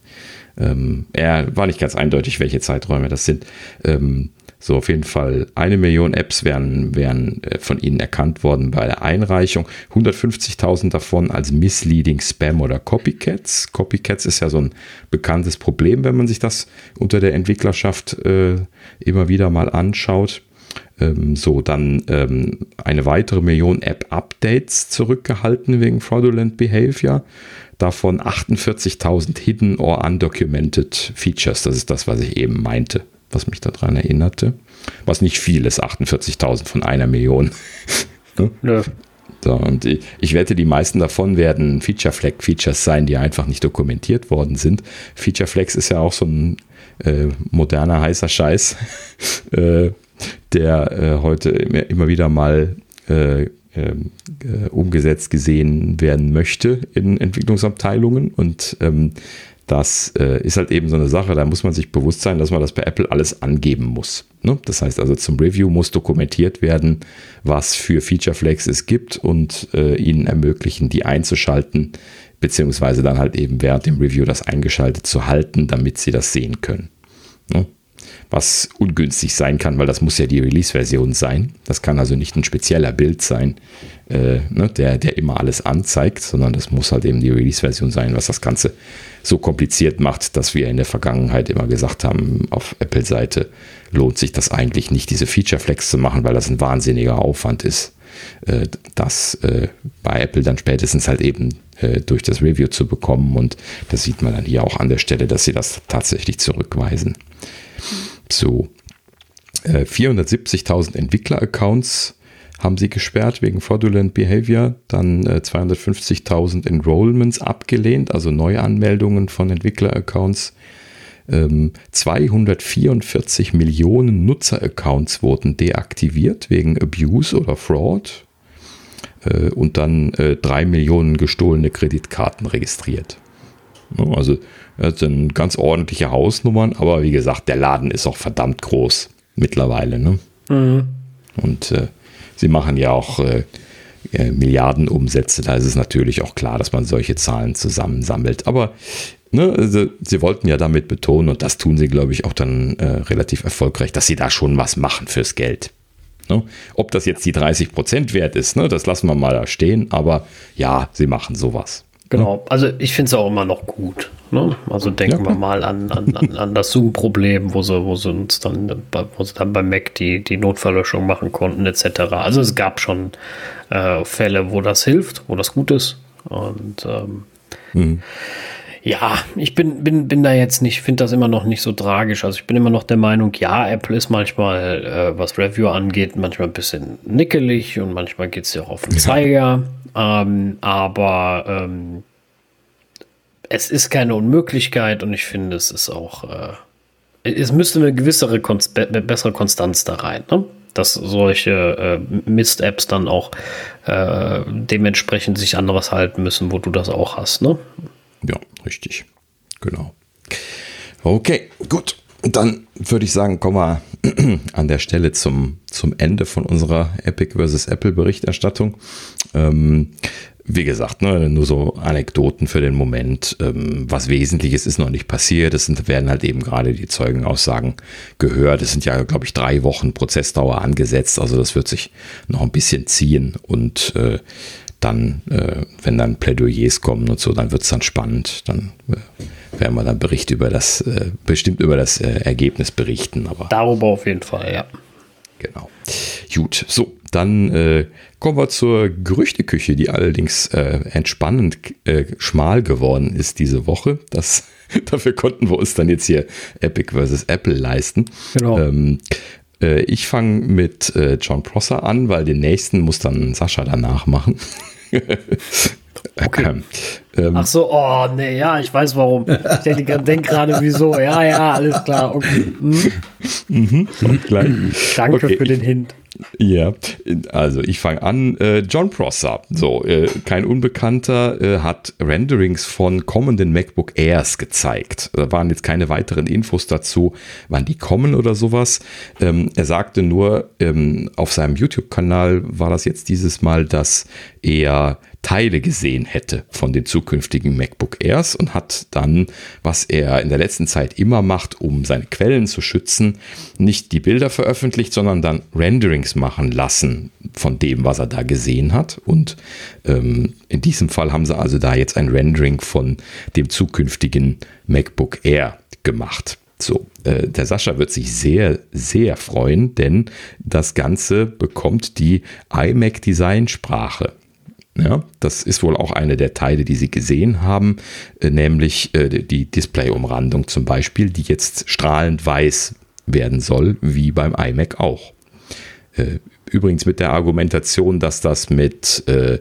Ähm, er war nicht ganz eindeutig, welche Zeiträume das sind. Ähm, so, auf jeden Fall eine Million Apps wären, wären äh, von ihnen erkannt worden bei der Einreichung. 150.000 davon als Misleading Spam oder Copycats. Copycats ist ja so ein bekanntes Problem, wenn man sich das unter der Entwicklerschaft äh, immer wieder mal anschaut. Ähm, so, dann ähm, eine weitere Million App-Updates zurückgehalten wegen Fraudulent Behavior. Davon 48.000 Hidden or Undocumented Features. Das ist das, was ich eben meinte, was mich daran erinnerte. Was nicht viel ist, 48.000 von einer Million. ne? ja. So, und ich, ich, wette, die meisten davon werden Feature Flag Features sein, die einfach nicht dokumentiert worden sind. Feature Flags ist ja auch so ein äh, moderner heißer Scheiß. äh, der äh, heute immer wieder mal äh, ähm, äh, umgesetzt gesehen werden möchte in Entwicklungsabteilungen. Und ähm, das äh, ist halt eben so eine Sache, da muss man sich bewusst sein, dass man das bei Apple alles angeben muss. Ne? Das heißt also, zum Review muss dokumentiert werden, was für Feature Flags es gibt und äh, ihnen ermöglichen, die einzuschalten, beziehungsweise dann halt eben während dem Review das eingeschaltet zu halten, damit sie das sehen können. Ne? Was ungünstig sein kann, weil das muss ja die Release-Version sein. Das kann also nicht ein spezieller Bild sein, äh, ne, der, der immer alles anzeigt, sondern das muss halt eben die Release-Version sein, was das Ganze so kompliziert macht, dass wir in der Vergangenheit immer gesagt haben, auf Apple-Seite lohnt sich das eigentlich nicht, diese Feature-Flex zu machen, weil das ein wahnsinniger Aufwand ist, äh, das äh, bei Apple dann spätestens halt eben äh, durch das Review zu bekommen. Und das sieht man dann hier auch an der Stelle, dass sie das tatsächlich zurückweisen. So, äh, 470.000 Entwickler-Accounts haben sie gesperrt wegen Fraudulent Behavior, dann äh, 250.000 Enrollments abgelehnt, also Neuanmeldungen von Entwickler-Accounts. Ähm, 244 Millionen Nutzer-Accounts wurden deaktiviert wegen Abuse oder Fraud äh, und dann äh, 3 Millionen gestohlene Kreditkarten registriert. Also das sind ganz ordentliche Hausnummern, aber wie gesagt, der Laden ist auch verdammt groß mittlerweile. Ne? Mhm. Und äh, sie machen ja auch äh, äh, Milliardenumsätze. Da ist es natürlich auch klar, dass man solche Zahlen zusammensammelt. Aber ne, also, sie wollten ja damit betonen, und das tun sie, glaube ich, auch dann äh, relativ erfolgreich, dass sie da schon was machen fürs Geld. Ne? Ob das jetzt die 30 Prozent wert ist, ne, das lassen wir mal da stehen. Aber ja, sie machen sowas. Genau, also ich finde es auch immer noch gut. Ne? Also denken ja, wir mal an, an, an, an das Zoom-Problem, wo sie, wo sie uns dann, wo sie dann bei Mac die, die Notverlöschung machen konnten, etc. Also es gab schon äh, Fälle, wo das hilft, wo das gut ist. Und ähm, mhm. ja, ich bin, bin, bin da jetzt nicht, finde das immer noch nicht so tragisch. Also ich bin immer noch der Meinung, ja, Apple ist manchmal, äh, was Review angeht, manchmal ein bisschen nickelig und manchmal geht es ja auch auf den Zeiger. Ähm, aber ähm, es ist keine Unmöglichkeit und ich finde, es ist auch, äh, es müsste eine gewissere, Konst bessere Konstanz da rein, ne? dass solche äh, Mist-Apps dann auch äh, dementsprechend sich an was halten müssen, wo du das auch hast. Ne? Ja, richtig. Genau. Okay, gut. Dann würde ich sagen, kommen wir an der Stelle zum, zum Ende von unserer Epic vs. Apple Berichterstattung. Ähm, wie gesagt, ne, nur so Anekdoten für den Moment. Ähm, was Wesentliches ist noch nicht passiert. Es sind, werden halt eben gerade die Zeugenaussagen gehört. Es sind ja, glaube ich, drei Wochen Prozessdauer angesetzt. Also das wird sich noch ein bisschen ziehen. Und äh, dann, äh, wenn dann Plädoyers kommen und so, dann wird es dann spannend. Dann äh, werden wir dann Bericht über das, äh, bestimmt über das äh, Ergebnis berichten. Aber Darüber auf jeden Fall, ja. Genau. Gut, so, dann äh, kommen wir zur Gerüchteküche, die allerdings äh, entspannend äh, schmal geworden ist diese Woche. Das, dafür konnten wir uns dann jetzt hier Epic versus Apple leisten. Genau. Ähm, äh, ich fange mit John Prosser an, weil den nächsten muss dann Sascha danach machen. Okay. Ähm, Ach so, oh, nee, ja, ich weiß warum. Ich denke denk gerade, wieso. Ja, ja, alles klar. Okay. Hm. Mhm, Danke okay. für den Hint. Ja, also ich fange an. Äh, John Prosser, so äh, kein Unbekannter, äh, hat Renderings von kommenden MacBook Airs gezeigt. Da waren jetzt keine weiteren Infos dazu, wann die kommen oder sowas. Ähm, er sagte nur, ähm, auf seinem YouTube-Kanal war das jetzt dieses Mal, dass er Teile gesehen hätte von den zukünftigen MacBook Airs und hat dann, was er in der letzten Zeit immer macht, um seine Quellen zu schützen, nicht die Bilder veröffentlicht, sondern dann Renderings machen lassen von dem, was er da gesehen hat. Und ähm, in diesem Fall haben sie also da jetzt ein Rendering von dem zukünftigen MacBook Air gemacht. So, äh, der Sascha wird sich sehr, sehr freuen, denn das Ganze bekommt die iMac Designsprache. Ja, das ist wohl auch eine der Teile, die Sie gesehen haben, äh, nämlich äh, die Display-Umrandung zum Beispiel, die jetzt strahlend weiß werden soll, wie beim iMac auch. Äh, übrigens mit der Argumentation, dass das mit, äh,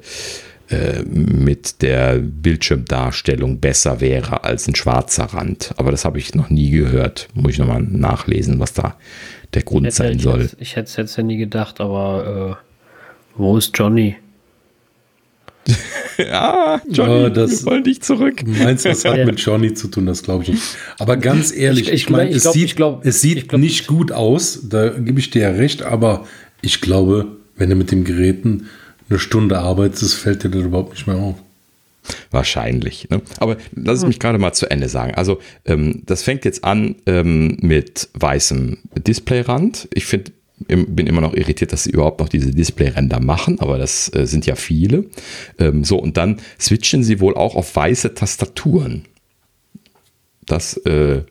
äh, mit der Bildschirmdarstellung besser wäre als ein schwarzer Rand. Aber das habe ich noch nie gehört. Muss ich nochmal nachlesen, was da der Grund hätte, sein soll. Ich, ich hätte es jetzt ja nie gedacht, aber äh, wo ist Johnny? ja, Johnny, ja, das, wir wollen dich zurück. Meinst du, das hat mit Johnny zu tun? Das glaube ich nicht. Aber ganz ehrlich, ich, ich, ich meine, es glaub, sieht, glaub, es sieht glaub, nicht gut aus, da gebe ich dir ja recht, aber ich glaube, wenn du mit dem Geräten eine Stunde arbeitest, fällt dir das überhaupt nicht mehr auf. Wahrscheinlich. Ne? Aber lass es hm. mich gerade mal zu Ende sagen. Also, ähm, das fängt jetzt an ähm, mit weißem Displayrand. Ich finde, bin immer noch irritiert, dass sie überhaupt noch diese Display-Ränder machen, aber das äh, sind ja viele. Ähm, so, und dann switchen sie wohl auch auf weiße Tastaturen. Das, äh,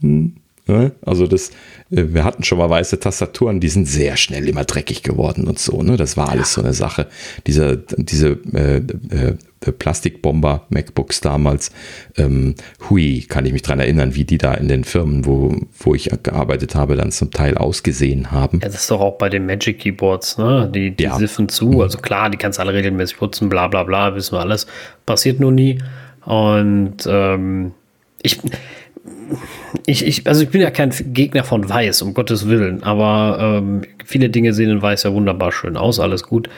hm, Ne? Also das, äh, wir hatten schon mal weiße Tastaturen, die sind sehr schnell immer dreckig geworden und so. Ne? Das war alles so eine Sache. Diese, diese äh, äh, Plastikbomber MacBooks damals, ähm, hui, kann ich mich dran erinnern, wie die da in den Firmen, wo, wo ich gearbeitet habe, dann zum Teil ausgesehen haben. Ja, das ist doch auch bei den Magic Keyboards, ne? Die, die ja. siffen zu. Mhm. Also klar, die kannst du alle regelmäßig putzen, bla bla bla, wissen wir alles. Passiert nur nie. Und ähm, ich ich, ich, also ich bin ja kein Gegner von Weiß, um Gottes Willen, aber ähm, viele Dinge sehen in Weiß ja wunderbar schön aus, alles gut.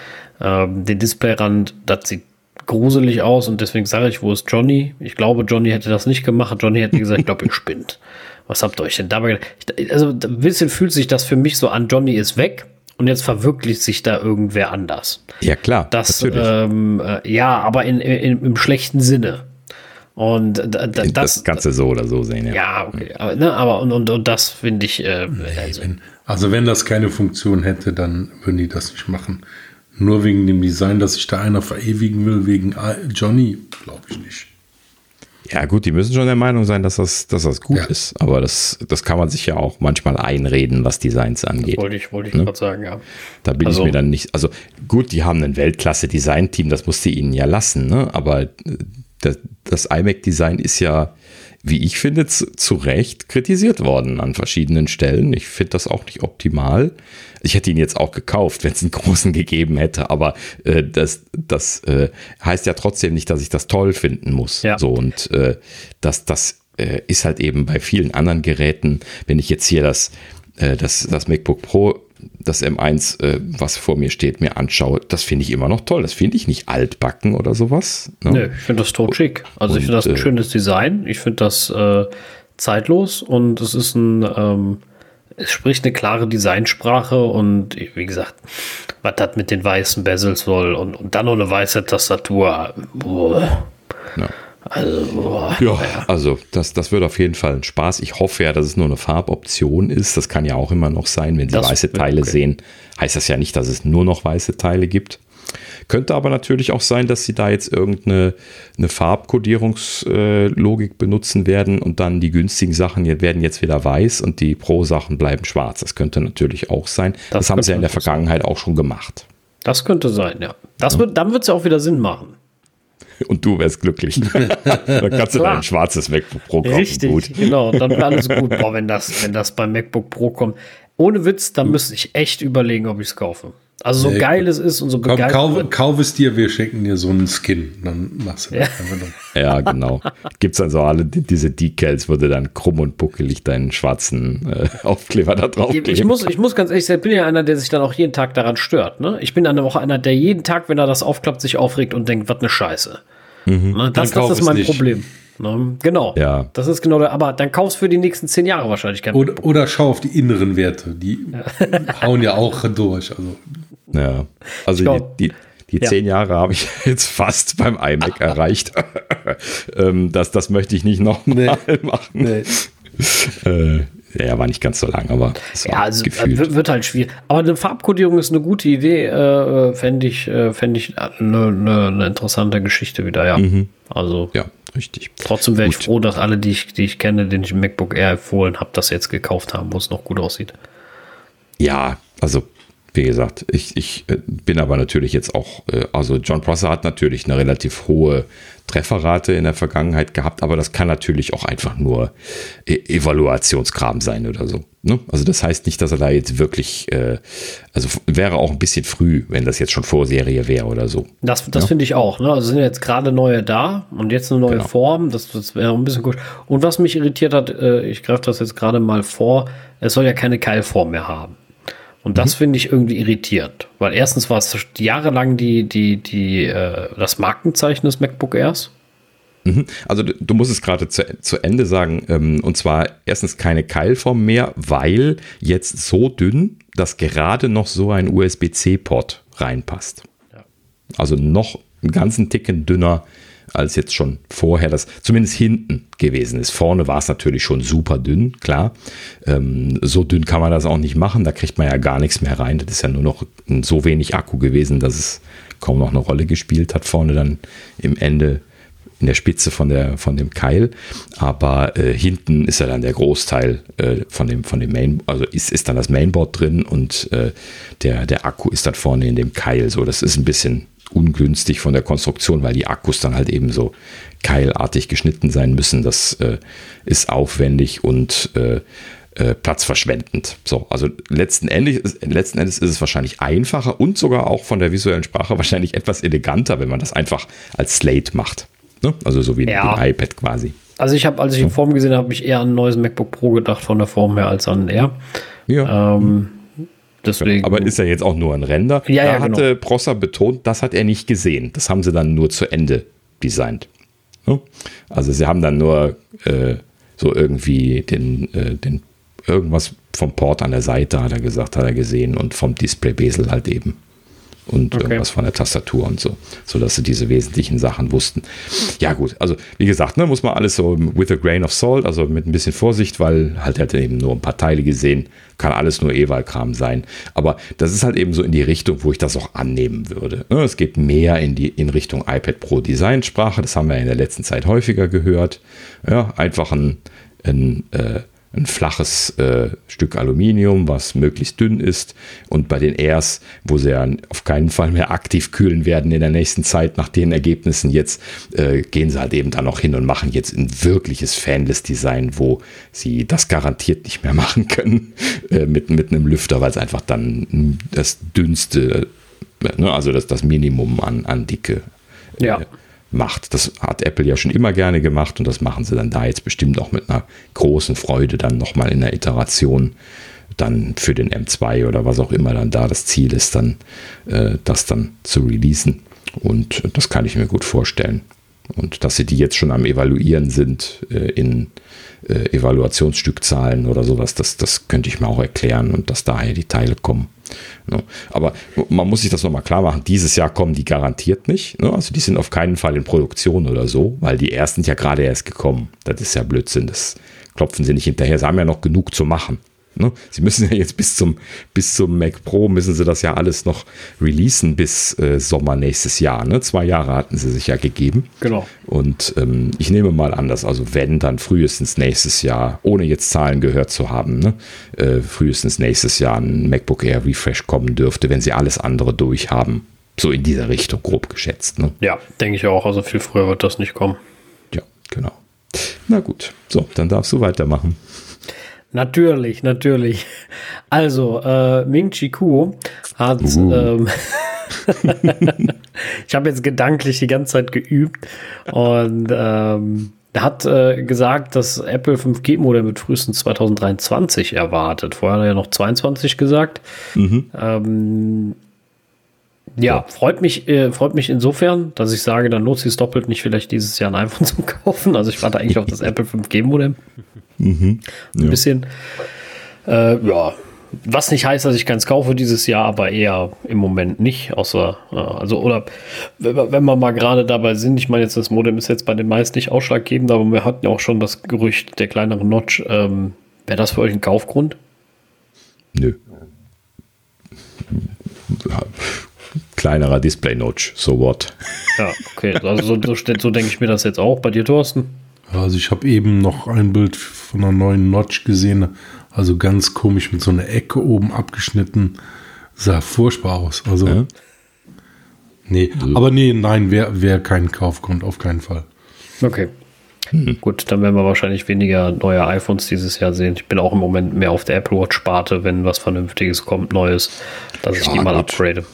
Ähm, den Displayrand, das sieht gruselig aus und deswegen sage ich, wo ist Johnny? Ich glaube, Johnny hätte das nicht gemacht. Johnny hätte gesagt, ich glaube, ihr spinnt. Was habt ihr euch denn dabei gedacht? Also ein bisschen fühlt sich das für mich so an, Johnny ist weg und jetzt verwirklicht sich da irgendwer anders. Ja, klar. Das, ähm, äh, ja, aber in, in, im schlechten Sinne. Und da, da, das, das Ganze so oder so sehen, ja. Ja, okay. Aber, ne, aber und, und, und das finde ich. Äh, nee, also, wenn, also, wenn das keine Funktion hätte, dann würden die das nicht machen. Nur wegen dem Design, dass sich da einer verewigen will, wegen Johnny, glaube ich nicht. Ja, gut, die müssen schon der Meinung sein, dass das, dass das gut ja. ist. Aber das, das kann man sich ja auch manchmal einreden, was Designs angeht. Das wollte ich, wollte ich ne? gerade sagen, ja. Da bin also, ich mir dann nicht. Also gut, die haben ein Weltklasse-Design-Team, das musste ihnen ja lassen, ne? Aber äh, das, das iMac-Design ist ja, wie ich finde, zu, zu, Recht kritisiert worden an verschiedenen Stellen. Ich finde das auch nicht optimal. Ich hätte ihn jetzt auch gekauft, wenn es einen großen gegeben hätte, aber äh, das, das äh, heißt ja trotzdem nicht, dass ich das toll finden muss. Ja. So und äh, das, das äh, ist halt eben bei vielen anderen Geräten, wenn ich jetzt hier das, äh, das, das MacBook Pro das M1, äh, was vor mir steht, mir anschaue, das finde ich immer noch toll. Das finde ich nicht altbacken oder sowas. Ne? Nee, ich finde das totschick. Also und, ich finde das ein äh, schönes Design. Ich finde das äh, zeitlos und es ist ein, ähm, es spricht eine klare Designsprache und wie gesagt, was das mit den weißen Bezels soll und, und dann noch eine weiße Tastatur. Boah. Ja. Also, boah, ja, ja, also das, das wird auf jeden Fall ein Spaß. Ich hoffe ja, dass es nur eine Farboption ist. Das kann ja auch immer noch sein. Wenn Sie das weiße Teile okay. sehen, heißt das ja nicht, dass es nur noch weiße Teile gibt. Könnte aber natürlich auch sein, dass sie da jetzt irgendeine eine Farbkodierungslogik äh, benutzen werden und dann die günstigen Sachen werden jetzt wieder weiß und die Pro-Sachen bleiben schwarz. Das könnte natürlich auch sein. Das, das haben sie ja in der Vergangenheit sein. auch schon gemacht. Das könnte sein, ja. Das ja. Wird, dann wird es ja auch wieder Sinn machen. Und du wärst glücklich. dann kannst du dein schwarzes MacBook Pro kaufen. Richtig, gut. genau. Dann wäre alles gut. Boah, wenn das, wenn das beim MacBook Pro kommt. Ohne Witz, dann müsste ich echt überlegen, ob ich es kaufe. Also so nee, geil es ist und so begeistert. Kauf, kauf, es dir, wir schenken dir so einen Skin. Dann machst du das ja. einfach noch. Ja, genau. Gibt es dann so alle diese Decals, wo du dann krumm und buckelig deinen schwarzen äh, Aufkleber da drauf ich, ich, muss, ich muss ganz ehrlich sagen, ich bin ja einer, der sich dann auch jeden Tag daran stört. Ne? Ich bin dann auch einer, der jeden Tag, wenn er das aufklappt, sich aufregt und denkt, was eine Scheiße. Mhm. Ne? Das, das ist mein Problem. Ne? Genau. Ja. Das ist genau der, aber dann kaufst du für die nächsten zehn Jahre wahrscheinlich kein oder, oder schau auf die inneren Werte. Die ja. hauen ja auch durch. Also. Ja. Also glaub, die, die, die ja. zehn Jahre habe ich jetzt fast beim iMac erreicht. ähm, das, das möchte ich nicht nochmal nee. machen. Nee. Äh, ja, war nicht ganz so lang, aber ja, also, gefühlt. Wird, wird, halt schwierig. Aber eine Farbkodierung ist eine gute Idee, äh, fände ich, äh, fänd ich eine, eine, eine, interessante Geschichte wieder, ja. Mhm. Also, ja, richtig. Trotzdem wäre ich froh, dass alle, die ich, die ich kenne, den ich im MacBook Air empfohlen habe, das jetzt gekauft haben, wo es noch gut aussieht. Ja, also wie gesagt, ich, ich äh, bin aber natürlich jetzt auch, äh, also John Prosser hat natürlich eine relativ hohe Trefferrate in der Vergangenheit gehabt, aber das kann natürlich auch einfach nur e Evaluationskram sein oder so. Ne? Also das heißt nicht, dass er da jetzt wirklich, äh, also wäre auch ein bisschen früh, wenn das jetzt schon Vorserie wäre oder so. Das, das ja? finde ich auch. Ne? Also sind jetzt gerade neue da und jetzt eine neue genau. Form, das, das wäre ein bisschen gut. Und was mich irritiert hat, äh, ich greife das jetzt gerade mal vor, es soll ja keine Keilform mehr haben. Und das mhm. finde ich irgendwie irritierend, weil erstens war es jahrelang die, die, die, äh, das Markenzeichen des MacBook Airs. Mhm. Also du, du, musst es gerade zu, zu Ende sagen, ähm, und zwar erstens keine Keilform mehr, weil jetzt so dünn, dass gerade noch so ein USB-C-Port reinpasst. Ja. Also noch einen ganzen Ticken dünner als jetzt schon vorher das zumindest hinten gewesen ist. Vorne war es natürlich schon super dünn, klar. Ähm, so dünn kann man das auch nicht machen, da kriegt man ja gar nichts mehr rein. Das ist ja nur noch so wenig Akku gewesen, dass es kaum noch eine Rolle gespielt hat. Vorne dann im Ende in der Spitze von, der, von dem Keil, aber äh, hinten ist ja dann der Großteil äh, von dem, von dem Main, also ist, ist dann das Mainboard drin und äh, der, der Akku ist dann vorne in dem Keil. So, das ist ein bisschen ungünstig von der Konstruktion, weil die Akkus dann halt eben so keilartig geschnitten sein müssen. Das äh, ist aufwendig und äh, äh, platzverschwendend. So, also letzten Endes, letzten Endes ist es wahrscheinlich einfacher und sogar auch von der visuellen Sprache wahrscheinlich etwas eleganter, wenn man das einfach als Slate macht. Ne? Also so wie ja. ein iPad quasi. Also ich habe, als ich die Form gesehen habe, habe ich eher an ein neues MacBook Pro gedacht von der Form her als an Air. Ja. Ähm, Deswegen. Aber ist ja jetzt auch nur ein Render. Ja, da ja, hatte genau. Prosser betont, das hat er nicht gesehen. Das haben sie dann nur zu Ende designt. Also sie haben dann nur äh, so irgendwie den, äh, den irgendwas vom Port an der Seite, hat er gesagt, hat er gesehen und vom Displaybesel halt eben und okay. irgendwas von der Tastatur und so, sodass sie diese wesentlichen Sachen wussten. Ja, gut, also wie gesagt, ne, muss man alles so with a grain of salt, also mit ein bisschen Vorsicht, weil halt er hat eben nur ein paar Teile gesehen, kann alles nur Eval-Kram sein. Aber das ist halt eben so in die Richtung, wo ich das auch annehmen würde. Ne, es geht mehr in die in Richtung iPad Pro Designsprache, das haben wir in der letzten Zeit häufiger gehört. Ja, einfach ein, ein äh, ein flaches äh, Stück Aluminium, was möglichst dünn ist. Und bei den Airs, wo sie ja auf keinen Fall mehr aktiv kühlen werden in der nächsten Zeit, nach den Ergebnissen jetzt, äh, gehen sie halt eben da noch hin und machen jetzt ein wirkliches Fanless-Design, wo sie das garantiert nicht mehr machen können äh, mit, mit einem Lüfter, weil es einfach dann das dünnste, äh, ne, also das, das Minimum an, an Dicke ja äh, macht. Das hat Apple ja schon immer gerne gemacht und das machen sie dann da jetzt bestimmt auch mit einer großen Freude dann nochmal in der Iteration dann für den M2 oder was auch immer dann da das Ziel ist, dann äh, das dann zu releasen. Und das kann ich mir gut vorstellen. Und dass sie die jetzt schon am Evaluieren sind äh, in äh, Evaluationsstückzahlen oder sowas, das, das könnte ich mir auch erklären und dass daher die Teile kommen. Ne? Aber man muss sich das nochmal klar machen, dieses Jahr kommen die garantiert nicht. Ne? Also die sind auf keinen Fall in Produktion oder so, weil die ersten ja gerade erst gekommen. Das ist ja Blödsinn, das klopfen sie nicht hinterher. Sie haben ja noch genug zu machen. Ne? Sie müssen ja jetzt bis zum, bis zum Mac Pro müssen sie das ja alles noch releasen bis äh, Sommer nächstes Jahr. Ne? Zwei Jahre hatten sie sich ja gegeben. Genau. Und ähm, ich nehme mal an, dass also wenn, dann frühestens nächstes Jahr, ohne jetzt Zahlen gehört zu haben, ne? äh, frühestens nächstes Jahr ein MacBook Air Refresh kommen dürfte, wenn sie alles andere durchhaben. So in dieser Richtung, grob geschätzt. Ne? Ja, denke ich auch. Also viel früher wird das nicht kommen. Ja, genau. Na gut, so, dann darfst du weitermachen. Natürlich, natürlich. Also, äh, Ming Chi Kuo hat. Uh. Ähm, ich habe jetzt gedanklich die ganze Zeit geübt und ähm, hat äh, gesagt, dass Apple 5G-Modem mit frühestens 2023 erwartet. Vorher hat er ja noch 22 gesagt. Mhm. Ähm, ja, freut mich, äh, freut mich insofern, dass ich sage, dann lohnt es sich doppelt nicht vielleicht dieses Jahr ein iPhone zu kaufen. Also ich warte eigentlich auf das Apple 5G-Modem. Mhm. Ein Ja. bisschen. Äh, ja, was nicht heißt, dass ich keins kaufe dieses Jahr, aber eher im Moment nicht. Außer, äh, also, oder wenn wir, mal gerade dabei sind, ich meine, jetzt das Modem ist jetzt bei den meisten nicht ausschlaggebend, aber wir hatten ja auch schon das Gerücht der kleinere Notch. Ähm, Wäre das für euch ein Kaufgrund? Nö. Kleinerer Display-Notch, so what? Ja, okay. Also so, so, so denke ich mir das jetzt auch. Bei dir, Thorsten? Also ich habe eben noch ein Bild von einer neuen Notch gesehen. Also ganz komisch mit so einer Ecke oben abgeschnitten. Sah furchtbar aus. Also, Ja? nee. Aber nee, nein, wäre wär kein Kaufgrund, auf keinen Fall. Okay. Gut, dann werden wir wahrscheinlich weniger neue iPhones dieses Jahr sehen. Ich bin auch im Moment mehr auf der Apple Watch Sparte, wenn was Vernünftiges kommt, Neues, dass ich Ja, die mal gut. upgrade.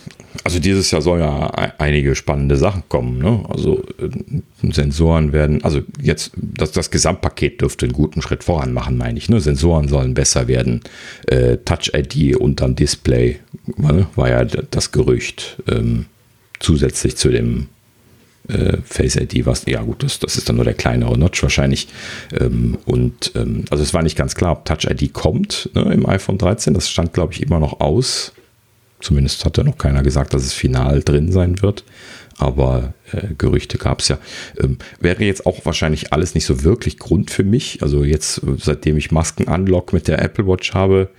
Also dieses Jahr soll ja ei- einige spannende Sachen kommen. Ne? Also äh, Sensoren werden, also jetzt das, das Gesamtpaket dürfte einen guten Schritt voran machen, meine ich. Ne? Sensoren sollen besser werden. Äh, Touch ID unterm Display ne? war ja das Gerücht. Ähm, zusätzlich zu dem äh, Face ID, was, ja gut, das, das ist dann nur der kleinere Notch wahrscheinlich. Ähm, und ähm, also es war nicht ganz klar, ob Touch ID kommt ne, im iPhone 13. Das stand, glaube ich, immer noch aus. Zumindest hat ja noch keiner gesagt, dass es final drin sein wird. Aber äh, Gerüchte gab es ja. Ähm, wäre jetzt auch wahrscheinlich alles nicht so wirklich Grund für mich. Also jetzt, seitdem ich Masken-Unlock mit der Apple Watch habe,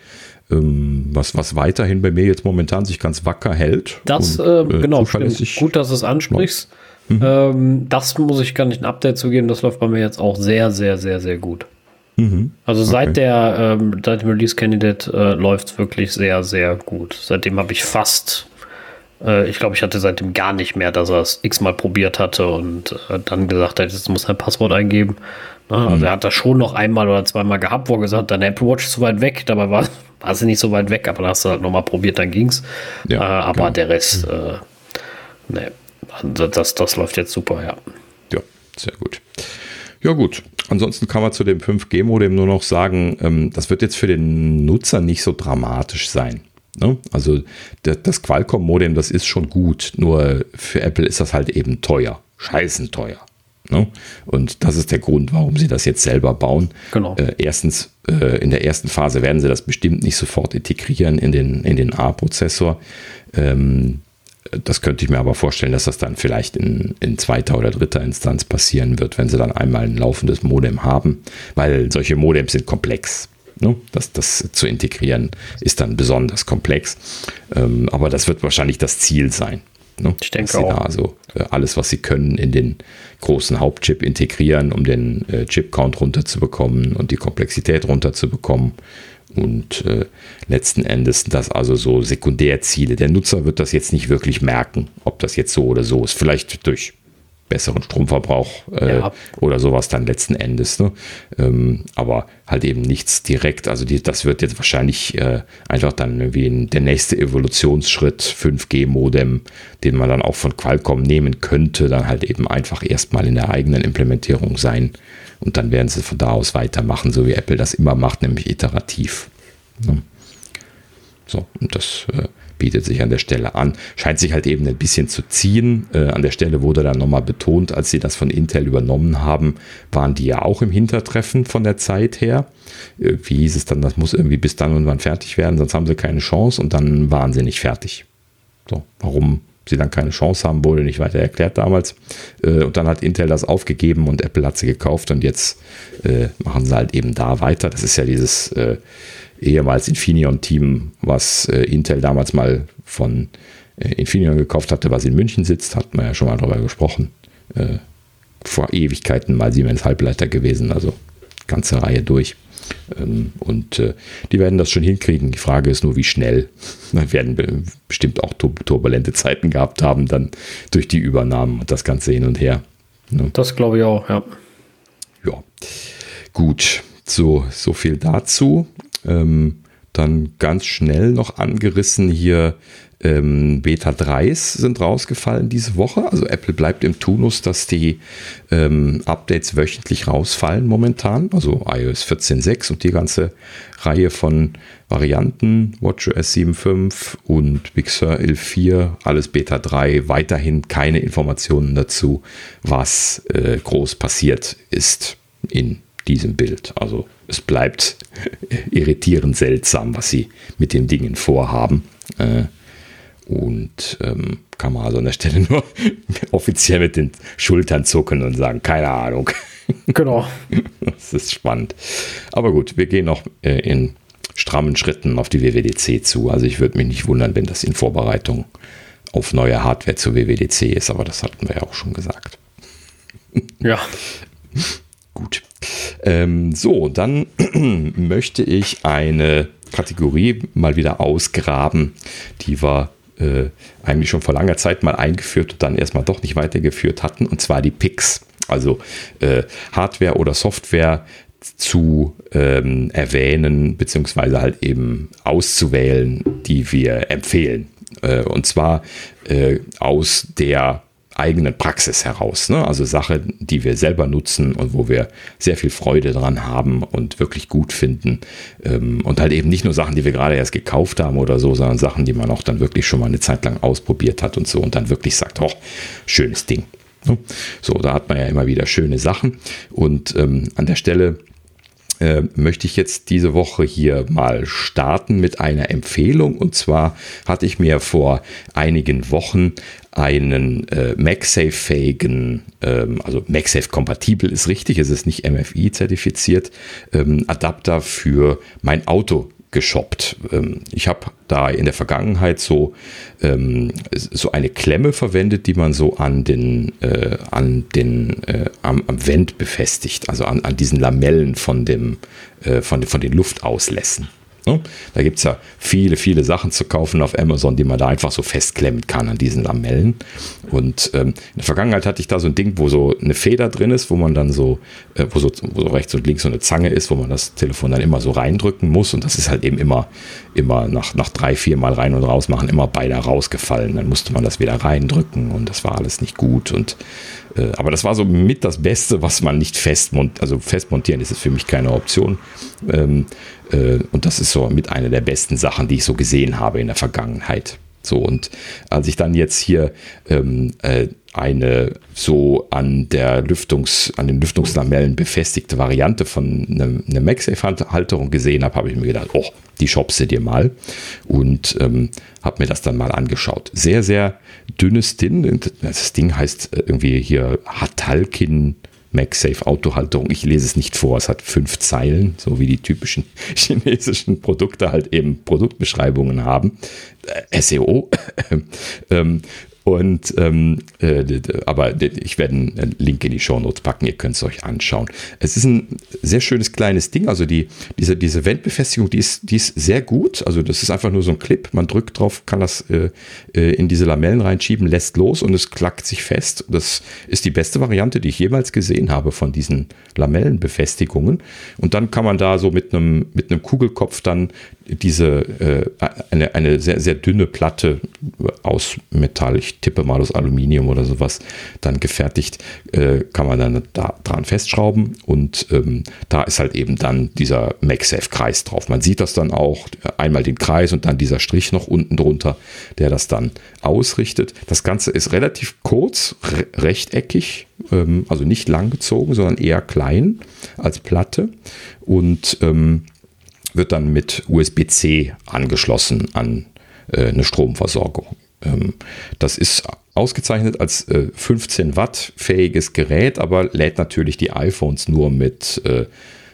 ähm, was, was weiterhin bei mir jetzt momentan sich ganz wacker hält. Das, und, äh, äh, genau, stimmt. Gut, dass du es ansprichst. Ähm, das muss ich gar nicht ein Update zu geben. Das läuft bei mir jetzt auch sehr, sehr, sehr, sehr gut. Also seit der ähm, seit dem Release Candidate äh, läuft es wirklich sehr, sehr gut. Seitdem habe ich fast, äh, ich glaube, ich hatte seitdem gar nicht mehr, dass er es x-mal probiert hatte und äh, dann gesagt hat, jetzt muss er ein Passwort eingeben. Na, also er hat das schon noch einmal oder zweimal gehabt, wo er gesagt hat, deine Apple Watch ist zu weit weg. Dabei war, war sie nicht so weit weg, aber dann hast du halt nochmal probiert, dann ging's. Ja, äh, aber genau. der Rest, äh, ne, das, das, das läuft jetzt super, ja. Ja, sehr gut. Ja gut, ansonsten kann man zu dem 5G-Modem nur noch sagen, ähm, das wird jetzt für den Nutzer nicht so dramatisch sein. Ne? Also das Qualcomm-Modem, das ist schon gut, nur für Apple ist das halt eben teuer, scheißen teuer. Ne? Und das ist der Grund, warum sie das jetzt selber bauen. Genau. Äh, erstens, äh, in der ersten Phase werden sie das bestimmt nicht sofort integrieren in den, in den A-Prozessor. Ähm, das könnte ich mir aber vorstellen, dass das dann vielleicht in, in zweiter oder dritter Instanz passieren wird, wenn sie dann einmal ein laufendes Modem haben, weil solche Modems sind komplex. Ne? Das, das zu integrieren ist dann besonders komplex. Ähm, aber das wird wahrscheinlich das Ziel sein. Ne? Ich denke Dass sie auch. Da also äh, alles, was sie können, in den großen Hauptchip integrieren, um den äh, Chip-Count runterzubekommen und die Komplexität runterzubekommen. Und äh, letzten Endes sind das also so Sekundärziele. Der Nutzer wird das jetzt nicht wirklich merken, ob das jetzt so oder so ist. Vielleicht durch besseren Stromverbrauch äh, Ja. oder sowas dann letzten Endes. Ne? Ähm, aber halt eben nichts direkt. Also die, das wird jetzt wahrscheinlich äh, einfach dann irgendwie ein, der nächste Evolutionsschritt 5G-Modem, den man dann auch von Qualcomm nehmen könnte, dann halt eben einfach erstmal in der eigenen Implementierung sein. Und dann werden sie von da aus weitermachen, so wie Apple das immer macht, nämlich iterativ. Ne? So, und das äh, bietet sich an der Stelle an. Scheint sich halt eben ein bisschen zu ziehen. Äh, an der Stelle wurde dann nochmal betont, als sie das von Intel übernommen haben, waren die ja auch im Hintertreffen von der Zeit her. Irgendwie hieß es dann, das muss irgendwie bis dann und wann fertig werden, sonst haben sie keine Chance und dann waren sie nicht fertig. So, warum sie dann keine Chance haben, wurde nicht weiter erklärt damals. Äh, und dann hat Intel das aufgegeben und Apple hat sie gekauft und jetzt äh, machen sie halt eben da weiter. Das ist ja dieses äh, ehemals Infineon-Team, was äh, Intel damals mal von äh, Infineon gekauft hatte, was in München sitzt, hat man ja schon mal darüber gesprochen. Äh, vor Ewigkeiten mal Siemens Halbleiter gewesen, also ganze Reihe durch. Ähm, und die werden das schon hinkriegen. Die Frage ist nur, wie schnell. Wir werden bestimmt auch turbulente Zeiten gehabt haben, dann durch die Übernahmen und das Ganze hin und her. Ne? Das glaube ich auch, ja. Ja, gut. So, so viel dazu. Ähm, dann ganz schnell noch angerissen hier ähm, Beta 3s sind rausgefallen diese Woche. Also Apple bleibt im Tunus, dass die ähm, Updates wöchentlich rausfallen momentan. Also iOS 14.6 und die ganze Reihe von Varianten, WatchOS 7.5 und Big Sur 11.4, alles Beta 3. Weiterhin keine Informationen dazu, was äh, groß passiert ist in diesem Bild. Also es bleibt irritierend seltsam, was sie mit den Dingen vorhaben. Äh, und ähm, kann man also an der Stelle nur offiziell mit den Schultern zucken und sagen, keine Ahnung. Genau. Das ist spannend. Aber gut, wir gehen noch äh, in strammen Schritten auf die WWDC zu. Also ich würde mich nicht wundern, wenn das in Vorbereitung auf neue Hardware zur WWDC ist, aber das hatten wir ja auch schon gesagt. Ja. Gut. Ähm, so, dann möchte ich eine Kategorie mal wieder ausgraben, die wir äh, eigentlich schon vor langer Zeit mal eingeführt und dann erstmal doch nicht weitergeführt hatten, und zwar die PICs. Also äh, Hardware oder Software zu ähm, erwähnen, beziehungsweise halt eben auszuwählen, die wir empfehlen. Äh, und zwar äh, aus der eigenen Praxis heraus. Ne? Also Sachen, die wir selber nutzen und wo wir sehr viel Freude dran haben und wirklich gut finden. Ähm, und halt eben nicht nur Sachen, die wir gerade erst gekauft haben oder so, sondern Sachen, die man auch dann wirklich schon mal eine Zeit lang ausprobiert hat und so und dann wirklich sagt, oh, schönes Ding. So, da hat man ja immer wieder schöne Sachen. Und ähm, an der Stelle äh, möchte ich jetzt diese Woche hier mal starten mit einer Empfehlung. Und zwar hatte ich mir vor einigen Wochen einen äh, MagSafe-fähigen, ähm, also MagSafe-kompatibel ist richtig, es ist nicht MFI-zertifiziert, ähm, Adapter für mein Auto geshoppt. Ähm, ich habe da in der Vergangenheit so, ähm, so eine Klemme verwendet, die man so an den, äh, an den äh, am, am Vent befestigt, also an, an diesen Lamellen von, dem, äh, von, von den Luftauslässen. Ne? Da gibt es ja viele, viele Sachen zu kaufen auf Amazon, die man da einfach so festklemmen kann an diesen Lamellen. Und ähm, in der Vergangenheit hatte ich da so ein Ding, wo so eine Feder drin ist, wo man dann so, äh, wo, so wo so rechts und links so eine Zange ist, wo man das Telefon dann immer so reindrücken muss. Und das ist halt eben immer, immer nach, nach drei, vier Mal rein und raus machen, immer beide rausgefallen. Dann musste man das wieder reindrücken und das war alles nicht gut. Und aber das war so mit das Beste, was man nicht festmontieren, also festmontieren ist für mich keine Option. Ähm, äh, und das ist so mit einer der besten Sachen, die ich so gesehen habe in der Vergangenheit. So, und als ich dann jetzt hier ähm, äh, eine so an der Lüftungs, an den Lüftungslamellen befestigte Variante von einer eine MagSafe-Halterung gesehen habe, habe ich mir gedacht, oh, die shoppst du dir mal und ähm, habe mir das dann mal angeschaut. Sehr, sehr dünnes Ding. Das Ding heißt äh, irgendwie hier Hatalkin MagSafe Autohalterung. Ich lese es nicht vor, es hat fünf Zeilen, so wie die typischen chinesischen Produkte halt eben Produktbeschreibungen haben. Äh, SEO. ähm, und ähm, äh, aber ich werde einen Link in die Show Notes packen, ihr könnt es euch anschauen. Es ist ein sehr schönes kleines Ding. Also die, diese, diese Wandbefestigung, die ist, die ist sehr gut. Also das ist einfach nur so ein Clip. Man drückt drauf, kann das äh, äh, in diese Lamellen reinschieben, lässt los und es klackt sich fest. Das ist die beste Variante, die ich jemals gesehen habe von diesen Lamellenbefestigungen. Und dann kann man da so mit einem, mit einem Kugelkopf dann diese äh, eine, eine sehr, sehr dünne Platte aus Metall, ich tippe mal aus Aluminium oder sowas, dann gefertigt, äh, kann man dann da dran festschrauben und ähm, da ist halt eben dann dieser MagSafe-Kreis drauf. Man sieht das dann auch, einmal den Kreis und dann dieser Strich noch unten drunter, der das dann ausrichtet. Das Ganze ist relativ kurz, re rechteckig, ähm, also nicht lang gezogen, sondern eher klein als Platte und ähm, wird dann mit USB-C angeschlossen an äh, eine Stromversorgung. Ähm, das ist ausgezeichnet als äh, 15 Watt fähiges Gerät, aber lädt natürlich die iPhones nur mit, äh,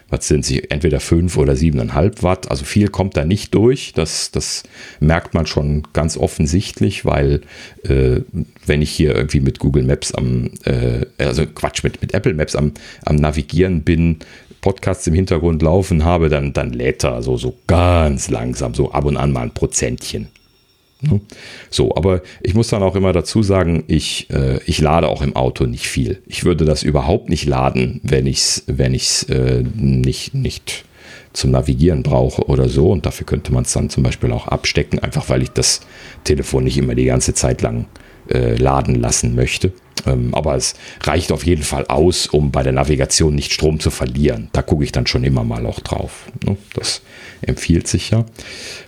was sind sie, entweder 5 oder 7,5 Watt. Also viel kommt da nicht durch. Das, das merkt man schon ganz offensichtlich, weil äh, wenn ich hier irgendwie mit Google Maps am, äh, also Quatsch, mit, mit Apple Maps am, am Navigieren bin, Podcasts im Hintergrund laufen habe, dann, dann lädt er so, so ganz langsam, so ab und an mal ein Prozentchen. Ne? So, aber ich muss dann auch immer dazu sagen, ich, äh, ich lade auch im Auto nicht viel. Ich würde das überhaupt nicht laden, wenn ich es wenn ich's, äh, nicht, nicht zum Navigieren brauche oder so. Und dafür könnte man es dann zum Beispiel auch abstecken, einfach weil ich das Telefon nicht immer die ganze Zeit lang äh, laden lassen möchte. Ähm, aber es reicht auf jeden Fall aus, um bei der Navigation nicht Strom zu verlieren. Da gucke ich dann schon immer mal auch drauf. Ne? Das empfiehlt sich ja.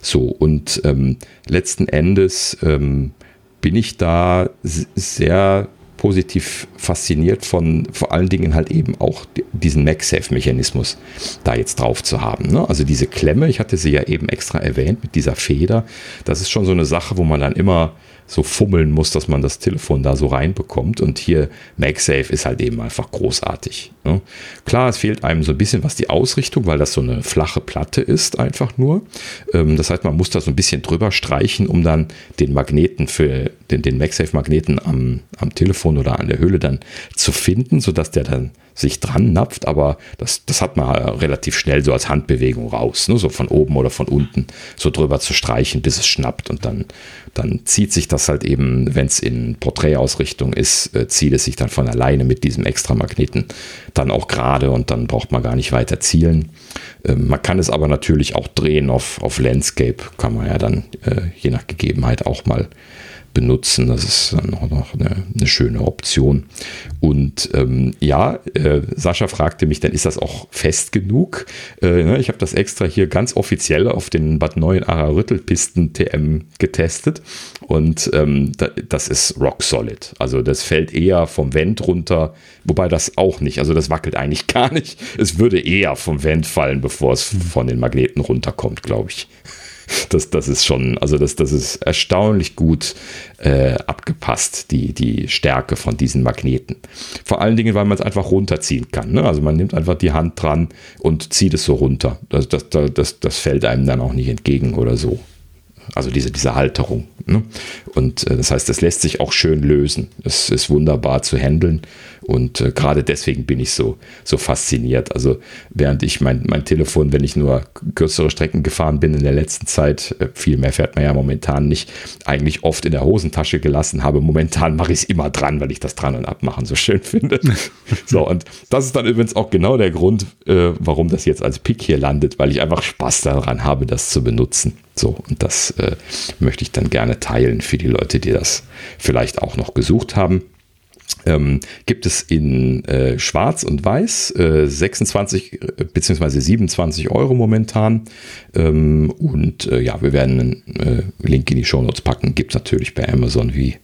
So, und ähm, letzten Endes ähm, bin ich da sehr positiv fasziniert von vor allen Dingen halt eben auch diesen MagSafe-Mechanismus da jetzt drauf zu haben. Ne? Also diese Klemme, ich hatte sie ja eben extra erwähnt mit dieser Feder, das ist schon so eine Sache, wo man dann immer so fummeln muss, dass man das Telefon da so reinbekommt. Und hier MagSafe ist halt eben einfach großartig. Ne? Klar, es fehlt einem so ein bisschen was die Ausrichtung, weil das so eine flache Platte ist, einfach nur. Ähm, das heißt, man muss da so ein bisschen drüber streichen, um dann den Magneten für den, den MagSafe-Magneten am, am Telefon oder an der Hülle dann zu finden, sodass der dann sich dran napft, aber das, das hat man relativ schnell so als Handbewegung raus, ne? so von oben oder von unten so drüber zu streichen, bis es schnappt und dann, dann zieht sich das halt eben, wenn es in Porträtausrichtung ist, äh, zieht es sich dann von alleine mit diesem Extramagneten dann auch gerade und dann braucht man gar nicht weiter zielen. Ähm, man kann es aber natürlich auch drehen auf, auf Landscape, kann man ja dann äh, je nach Gegebenheit auch mal benutzen. Das ist dann auch noch eine, eine schöne Option. Und ähm, ja, äh, Sascha fragte mich, dann ist das auch fest genug? Äh, ne, ich habe das extra hier ganz offiziell auf den Bad 9 Ara Rüttelpisten TM getestet und ähm, da, das ist rock solid. Also das fällt eher vom Vent runter, wobei das auch nicht, also das wackelt eigentlich gar nicht. Es würde eher vom Vent fallen, bevor es von den Magneten runterkommt, glaube ich das, das ist schon, also das, das ist erstaunlich gut äh, abgepasst, die, die Stärke von diesen Magneten. Vor allen Dingen, weil man es einfach runterziehen kann. Ne? Also man nimmt einfach die Hand dran und zieht es so runter. Das, das, das, das fällt einem dann auch nicht entgegen oder so. Also diese, diese Halterung. Ne? Und äh, das heißt, das lässt sich auch schön lösen. Es ist wunderbar zu handeln. Und äh, gerade deswegen bin ich so, so fasziniert. Also während ich mein, mein Telefon, wenn ich nur kürzere Strecken gefahren bin in der letzten Zeit, äh, viel mehr fährt man ja momentan nicht, eigentlich oft in der Hosentasche gelassen habe. Momentan mache ich es immer dran, weil ich das dran und abmachen so schön finde. so, und das ist dann übrigens auch genau der Grund, äh, warum das jetzt als Pick hier landet, weil ich einfach Spaß daran habe, das zu benutzen. So, und das äh, möchte ich dann gerne teilen für die Leute, die das vielleicht auch noch gesucht haben. Ähm, gibt es in äh, Schwarz und Weiß äh, 26 bzw. 27 Euro momentan. Ähm, und äh, ja, wir werden einen äh, Link in die Show Notes packen. Gibt es natürlich bei Amazon wie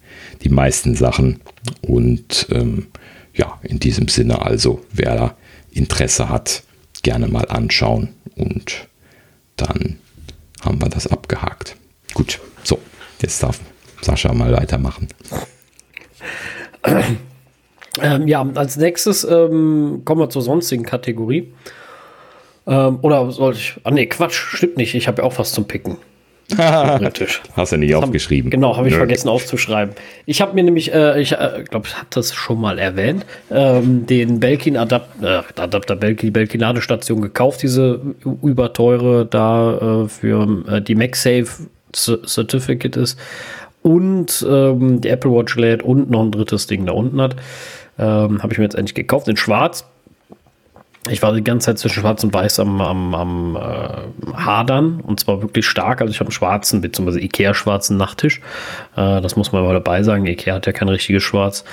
die meisten Sachen. Und ähm, ja, in diesem Sinne also, wer da Interesse hat, gerne mal anschauen. Und dann haben wir das abgehakt. Gut, so, jetzt darf Sascha mal weitermachen. Ähm, ja, als nächstes ähm, kommen wir zur sonstigen Kategorie. Ähm, oder soll ich? Ah, nee, Quatsch, stimmt nicht. Ich habe ja auch was zum Picken. Hast du nicht das aufgeschrieben? Hab, genau, habe ich Nerd. vergessen aufzuschreiben. Ich habe mir nämlich, äh, ich äh, glaube, ich habe das schon mal erwähnt, ähm, den Belkin Adapter, äh, Adapter Belkin, Belkin Ladestation gekauft, diese überteure da äh, für äh, die MagSafe Certificate ist und ähm, die Apple Watch lädt und noch ein drittes Ding da unten hat. Ähm, Habe ich mir jetzt endlich gekauft in Schwarz. Ich war die ganze Zeit zwischen Schwarz und Weiß am, am, am äh, Hadern und zwar wirklich stark. Also ich habe einen schwarzen, beziehungsweise Ikea-schwarzen Nachttisch. Äh, das muss man mal dabei sagen. Ikea hat ja kein richtiges Schwarz.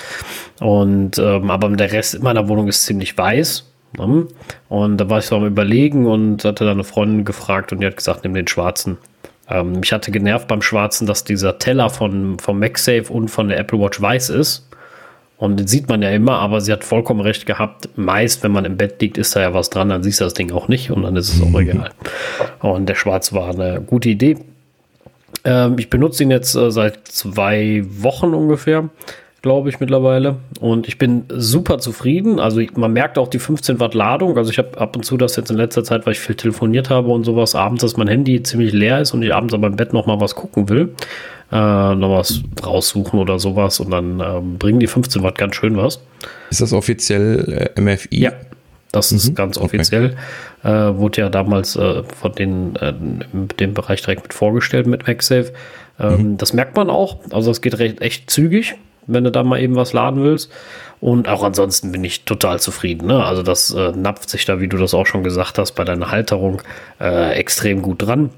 Und ähm, aber der Rest meiner Wohnung ist ziemlich weiß. Ne? Und da war ich so am überlegen und hatte dann eine Freundin gefragt und die hat gesagt, nimm den schwarzen. Ähm, mich hatte genervt beim Schwarzen, dass dieser Teller von, vom MagSafe und von der Apple Watch weiß ist. Und den sieht man ja immer, aber sie hat vollkommen recht gehabt. Meist, wenn man im Bett liegt, ist da ja was dran, dann siehst du das Ding auch nicht und dann ist es auch egal. Und der Schwarz war eine gute Idee. Ähm, ich benutze ihn jetzt äh, seit zwei Wochen ungefähr. Glaube ich, mittlerweile. Und ich bin super zufrieden. Also ich, man merkt auch die 15 Watt Ladung. Also ich habe ab und zu das jetzt in letzter Zeit, weil ich viel telefoniert habe und sowas, abends, dass mein Handy ziemlich leer ist und ich abends aber im Bett noch mal was gucken will. Äh, noch was raussuchen oder sowas. Und dann ähm, bringen die 15 Watt ganz schön was. Ist das offiziell äh, MFI? Ja. Das ist mhm, ganz offiziell. Okay. Äh, wurde ja damals äh, von den, äh, dem Bereich direkt mit vorgestellt mit MagSafe. Ähm, mhm. Das merkt man auch. Also es geht recht echt zügig, wenn du da mal eben was laden willst. Und auch ansonsten bin ich total zufrieden. Ne? Also das äh, napft sich da, wie du das auch schon gesagt hast, bei deiner Halterung äh, extrem gut dran.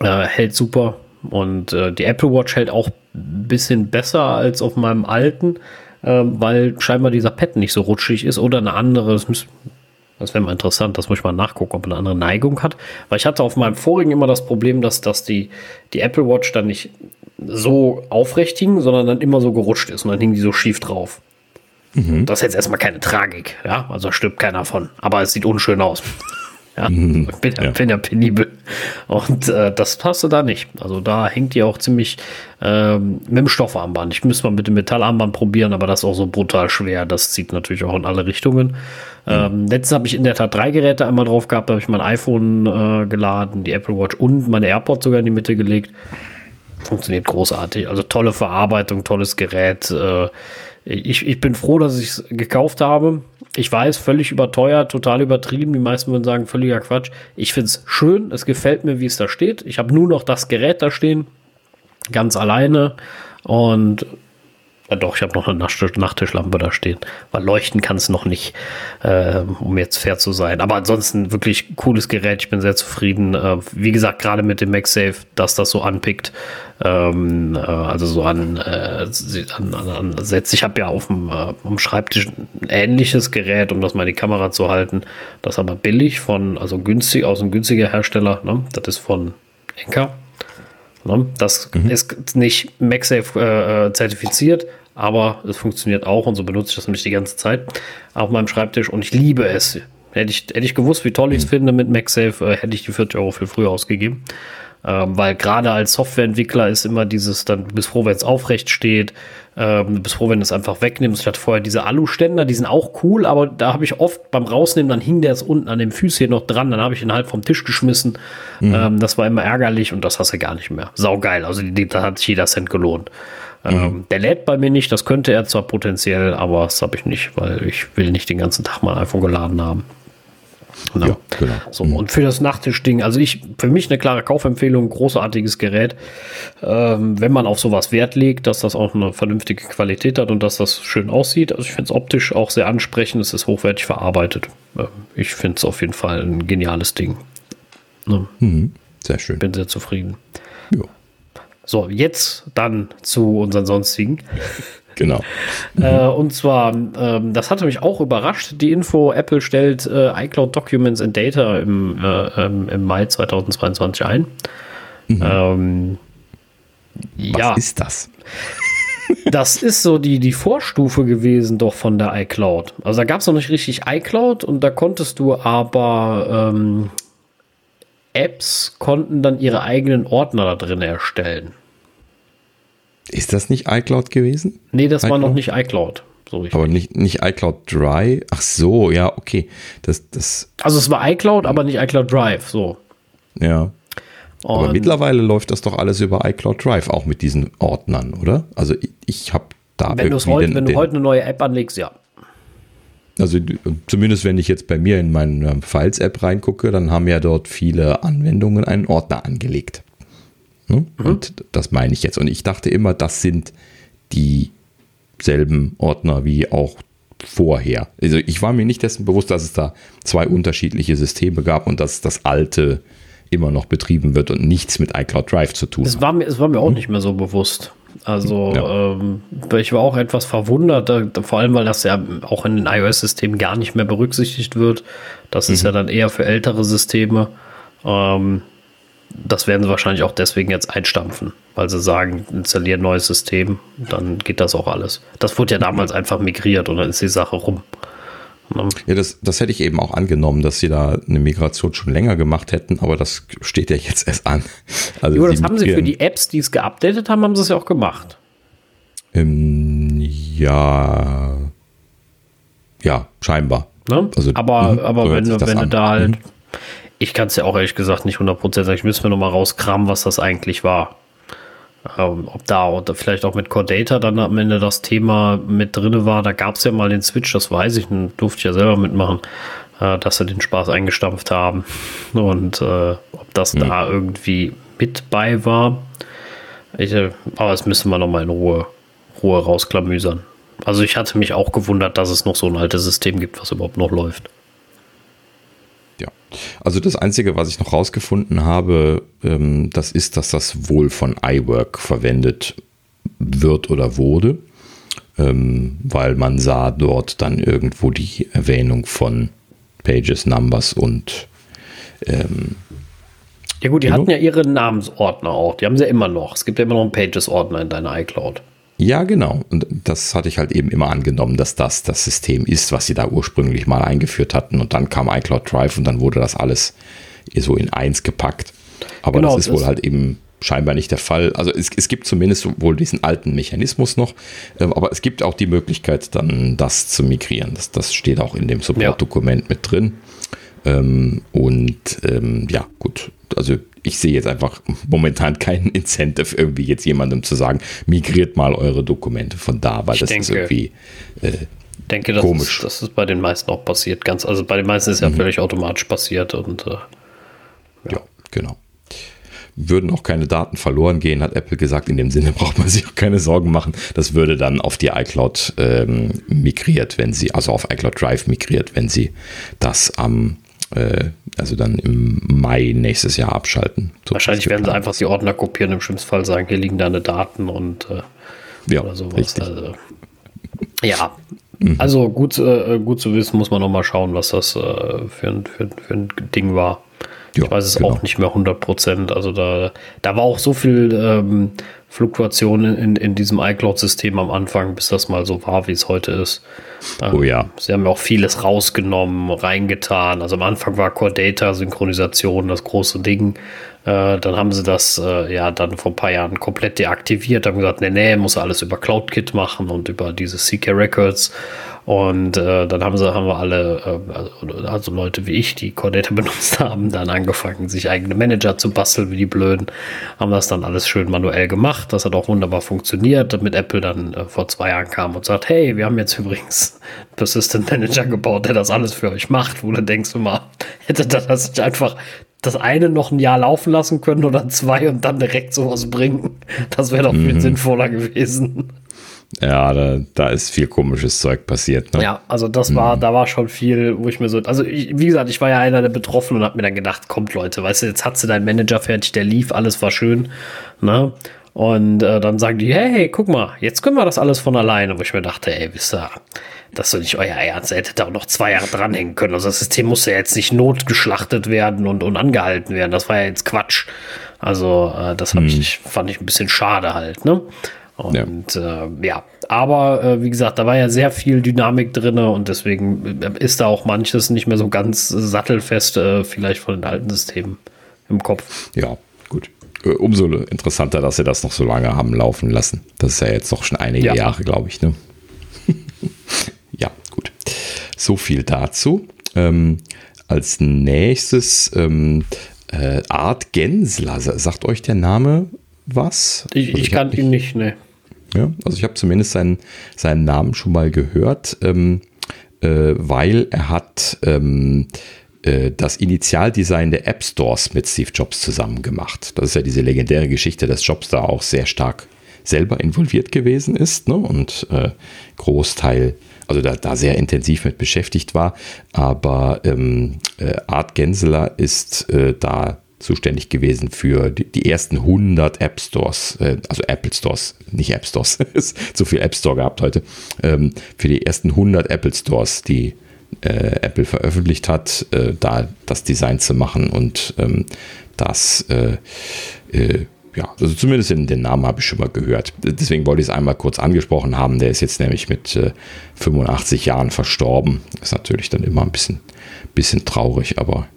Äh, hält super. Und äh, die Apple Watch hält auch ein bisschen besser als auf meinem alten, äh, weil scheinbar dieser Pad nicht so rutschig ist oder eine andere, das das wäre mal interessant, das muss ich mal nachgucken, ob eine andere Neigung hat. Weil ich hatte auf meinem vorigen immer das Problem, dass, dass die, die Apple Watch dann nicht so aufrecht hing, sondern dann immer so gerutscht ist und dann hing die so schief drauf. Mhm. Das ist jetzt erstmal keine Tragik, ja, also stirbt keiner von, aber es sieht unschön aus. Ja, mhm. ich bin, ja. bin ja penibel. Und äh, das passte da nicht. Also da hängt die auch ziemlich ähm, mit dem Stoffarmband. Ich müsste mal mit dem Metallarmband probieren, aber das ist auch so brutal schwer. Das zieht natürlich auch in alle Richtungen. Mhm. Ähm, letztens habe ich in der Tat drei Geräte einmal drauf gehabt. Da habe ich mein iPhone äh, geladen, die Apple Watch und meine AirPods sogar in die Mitte gelegt. Funktioniert großartig. Also tolle Verarbeitung, tolles Gerät. Äh, ich, ich bin froh, dass ich es gekauft habe. Ich weiß, völlig überteuert, total übertrieben. Die meisten würden sagen, völliger Quatsch. Ich finde es schön, es gefällt mir, wie es da steht. Ich habe nur noch das Gerät da stehen, ganz alleine. Und ja doch, ich habe noch eine Nachttischlampe da stehen, weil leuchten kann es noch nicht, äh, um jetzt fair zu sein. Aber ansonsten wirklich cooles Gerät, ich bin sehr zufrieden. Äh, wie gesagt, gerade mit dem MagSafe, dass das so anpickt, ähm, äh, also so an, äh, an, an, an setzt. Ich habe ja auf dem, äh, am Schreibtisch ein ähnliches Gerät, um das mal in die Kamera zu halten. Das aber billig von, also günstig, aus einem günstiger Hersteller. Ne? Das ist von Enker. Ne? Das mhm. ist nicht MagSafe äh, äh, zertifiziert, aber es funktioniert auch und so benutze ich das nämlich die ganze Zeit auf meinem Schreibtisch und ich liebe es. Hätte ich, hätte ich gewusst, wie toll ich es mhm. finde mit MagSafe, äh, hätte ich die 40 Euro viel früher ausgegeben. Ähm, weil gerade als Softwareentwickler ist immer dieses, dann du bist froh, wenn es aufrecht steht, ähm, du bist froh, wenn du es einfach wegnimmst. Ich hatte vorher diese Aluständer, die sind auch cool, aber da habe ich oft beim Rausnehmen, dann hing der jetzt unten an dem Füßchen noch dran, dann habe ich ihn halt vom Tisch geschmissen. Mhm. Ähm, das war immer ärgerlich und das hast du gar nicht mehr. Saugeil, also die, da hat sich jeder Cent gelohnt. Ähm, mhm. der lädt bei mir nicht, das könnte er zwar potenziell, aber das habe ich nicht, weil ich will nicht den ganzen Tag mein iPhone geladen haben. Genau. Ja, genau. So, mhm. Und für das Nachttischding, also ich, für mich eine klare Kaufempfehlung, großartiges Gerät. Ähm, wenn man auf sowas Wert legt, dass das auch eine vernünftige Qualität hat und dass das schön aussieht. Also ich finde es optisch auch sehr ansprechend, es ist hochwertig verarbeitet. Ähm, ich finde es auf jeden Fall ein geniales Ding. Ne? Mhm. Sehr schön. Bin sehr zufrieden. Ja. So, jetzt dann zu unseren sonstigen. Genau. Äh, und zwar, ähm, das hatte mich auch überrascht, die Info, Apple stellt äh, iCloud Documents and Data im, äh, ähm, im Mai 2022 ein. Mhm. Ähm, Was ja. ist das? das ist so die, die Vorstufe gewesen doch von der iCloud. Also da gab es noch nicht richtig iCloud und da konntest du aber ähm, Apps konnten dann ihre eigenen Ordner da drin erstellen. Ist das nicht iCloud gewesen? Nee, das iCloud? war noch nicht iCloud. So aber nicht, nicht iCloud Drive. Ach so, ja, okay. Das, das also es war iCloud, aber nicht iCloud Drive, so. Ja. Und aber mittlerweile läuft das doch alles über iCloud Drive, auch mit diesen Ordnern, oder? Also ich, ich habe da wenn, heute, den, wenn du heute eine neue App anlegst, ja. Also zumindest wenn ich jetzt bei mir in meine Files-App reingucke, dann haben ja dort viele Anwendungen einen Ordner angelegt. Ne? Mhm. Und das meine ich jetzt. Und ich dachte immer, das sind dieselben Ordner wie auch vorher. Also ich war mir nicht dessen bewusst, dass es da zwei unterschiedliche Systeme gab und dass das alte immer noch betrieben wird und nichts mit iCloud Drive zu tun es war mir, Es war mir auch hm? nicht mehr so bewusst. Also ja. ähm, ich war auch etwas verwundert, vor allem weil das ja auch in den iOS-Systemen gar nicht mehr berücksichtigt wird. Das mhm. ist ja dann eher für ältere Systeme. Ähm, das werden sie wahrscheinlich auch deswegen jetzt einstampfen, weil sie sagen, installieren ein neues System, dann geht das auch alles. Das wurde ja damals einfach migriert und dann ist die Sache rum. Ne? Ja, das, das hätte ich eben auch angenommen, dass sie da eine Migration schon länger gemacht hätten, aber das steht ja jetzt erst an. Also jo, das haben sie für die Apps, die es geupdatet haben, haben sie es ja auch gemacht. Ähm, Ja. Ja, scheinbar. Ne? Also, aber mhm, aber so wenn, wenn du da halt. Mhm. Ich kann es ja auch ehrlich gesagt nicht 100% sagen. Ich müsste mir nochmal rauskramen, was das eigentlich war. Ähm, ob da oder vielleicht auch mit Core Data dann am Ende das Thema mit drin war. Da gab es ja mal den Switch, das weiß ich, und durfte ich ja selber mitmachen, äh, dass sie den Spaß eingestampft haben. Und äh, ob das da irgendwie mit bei war. Ich, äh, aber das müssen wir nochmal in Ruhe, Ruhe rausklamüsern. Also ich hatte mich auch gewundert, dass es noch so ein altes System gibt, was überhaupt noch läuft. Also das Einzige, was ich noch rausgefunden habe, ähm, das ist, dass das wohl von iWork verwendet wird oder wurde, ähm, weil man sah dort dann irgendwo die Erwähnung von Pages, Numbers und ähm, Ja gut, die Genau. hatten ja ihre Namensordner auch. Die haben sie ja immer noch. Es gibt ja immer noch einen Pages-Ordner in deiner iCloud. Ja, genau. Und das hatte ich halt eben immer angenommen, dass das das System ist, was sie da ursprünglich mal eingeführt hatten. Und dann kam iCloud Drive und dann wurde das alles so in eins gepackt. Aber Genau, das ist das- wohl halt eben scheinbar nicht der Fall. Also es, es gibt zumindest wohl diesen alten Mechanismus noch, ähm, aber es gibt auch die Möglichkeit, dann das zu migrieren. Das, das steht auch in dem Support-Dokument mit drin. Ähm, und ähm, ja, gut. Also ich sehe jetzt einfach momentan keinen Incentive, irgendwie jetzt jemandem zu sagen, migriert mal eure Dokumente von da, weil Ich das ist denke- irgendwie Ich denke, das Komisch. ist, das ist bei den meisten auch passiert. Ganz, also bei den meisten ist ja völlig automatisch passiert und äh, Ja, genau. Würden auch keine Daten verloren gehen, hat Apple gesagt. In dem Sinne braucht man sich auch keine Sorgen machen. Das würde dann auf die iCloud ähm, migriert, wenn sie, also auf iCloud Drive migriert, wenn sie das am, äh, also dann im Mai nächstes Jahr abschalten. So wahrscheinlich werden sie einfach die Ordner kopieren, im schlimmsten Fall sagen, hier liegen deine Daten und äh, ja, oder sowas. Also, ja, also gut, äh, gut zu wissen, muss man noch mal schauen, was das äh, für, ein, für, für ein Ding war. Ja, ich weiß es genau. auch nicht mehr 100 Prozent. Also da, da war auch so viel ähm, Fluktuation in, in diesem iCloud-System am Anfang, bis das mal so war, wie es heute ist. Oh ja. Sie haben ja auch vieles rausgenommen, reingetan. Also am Anfang war Core Data Synchronisation das große Ding. Äh, dann haben sie das äh, ja dann vor ein paar Jahren komplett deaktiviert, haben gesagt, nee, nee, muss alles über CloudKit machen und über diese CK Records. Und äh, dann haben sie, haben wir alle, äh, also, also Leute wie ich, die Data benutzt haben, dann angefangen, sich eigene Manager zu basteln, wie die Blöden, haben das dann alles schön manuell gemacht. Das hat auch wunderbar funktioniert, damit Apple dann äh, vor zwei Jahren kam und sagt, hey, wir haben jetzt übrigens einen Persistent Manager gebaut, der das alles für euch macht, wo du denkst immer, hätte das nicht einfach das eine noch ein Jahr laufen lassen können oder zwei und dann direkt sowas bringen. Das wäre doch viel sinnvoller gewesen. Ja, da, da ist viel komisches Zeug passiert. Ne? Ja, also das war, da war schon viel, wo ich mir so, also ich, wie gesagt, ich war ja einer der Betroffenen und hab mir dann gedacht, kommt Leute, weißt du, jetzt hat sie deinen Manager fertig, der lief, alles war schön, ne? Und äh, dann sagen die, hey, guck mal, jetzt können wir das alles von alleine, wo ich mir dachte, ey, wisst ihr, das ist doch nicht euer Ernst, ihr hättet da auch noch zwei Jahre dranhängen können. Also das System musste ja jetzt nicht notgeschlachtet werden und, und angehalten werden. Das war ja jetzt Quatsch. Also äh, das hab ich, fand ich ein bisschen schade halt, ne? Und ja, äh, ja. aber äh, wie gesagt, da war ja sehr viel Dynamik drin und deswegen äh, ist da auch manches nicht mehr so ganz sattelfest, äh, vielleicht von den alten Systemen im Kopf. Ja, gut. Äh, Umso interessanter, dass sie das noch so lange haben laufen lassen. Das ist ja jetzt doch schon einige Ja. Jahre, glaube ich. Ne? ja, gut. So viel dazu. Ähm, als nächstes ähm, äh, Art Gensler. Sa- Sagt euch der Name was? Ich, Also ich kannte ihn nicht, ne. ja, also ich habe zumindest seinen, seinen Namen schon mal gehört, ähm, äh, weil er hat ähm, äh, das Initialdesign der App Stores mit Steve Jobs zusammen gemacht. Das ist ja diese legendäre Geschichte, dass Jobs da auch sehr stark selber involviert gewesen ist ne? und äh, Großteil, also da, da sehr intensiv mit beschäftigt war. Aber ähm, äh, Art Gensler ist äh, da zuständig gewesen für die, die ersten 100 App Stores, äh, also Apple Stores, nicht App Stores, ist zu viel App Store gehabt heute, ähm, für die ersten 100 Apple Stores, die äh, Apple veröffentlicht hat, äh, da das Design zu machen und ähm, das, äh, äh, ja, also zumindest den, den Namen habe ich schon mal gehört. Deswegen wollte ich es einmal kurz angesprochen haben. Der ist jetzt nämlich mit äh, 85 Jahren verstorben. Ist natürlich dann immer ein bisschen, bisschen traurig, aber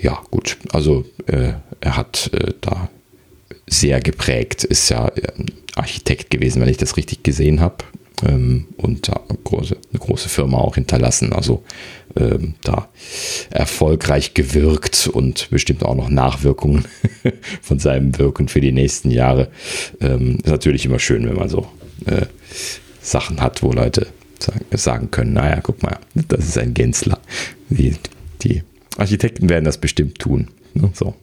ja, gut. Also äh, er hat äh, da sehr geprägt, ist ja äh, Architekt gewesen, wenn ich das richtig gesehen habe. ähm, und da eine große, eine große Firma auch hinterlassen. Also ähm, da erfolgreich gewirkt und bestimmt auch noch Nachwirkungen von seinem Wirken für die nächsten Jahre. Ähm, ist natürlich immer schön, wenn man so äh, Sachen hat, wo Leute sagen, sagen können, naja, guck mal, das ist ein Gänzler. Die, die Architekten werden das bestimmt tun. Ne? So.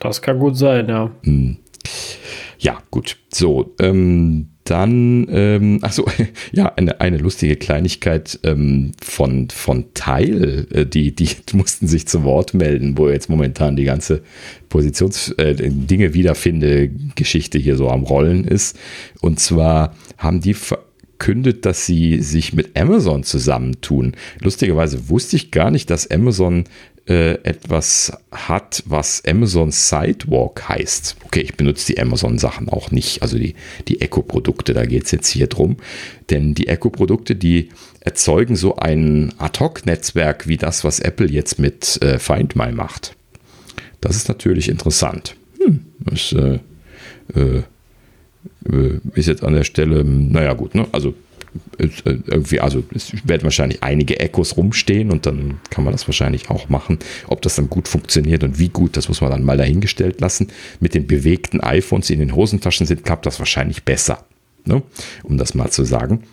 Das kann gut sein, ja. Hm. Ja, gut. So, ähm, dann, ähm, achso, ja, eine, eine lustige Kleinigkeit ähm, von, von Teil, äh, die, die mussten sich zu Wort melden, wo jetzt momentan die ganze Positions, äh, Dinge wiederfinde Geschichte hier so am Rollen ist. Und zwar haben die verkündet, dass sie sich mit Amazon zusammentun. Lustigerweise wusste ich gar nicht, dass Amazon äh, etwas hat, was Amazon Sidewalk heißt. Okay, ich benutze die Amazon-Sachen auch nicht, also die, die Echo-Produkte, da geht es jetzt hier drum. Denn die Echo-Produkte, die erzeugen so ein Ad-Hoc-Netzwerk wie das, was Apple jetzt mit äh, Find My macht. Das ist natürlich interessant. Hm, das äh, äh, ist jetzt an der Stelle, naja gut, ne? also äh, irgendwie, also es werden wahrscheinlich einige Echos rumstehen und dann kann man das wahrscheinlich auch machen. Ob das dann gut funktioniert und wie gut, das muss man dann mal dahingestellt lassen. Mit den bewegten iPhones, die in den Hosentaschen sind, klappt das wahrscheinlich besser. Ne? Um das mal zu sagen.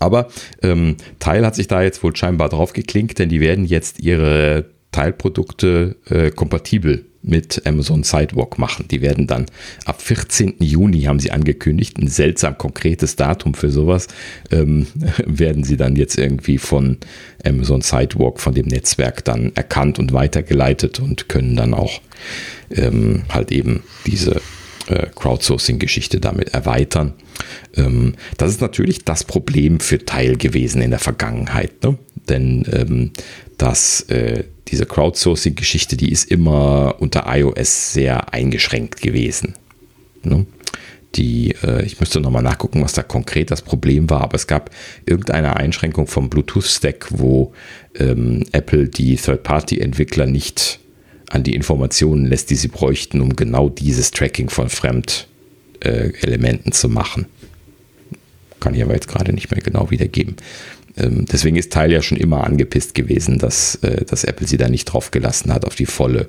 Aber ähm, Teil hat sich da jetzt wohl scheinbar drauf geklinkt, denn die werden jetzt ihre Teilprodukte äh, kompatibel mit Amazon Sidewalk machen. Die werden dann ab 14. Juni, haben sie angekündigt, ein seltsam konkretes Datum für sowas, ähm, werden sie dann jetzt irgendwie von Amazon Sidewalk, von dem Netzwerk dann erkannt und weitergeleitet und können dann auch ähm, halt eben diese äh, Crowdsourcing-Geschichte damit erweitern. Ähm, das ist natürlich das Problem für Teil gewesen in der Vergangenheit, ne? denn ähm, dass äh, diese Crowdsourcing-Geschichte, die ist immer unter iOS sehr eingeschränkt gewesen. Ne? Die, äh, ich müsste nochmal nachgucken, was da konkret das Problem war, aber es gab irgendeine Einschränkung vom Bluetooth-Stack, wo ähm, Apple die Third-Party-Entwickler nicht an die Informationen lässt, die sie bräuchten, um genau dieses Tracking von Fremdelementen äh, zu machen. Kann ich aber jetzt gerade nicht mehr genau wiedergeben. Ähm, deswegen ist Teil ja schon immer angepisst gewesen, dass, äh, dass Apple sie da nicht drauf gelassen hat auf die volle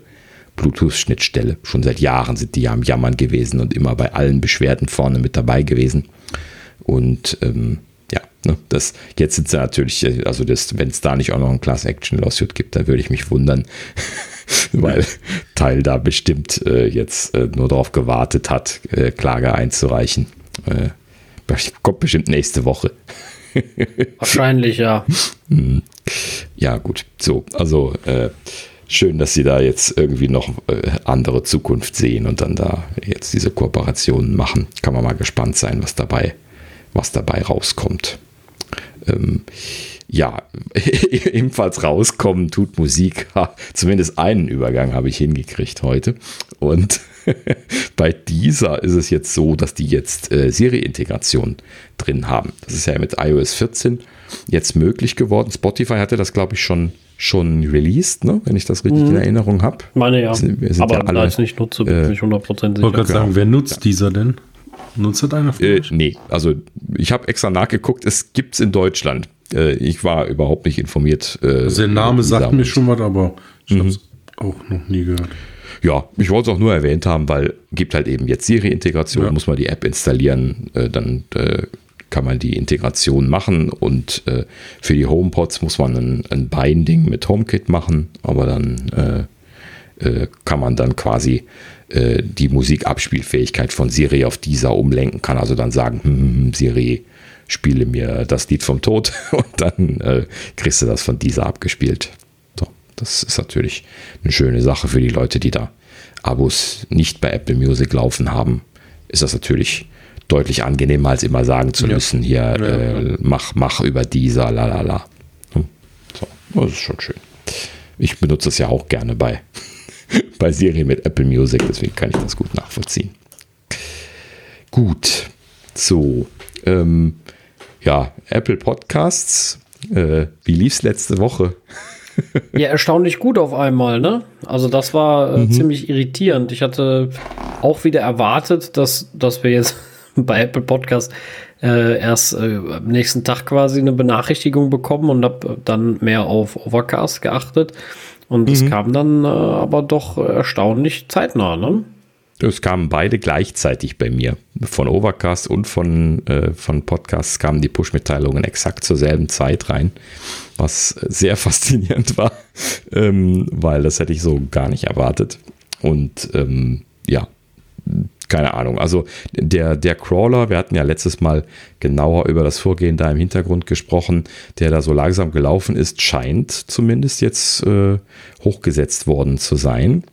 Bluetooth-Schnittstelle. Schon seit Jahren sind die ja am Jammern gewesen und immer bei allen Beschwerden vorne mit dabei gewesen. Und ähm, ja, ne, das, jetzt sind sie natürlich, äh, also wenn es da nicht auch noch ein Class-Action-Lawsuit gibt, dann würde ich mich wundern, weil Teil da bestimmt äh, jetzt äh, nur darauf gewartet hat, äh, Klage einzureichen. Äh, kommt bestimmt nächste Woche. Wahrscheinlich, ja. Hm. Ja, gut. So, also äh, schön, dass Sie da jetzt irgendwie noch äh, andere Zukunft sehen und dann da jetzt diese Kooperationen machen. Kann man mal gespannt sein, was dabei, was dabei rauskommt. Ähm, ja, ebenfalls rauskommen tut Musik. zumindest einen Übergang habe ich hingekriegt heute. Und bei dieser ist es jetzt so, dass die jetzt äh, Siri-Integration drin haben. Das ist ja mit iOS 14 jetzt möglich geworden. Spotify hatte das, glaube ich, schon schon released, ne? wenn ich das richtig mhm. in Erinnerung habe. Meine ja. Sind, sind Aber ja alle, da ich nicht nutze, bin ich äh, nicht 100% sicher. Ich wollte gerade sagen, wer nutzt ja. dieser denn? Nutzt das einer von äh, Nee, also ich habe extra nachgeguckt, es gibt es in Deutschland. Äh, ich war überhaupt nicht informiert. Äh, also der Name sagt mir schon was, aber ich mhm. habe es auch noch nie gehört. Ja, ich wollte es auch nur erwähnt haben, weil gibt halt eben jetzt Siri-Integration, ja. muss man die App installieren, äh, dann äh, kann man die Integration machen und äh, für die HomePods muss man ein, ein, Binding mit HomeKit machen, aber dann äh, äh, kann man dann quasi äh, die Musikabspielfähigkeit von Siri auf dieser umlenken, kann also dann sagen, hm, hm, hm Siri, spiele mir das Lied vom Tod und dann kriegst du das von dieser abgespielt. Das ist natürlich eine schöne Sache für die Leute, die da Abos nicht bei Apple Music laufen haben. Ist das natürlich deutlich angenehmer, als immer sagen zu ja. müssen, hier ja, äh, mach, mach über dieser, la la la. Hm. So, das ist schon schön. Ich benutze es ja auch gerne bei, bei Serien mit Apple Music, deswegen kann ich das gut nachvollziehen. Gut, so, ähm, ja, Apple Podcasts. Äh, wie es letzte Woche? Ja, erstaunlich gut auf einmal, ne? Also das war äh, mhm. ziemlich irritierend. Ich hatte auch wieder erwartet, dass, dass wir jetzt bei Apple Podcast äh, erst äh, am nächsten Tag quasi eine Benachrichtigung bekommen und habe dann mehr auf Overcast geachtet. Und es mhm. kam dann äh, aber doch erstaunlich zeitnah, ne? Es kamen beide gleichzeitig bei mir. Von Overcast und von, äh, von Podcasts kamen die Push-Mitteilungen exakt zur selben Zeit rein, was sehr faszinierend war, ähm, weil das hätte ich so gar nicht erwartet. Und ähm, ja, keine Ahnung. Also der, der Crawler, wir hatten ja letztes Mal genauer über das Vorgehen da im Hintergrund gesprochen, der da so langsam gelaufen ist, scheint zumindest jetzt äh, hochgesetzt worden zu sein.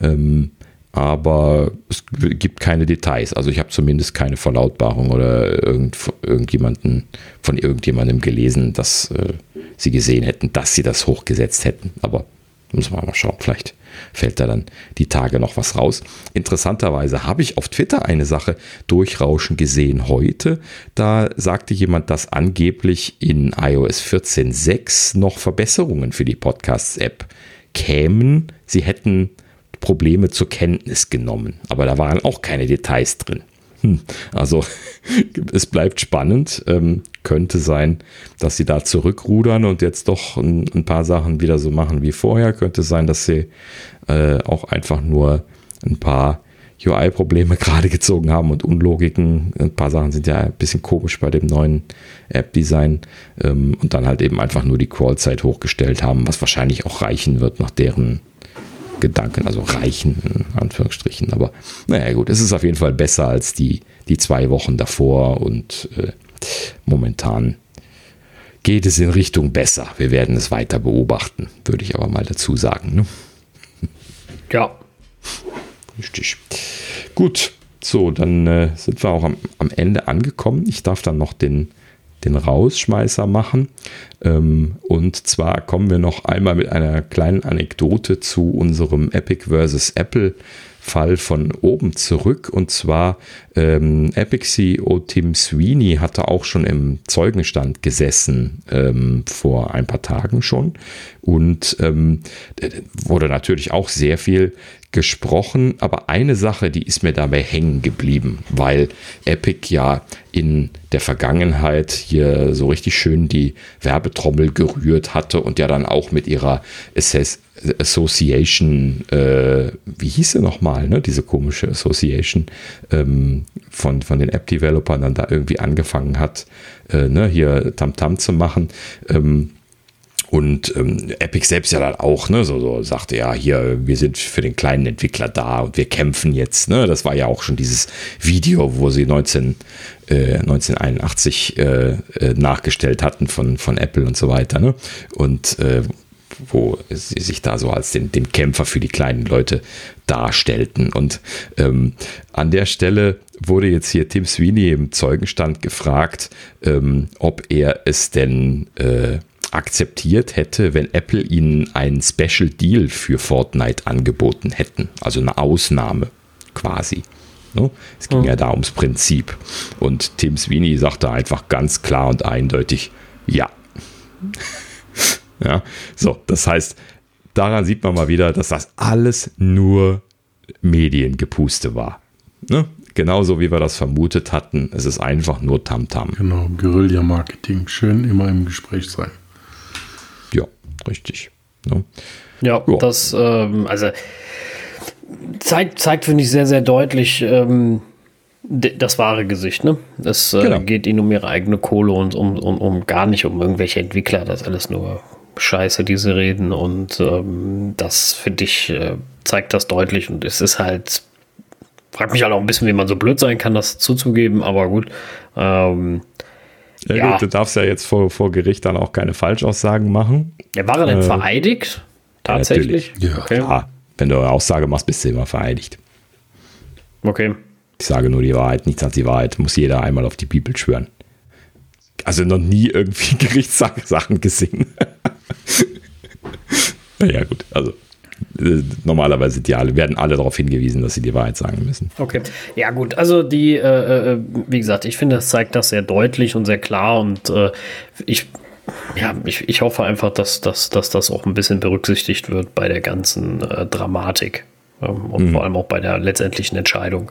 Ähm, aber es gibt keine Details. Also ich habe zumindest keine Verlautbarung oder irgend, irgendjemanden von irgendjemandem gelesen, dass äh, sie gesehen hätten, dass sie das hochgesetzt hätten. Aber muss man mal schauen, vielleicht fällt da dann die Tage noch was raus. Interessanterweise habe ich auf Twitter eine Sache durchrauschen gesehen heute. Da sagte jemand, dass angeblich in iOS 14.6 noch Verbesserungen für die Podcasts-App kämen. Sie hätten Probleme zur Kenntnis genommen. Aber da waren auch keine Details drin. Hm. Also es bleibt spannend. Ähm, könnte sein, dass sie da zurückrudern und jetzt doch ein, ein, paar Sachen wieder so machen wie vorher. Könnte sein, dass sie äh, auch einfach nur ein paar UI-Probleme gerade gezogen haben und Unlogiken. Ein paar Sachen sind ja ein bisschen komisch bei dem neuen App-Design ähm, und dann halt eben einfach nur die Crawl-Zeit hochgestellt haben, was wahrscheinlich auch reichen wird nach deren Gedanken, also reichen, in Anführungsstrichen. Aber naja, gut, es ist auf jeden Fall besser als die, die zwei Wochen davor und äh, momentan geht es in Richtung besser. Wir werden es weiter beobachten, würde ich aber mal dazu sagen. Ne? Ja. Richtig. Gut, so, dann äh, sind wir auch am, am Ende angekommen. Ich darf dann noch den den Rausschmeißer machen. Ähm, und zwar kommen wir noch einmal mit einer kleinen Anekdote zu unserem Epic vs. Apple Fall von oben zurück. Und zwar ähm, Epic CEO Tim Sweeney hatte auch schon im Zeugenstand gesessen ähm, vor ein paar Tagen schon und ähm, wurde natürlich auch sehr viel gesprochen, aber eine Sache, die ist mir dabei hängen geblieben, weil Epic ja in der Vergangenheit hier so richtig schön die Werbetrommel gerührt hatte und ja dann auch mit ihrer Assess Association, äh, wie hieß sie nochmal, ne? diese komische Association ähm, von, von den App-Developern dann da irgendwie angefangen hat, äh, ne? hier Tamtam -Tam zu machen. Ähm, und ähm, Epic selbst ja dann auch, ne, so, so sagte ja, hier, wir sind für den kleinen Entwickler da und wir kämpfen jetzt, ne? Das war ja auch schon dieses Video, wo sie 19, äh, 1981 äh, äh, nachgestellt hatten von, von Apple und so weiter, ne? Und äh, wo sie sich da so als den, den Kämpfer für die kleinen Leute darstellten. Und ähm, an der Stelle wurde jetzt hier Tim Sweeney im Zeugenstand gefragt, ähm, ob er es denn äh, akzeptiert hätte, wenn Apple ihnen einen Special Deal für Fortnite angeboten hätten. Also eine Ausnahme quasi. Ne? Es ging ja. ja da ums Prinzip. Und Tim Sweeney sagte einfach ganz klar und eindeutig, ja. Ja, so, das heißt, daran sieht man mal wieder, dass das alles nur Mediengepuste war. Ne? Genauso wie wir das vermutet hatten, es ist einfach nur Tamtam. -Tam. Genau, Guerilla-Marketing. Schön immer im Gespräch sein. Ja, richtig. Ne? Ja, ja, das, ähm, also zeigt, zeigt finde ich, sehr, sehr deutlich ähm, das wahre Gesicht. Ne? Es äh, genau. geht ihnen um ihre eigene Kohle und um, um, um gar nicht um irgendwelche Entwickler. Das alles nur Scheiße, diese reden. Und ähm, das, finde ich, äh, zeigt das deutlich. Und es ist halt, frag mich halt auch ein bisschen, wie man so blöd sein kann, das zuzugeben, aber gut. Ähm, ja, ja. Gut, du darfst ja jetzt vor, vor Gericht dann auch keine Falschaussagen machen. Ja, war er denn äh, vereidigt? Tatsächlich? Ja, okay. klar. Wenn du eine Aussage machst, bist du immer vereidigt. Okay. Ich sage nur die Wahrheit, nichts als die Wahrheit. Muss jeder einmal auf die Bibel schwören. Also noch nie irgendwie Gerichtssachen gesehen. naja, gut, also äh, normalerweise die alle, werden alle darauf hingewiesen, dass sie die Wahrheit sagen müssen. Okay. Ja, gut. Also die, äh, äh, wie gesagt, ich finde, es zeigt das sehr deutlich und sehr klar und äh, ich. Ja, ich, ich hoffe einfach, dass, dass, dass das auch ein bisschen berücksichtigt wird bei der ganzen äh, Dramatik. Ähm, und mhm. vor allem auch bei der letztendlichen Entscheidung,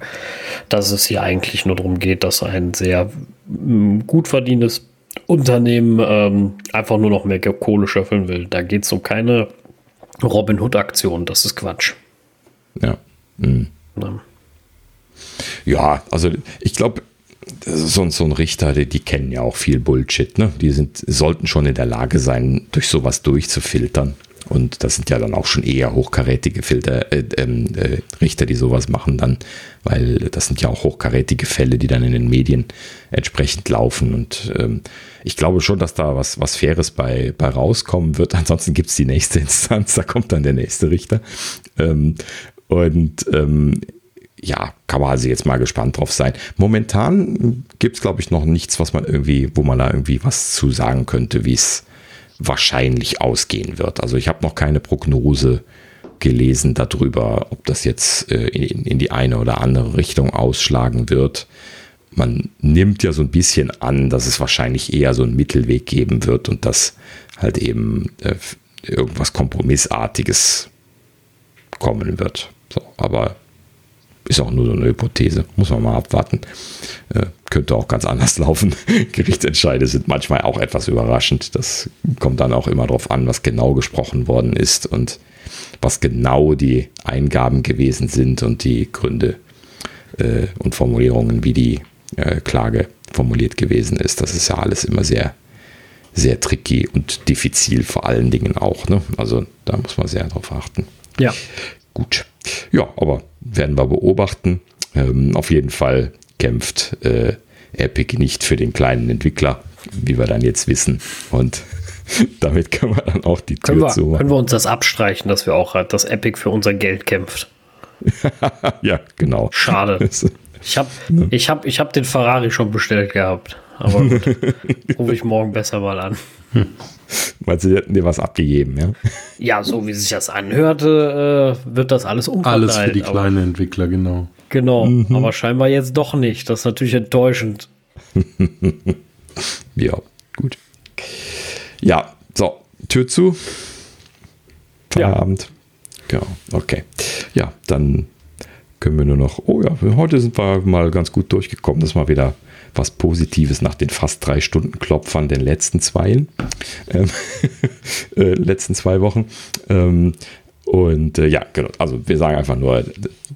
dass es hier eigentlich nur darum geht, dass ein sehr gut verdientes Unternehmen ähm, einfach nur noch mehr Kohle schöffeln will. Da geht es um keine Robin Hood-Aktion. Das ist Quatsch. Ja. Mhm. ja. Ja, also ich glaube, so, so ein Richter, die, die, kennen ja auch viel Bullshit, ne? Die sind, sollten schon in der Lage sein, durch sowas durchzufiltern. Und das sind ja dann auch schon eher hochkarätige Filter, äh, ähm, äh, Richter, die sowas machen dann, weil das sind ja auch hochkarätige Fälle, die dann in den Medien entsprechend laufen. Und ähm, ich glaube schon, dass da was, was Faires bei, bei rauskommen wird. Ansonsten gibt es die nächste Instanz, da kommt dann der nächste Richter. Ähm, und ähm, ja, kann man also jetzt mal gespannt drauf sein. Momentan gibt es, glaube ich, noch nichts, was man irgendwie, wo man da irgendwie was zu sagen könnte, wie es wahrscheinlich ausgehen wird. Also ich habe noch keine Prognose gelesen darüber, ob das jetzt äh, in, in, die eine oder andere Richtung ausschlagen wird. Man nimmt ja so ein bisschen an, dass es wahrscheinlich eher so einen Mittelweg geben wird und dass halt eben äh, irgendwas Kompromissartiges kommen wird. So, aber ist auch nur so eine Hypothese, muss man mal abwarten. Äh, könnte auch ganz anders laufen. Gerichtsentscheide sind manchmal auch etwas überraschend. Das kommt dann auch immer darauf an, was genau gesprochen worden ist und was genau die Eingaben gewesen sind und die Gründe äh, und Formulierungen, wie die äh, Klage formuliert gewesen ist. Das ist ja alles immer sehr, sehr tricky und diffizil vor allen Dingen auch. Ne? Also da muss man sehr darauf achten. Ja. Gut. Ja, aber werden wir beobachten. Ähm, auf jeden Fall kämpft äh, Epic nicht für den kleinen Entwickler, wie wir dann jetzt wissen. Und damit können wir dann auch die Tür können wir, zu Können wir uns das abstreichen, dass wir auch halt, dass Epic für unser Geld kämpft? ja, genau. Schade. Ich habe ich hab, ich hab den Ferrari schon bestellt gehabt. Aber gut, rufe ich morgen besser mal an. Weil sie hätten dir was abgegeben, ja? Ja, so wie sich das anhörte, äh, wird das alles umverteilt. Alles für die kleinen Entwickler, genau. Genau, mhm. aber scheinbar jetzt doch nicht. Das ist natürlich enttäuschend. ja, gut. Ja, so, Tür zu. Feierabend. Ja. Genau, okay. Ja, dann können wir nur noch, oh ja, heute sind wir mal ganz gut durchgekommen. Das war wieder was Positives nach den fast drei Stunden Klopfern den letzten zwei, ähm, äh, letzten zwei Wochen. Ähm, und äh, ja, genau. Also wir sagen einfach nur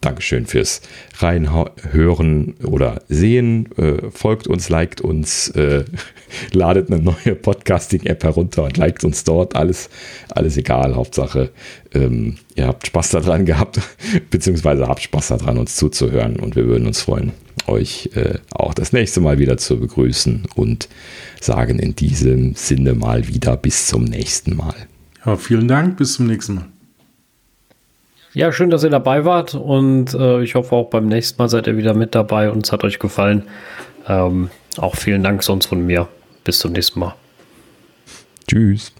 Dankeschön fürs Reinhören oder Sehen. Äh, folgt uns, liked uns, äh, ladet eine neue Podcasting-App herunter und liked uns dort. Alles, alles egal. Hauptsache, ähm, ihr habt Spaß daran gehabt, beziehungsweise habt Spaß daran, uns zuzuhören. Und wir würden uns freuen, euch äh, auch das nächste Mal wieder zu begrüßen und sagen in diesem Sinne mal wieder bis zum nächsten Mal. Ja, vielen Dank. Bis zum nächsten Mal. Ja, schön, dass ihr dabei wart und äh, ich hoffe auch beim nächsten Mal seid ihr wieder mit dabei und es hat euch gefallen. Ähm, auch vielen Dank sonst von mir. Bis zum nächsten Mal. Tschüss.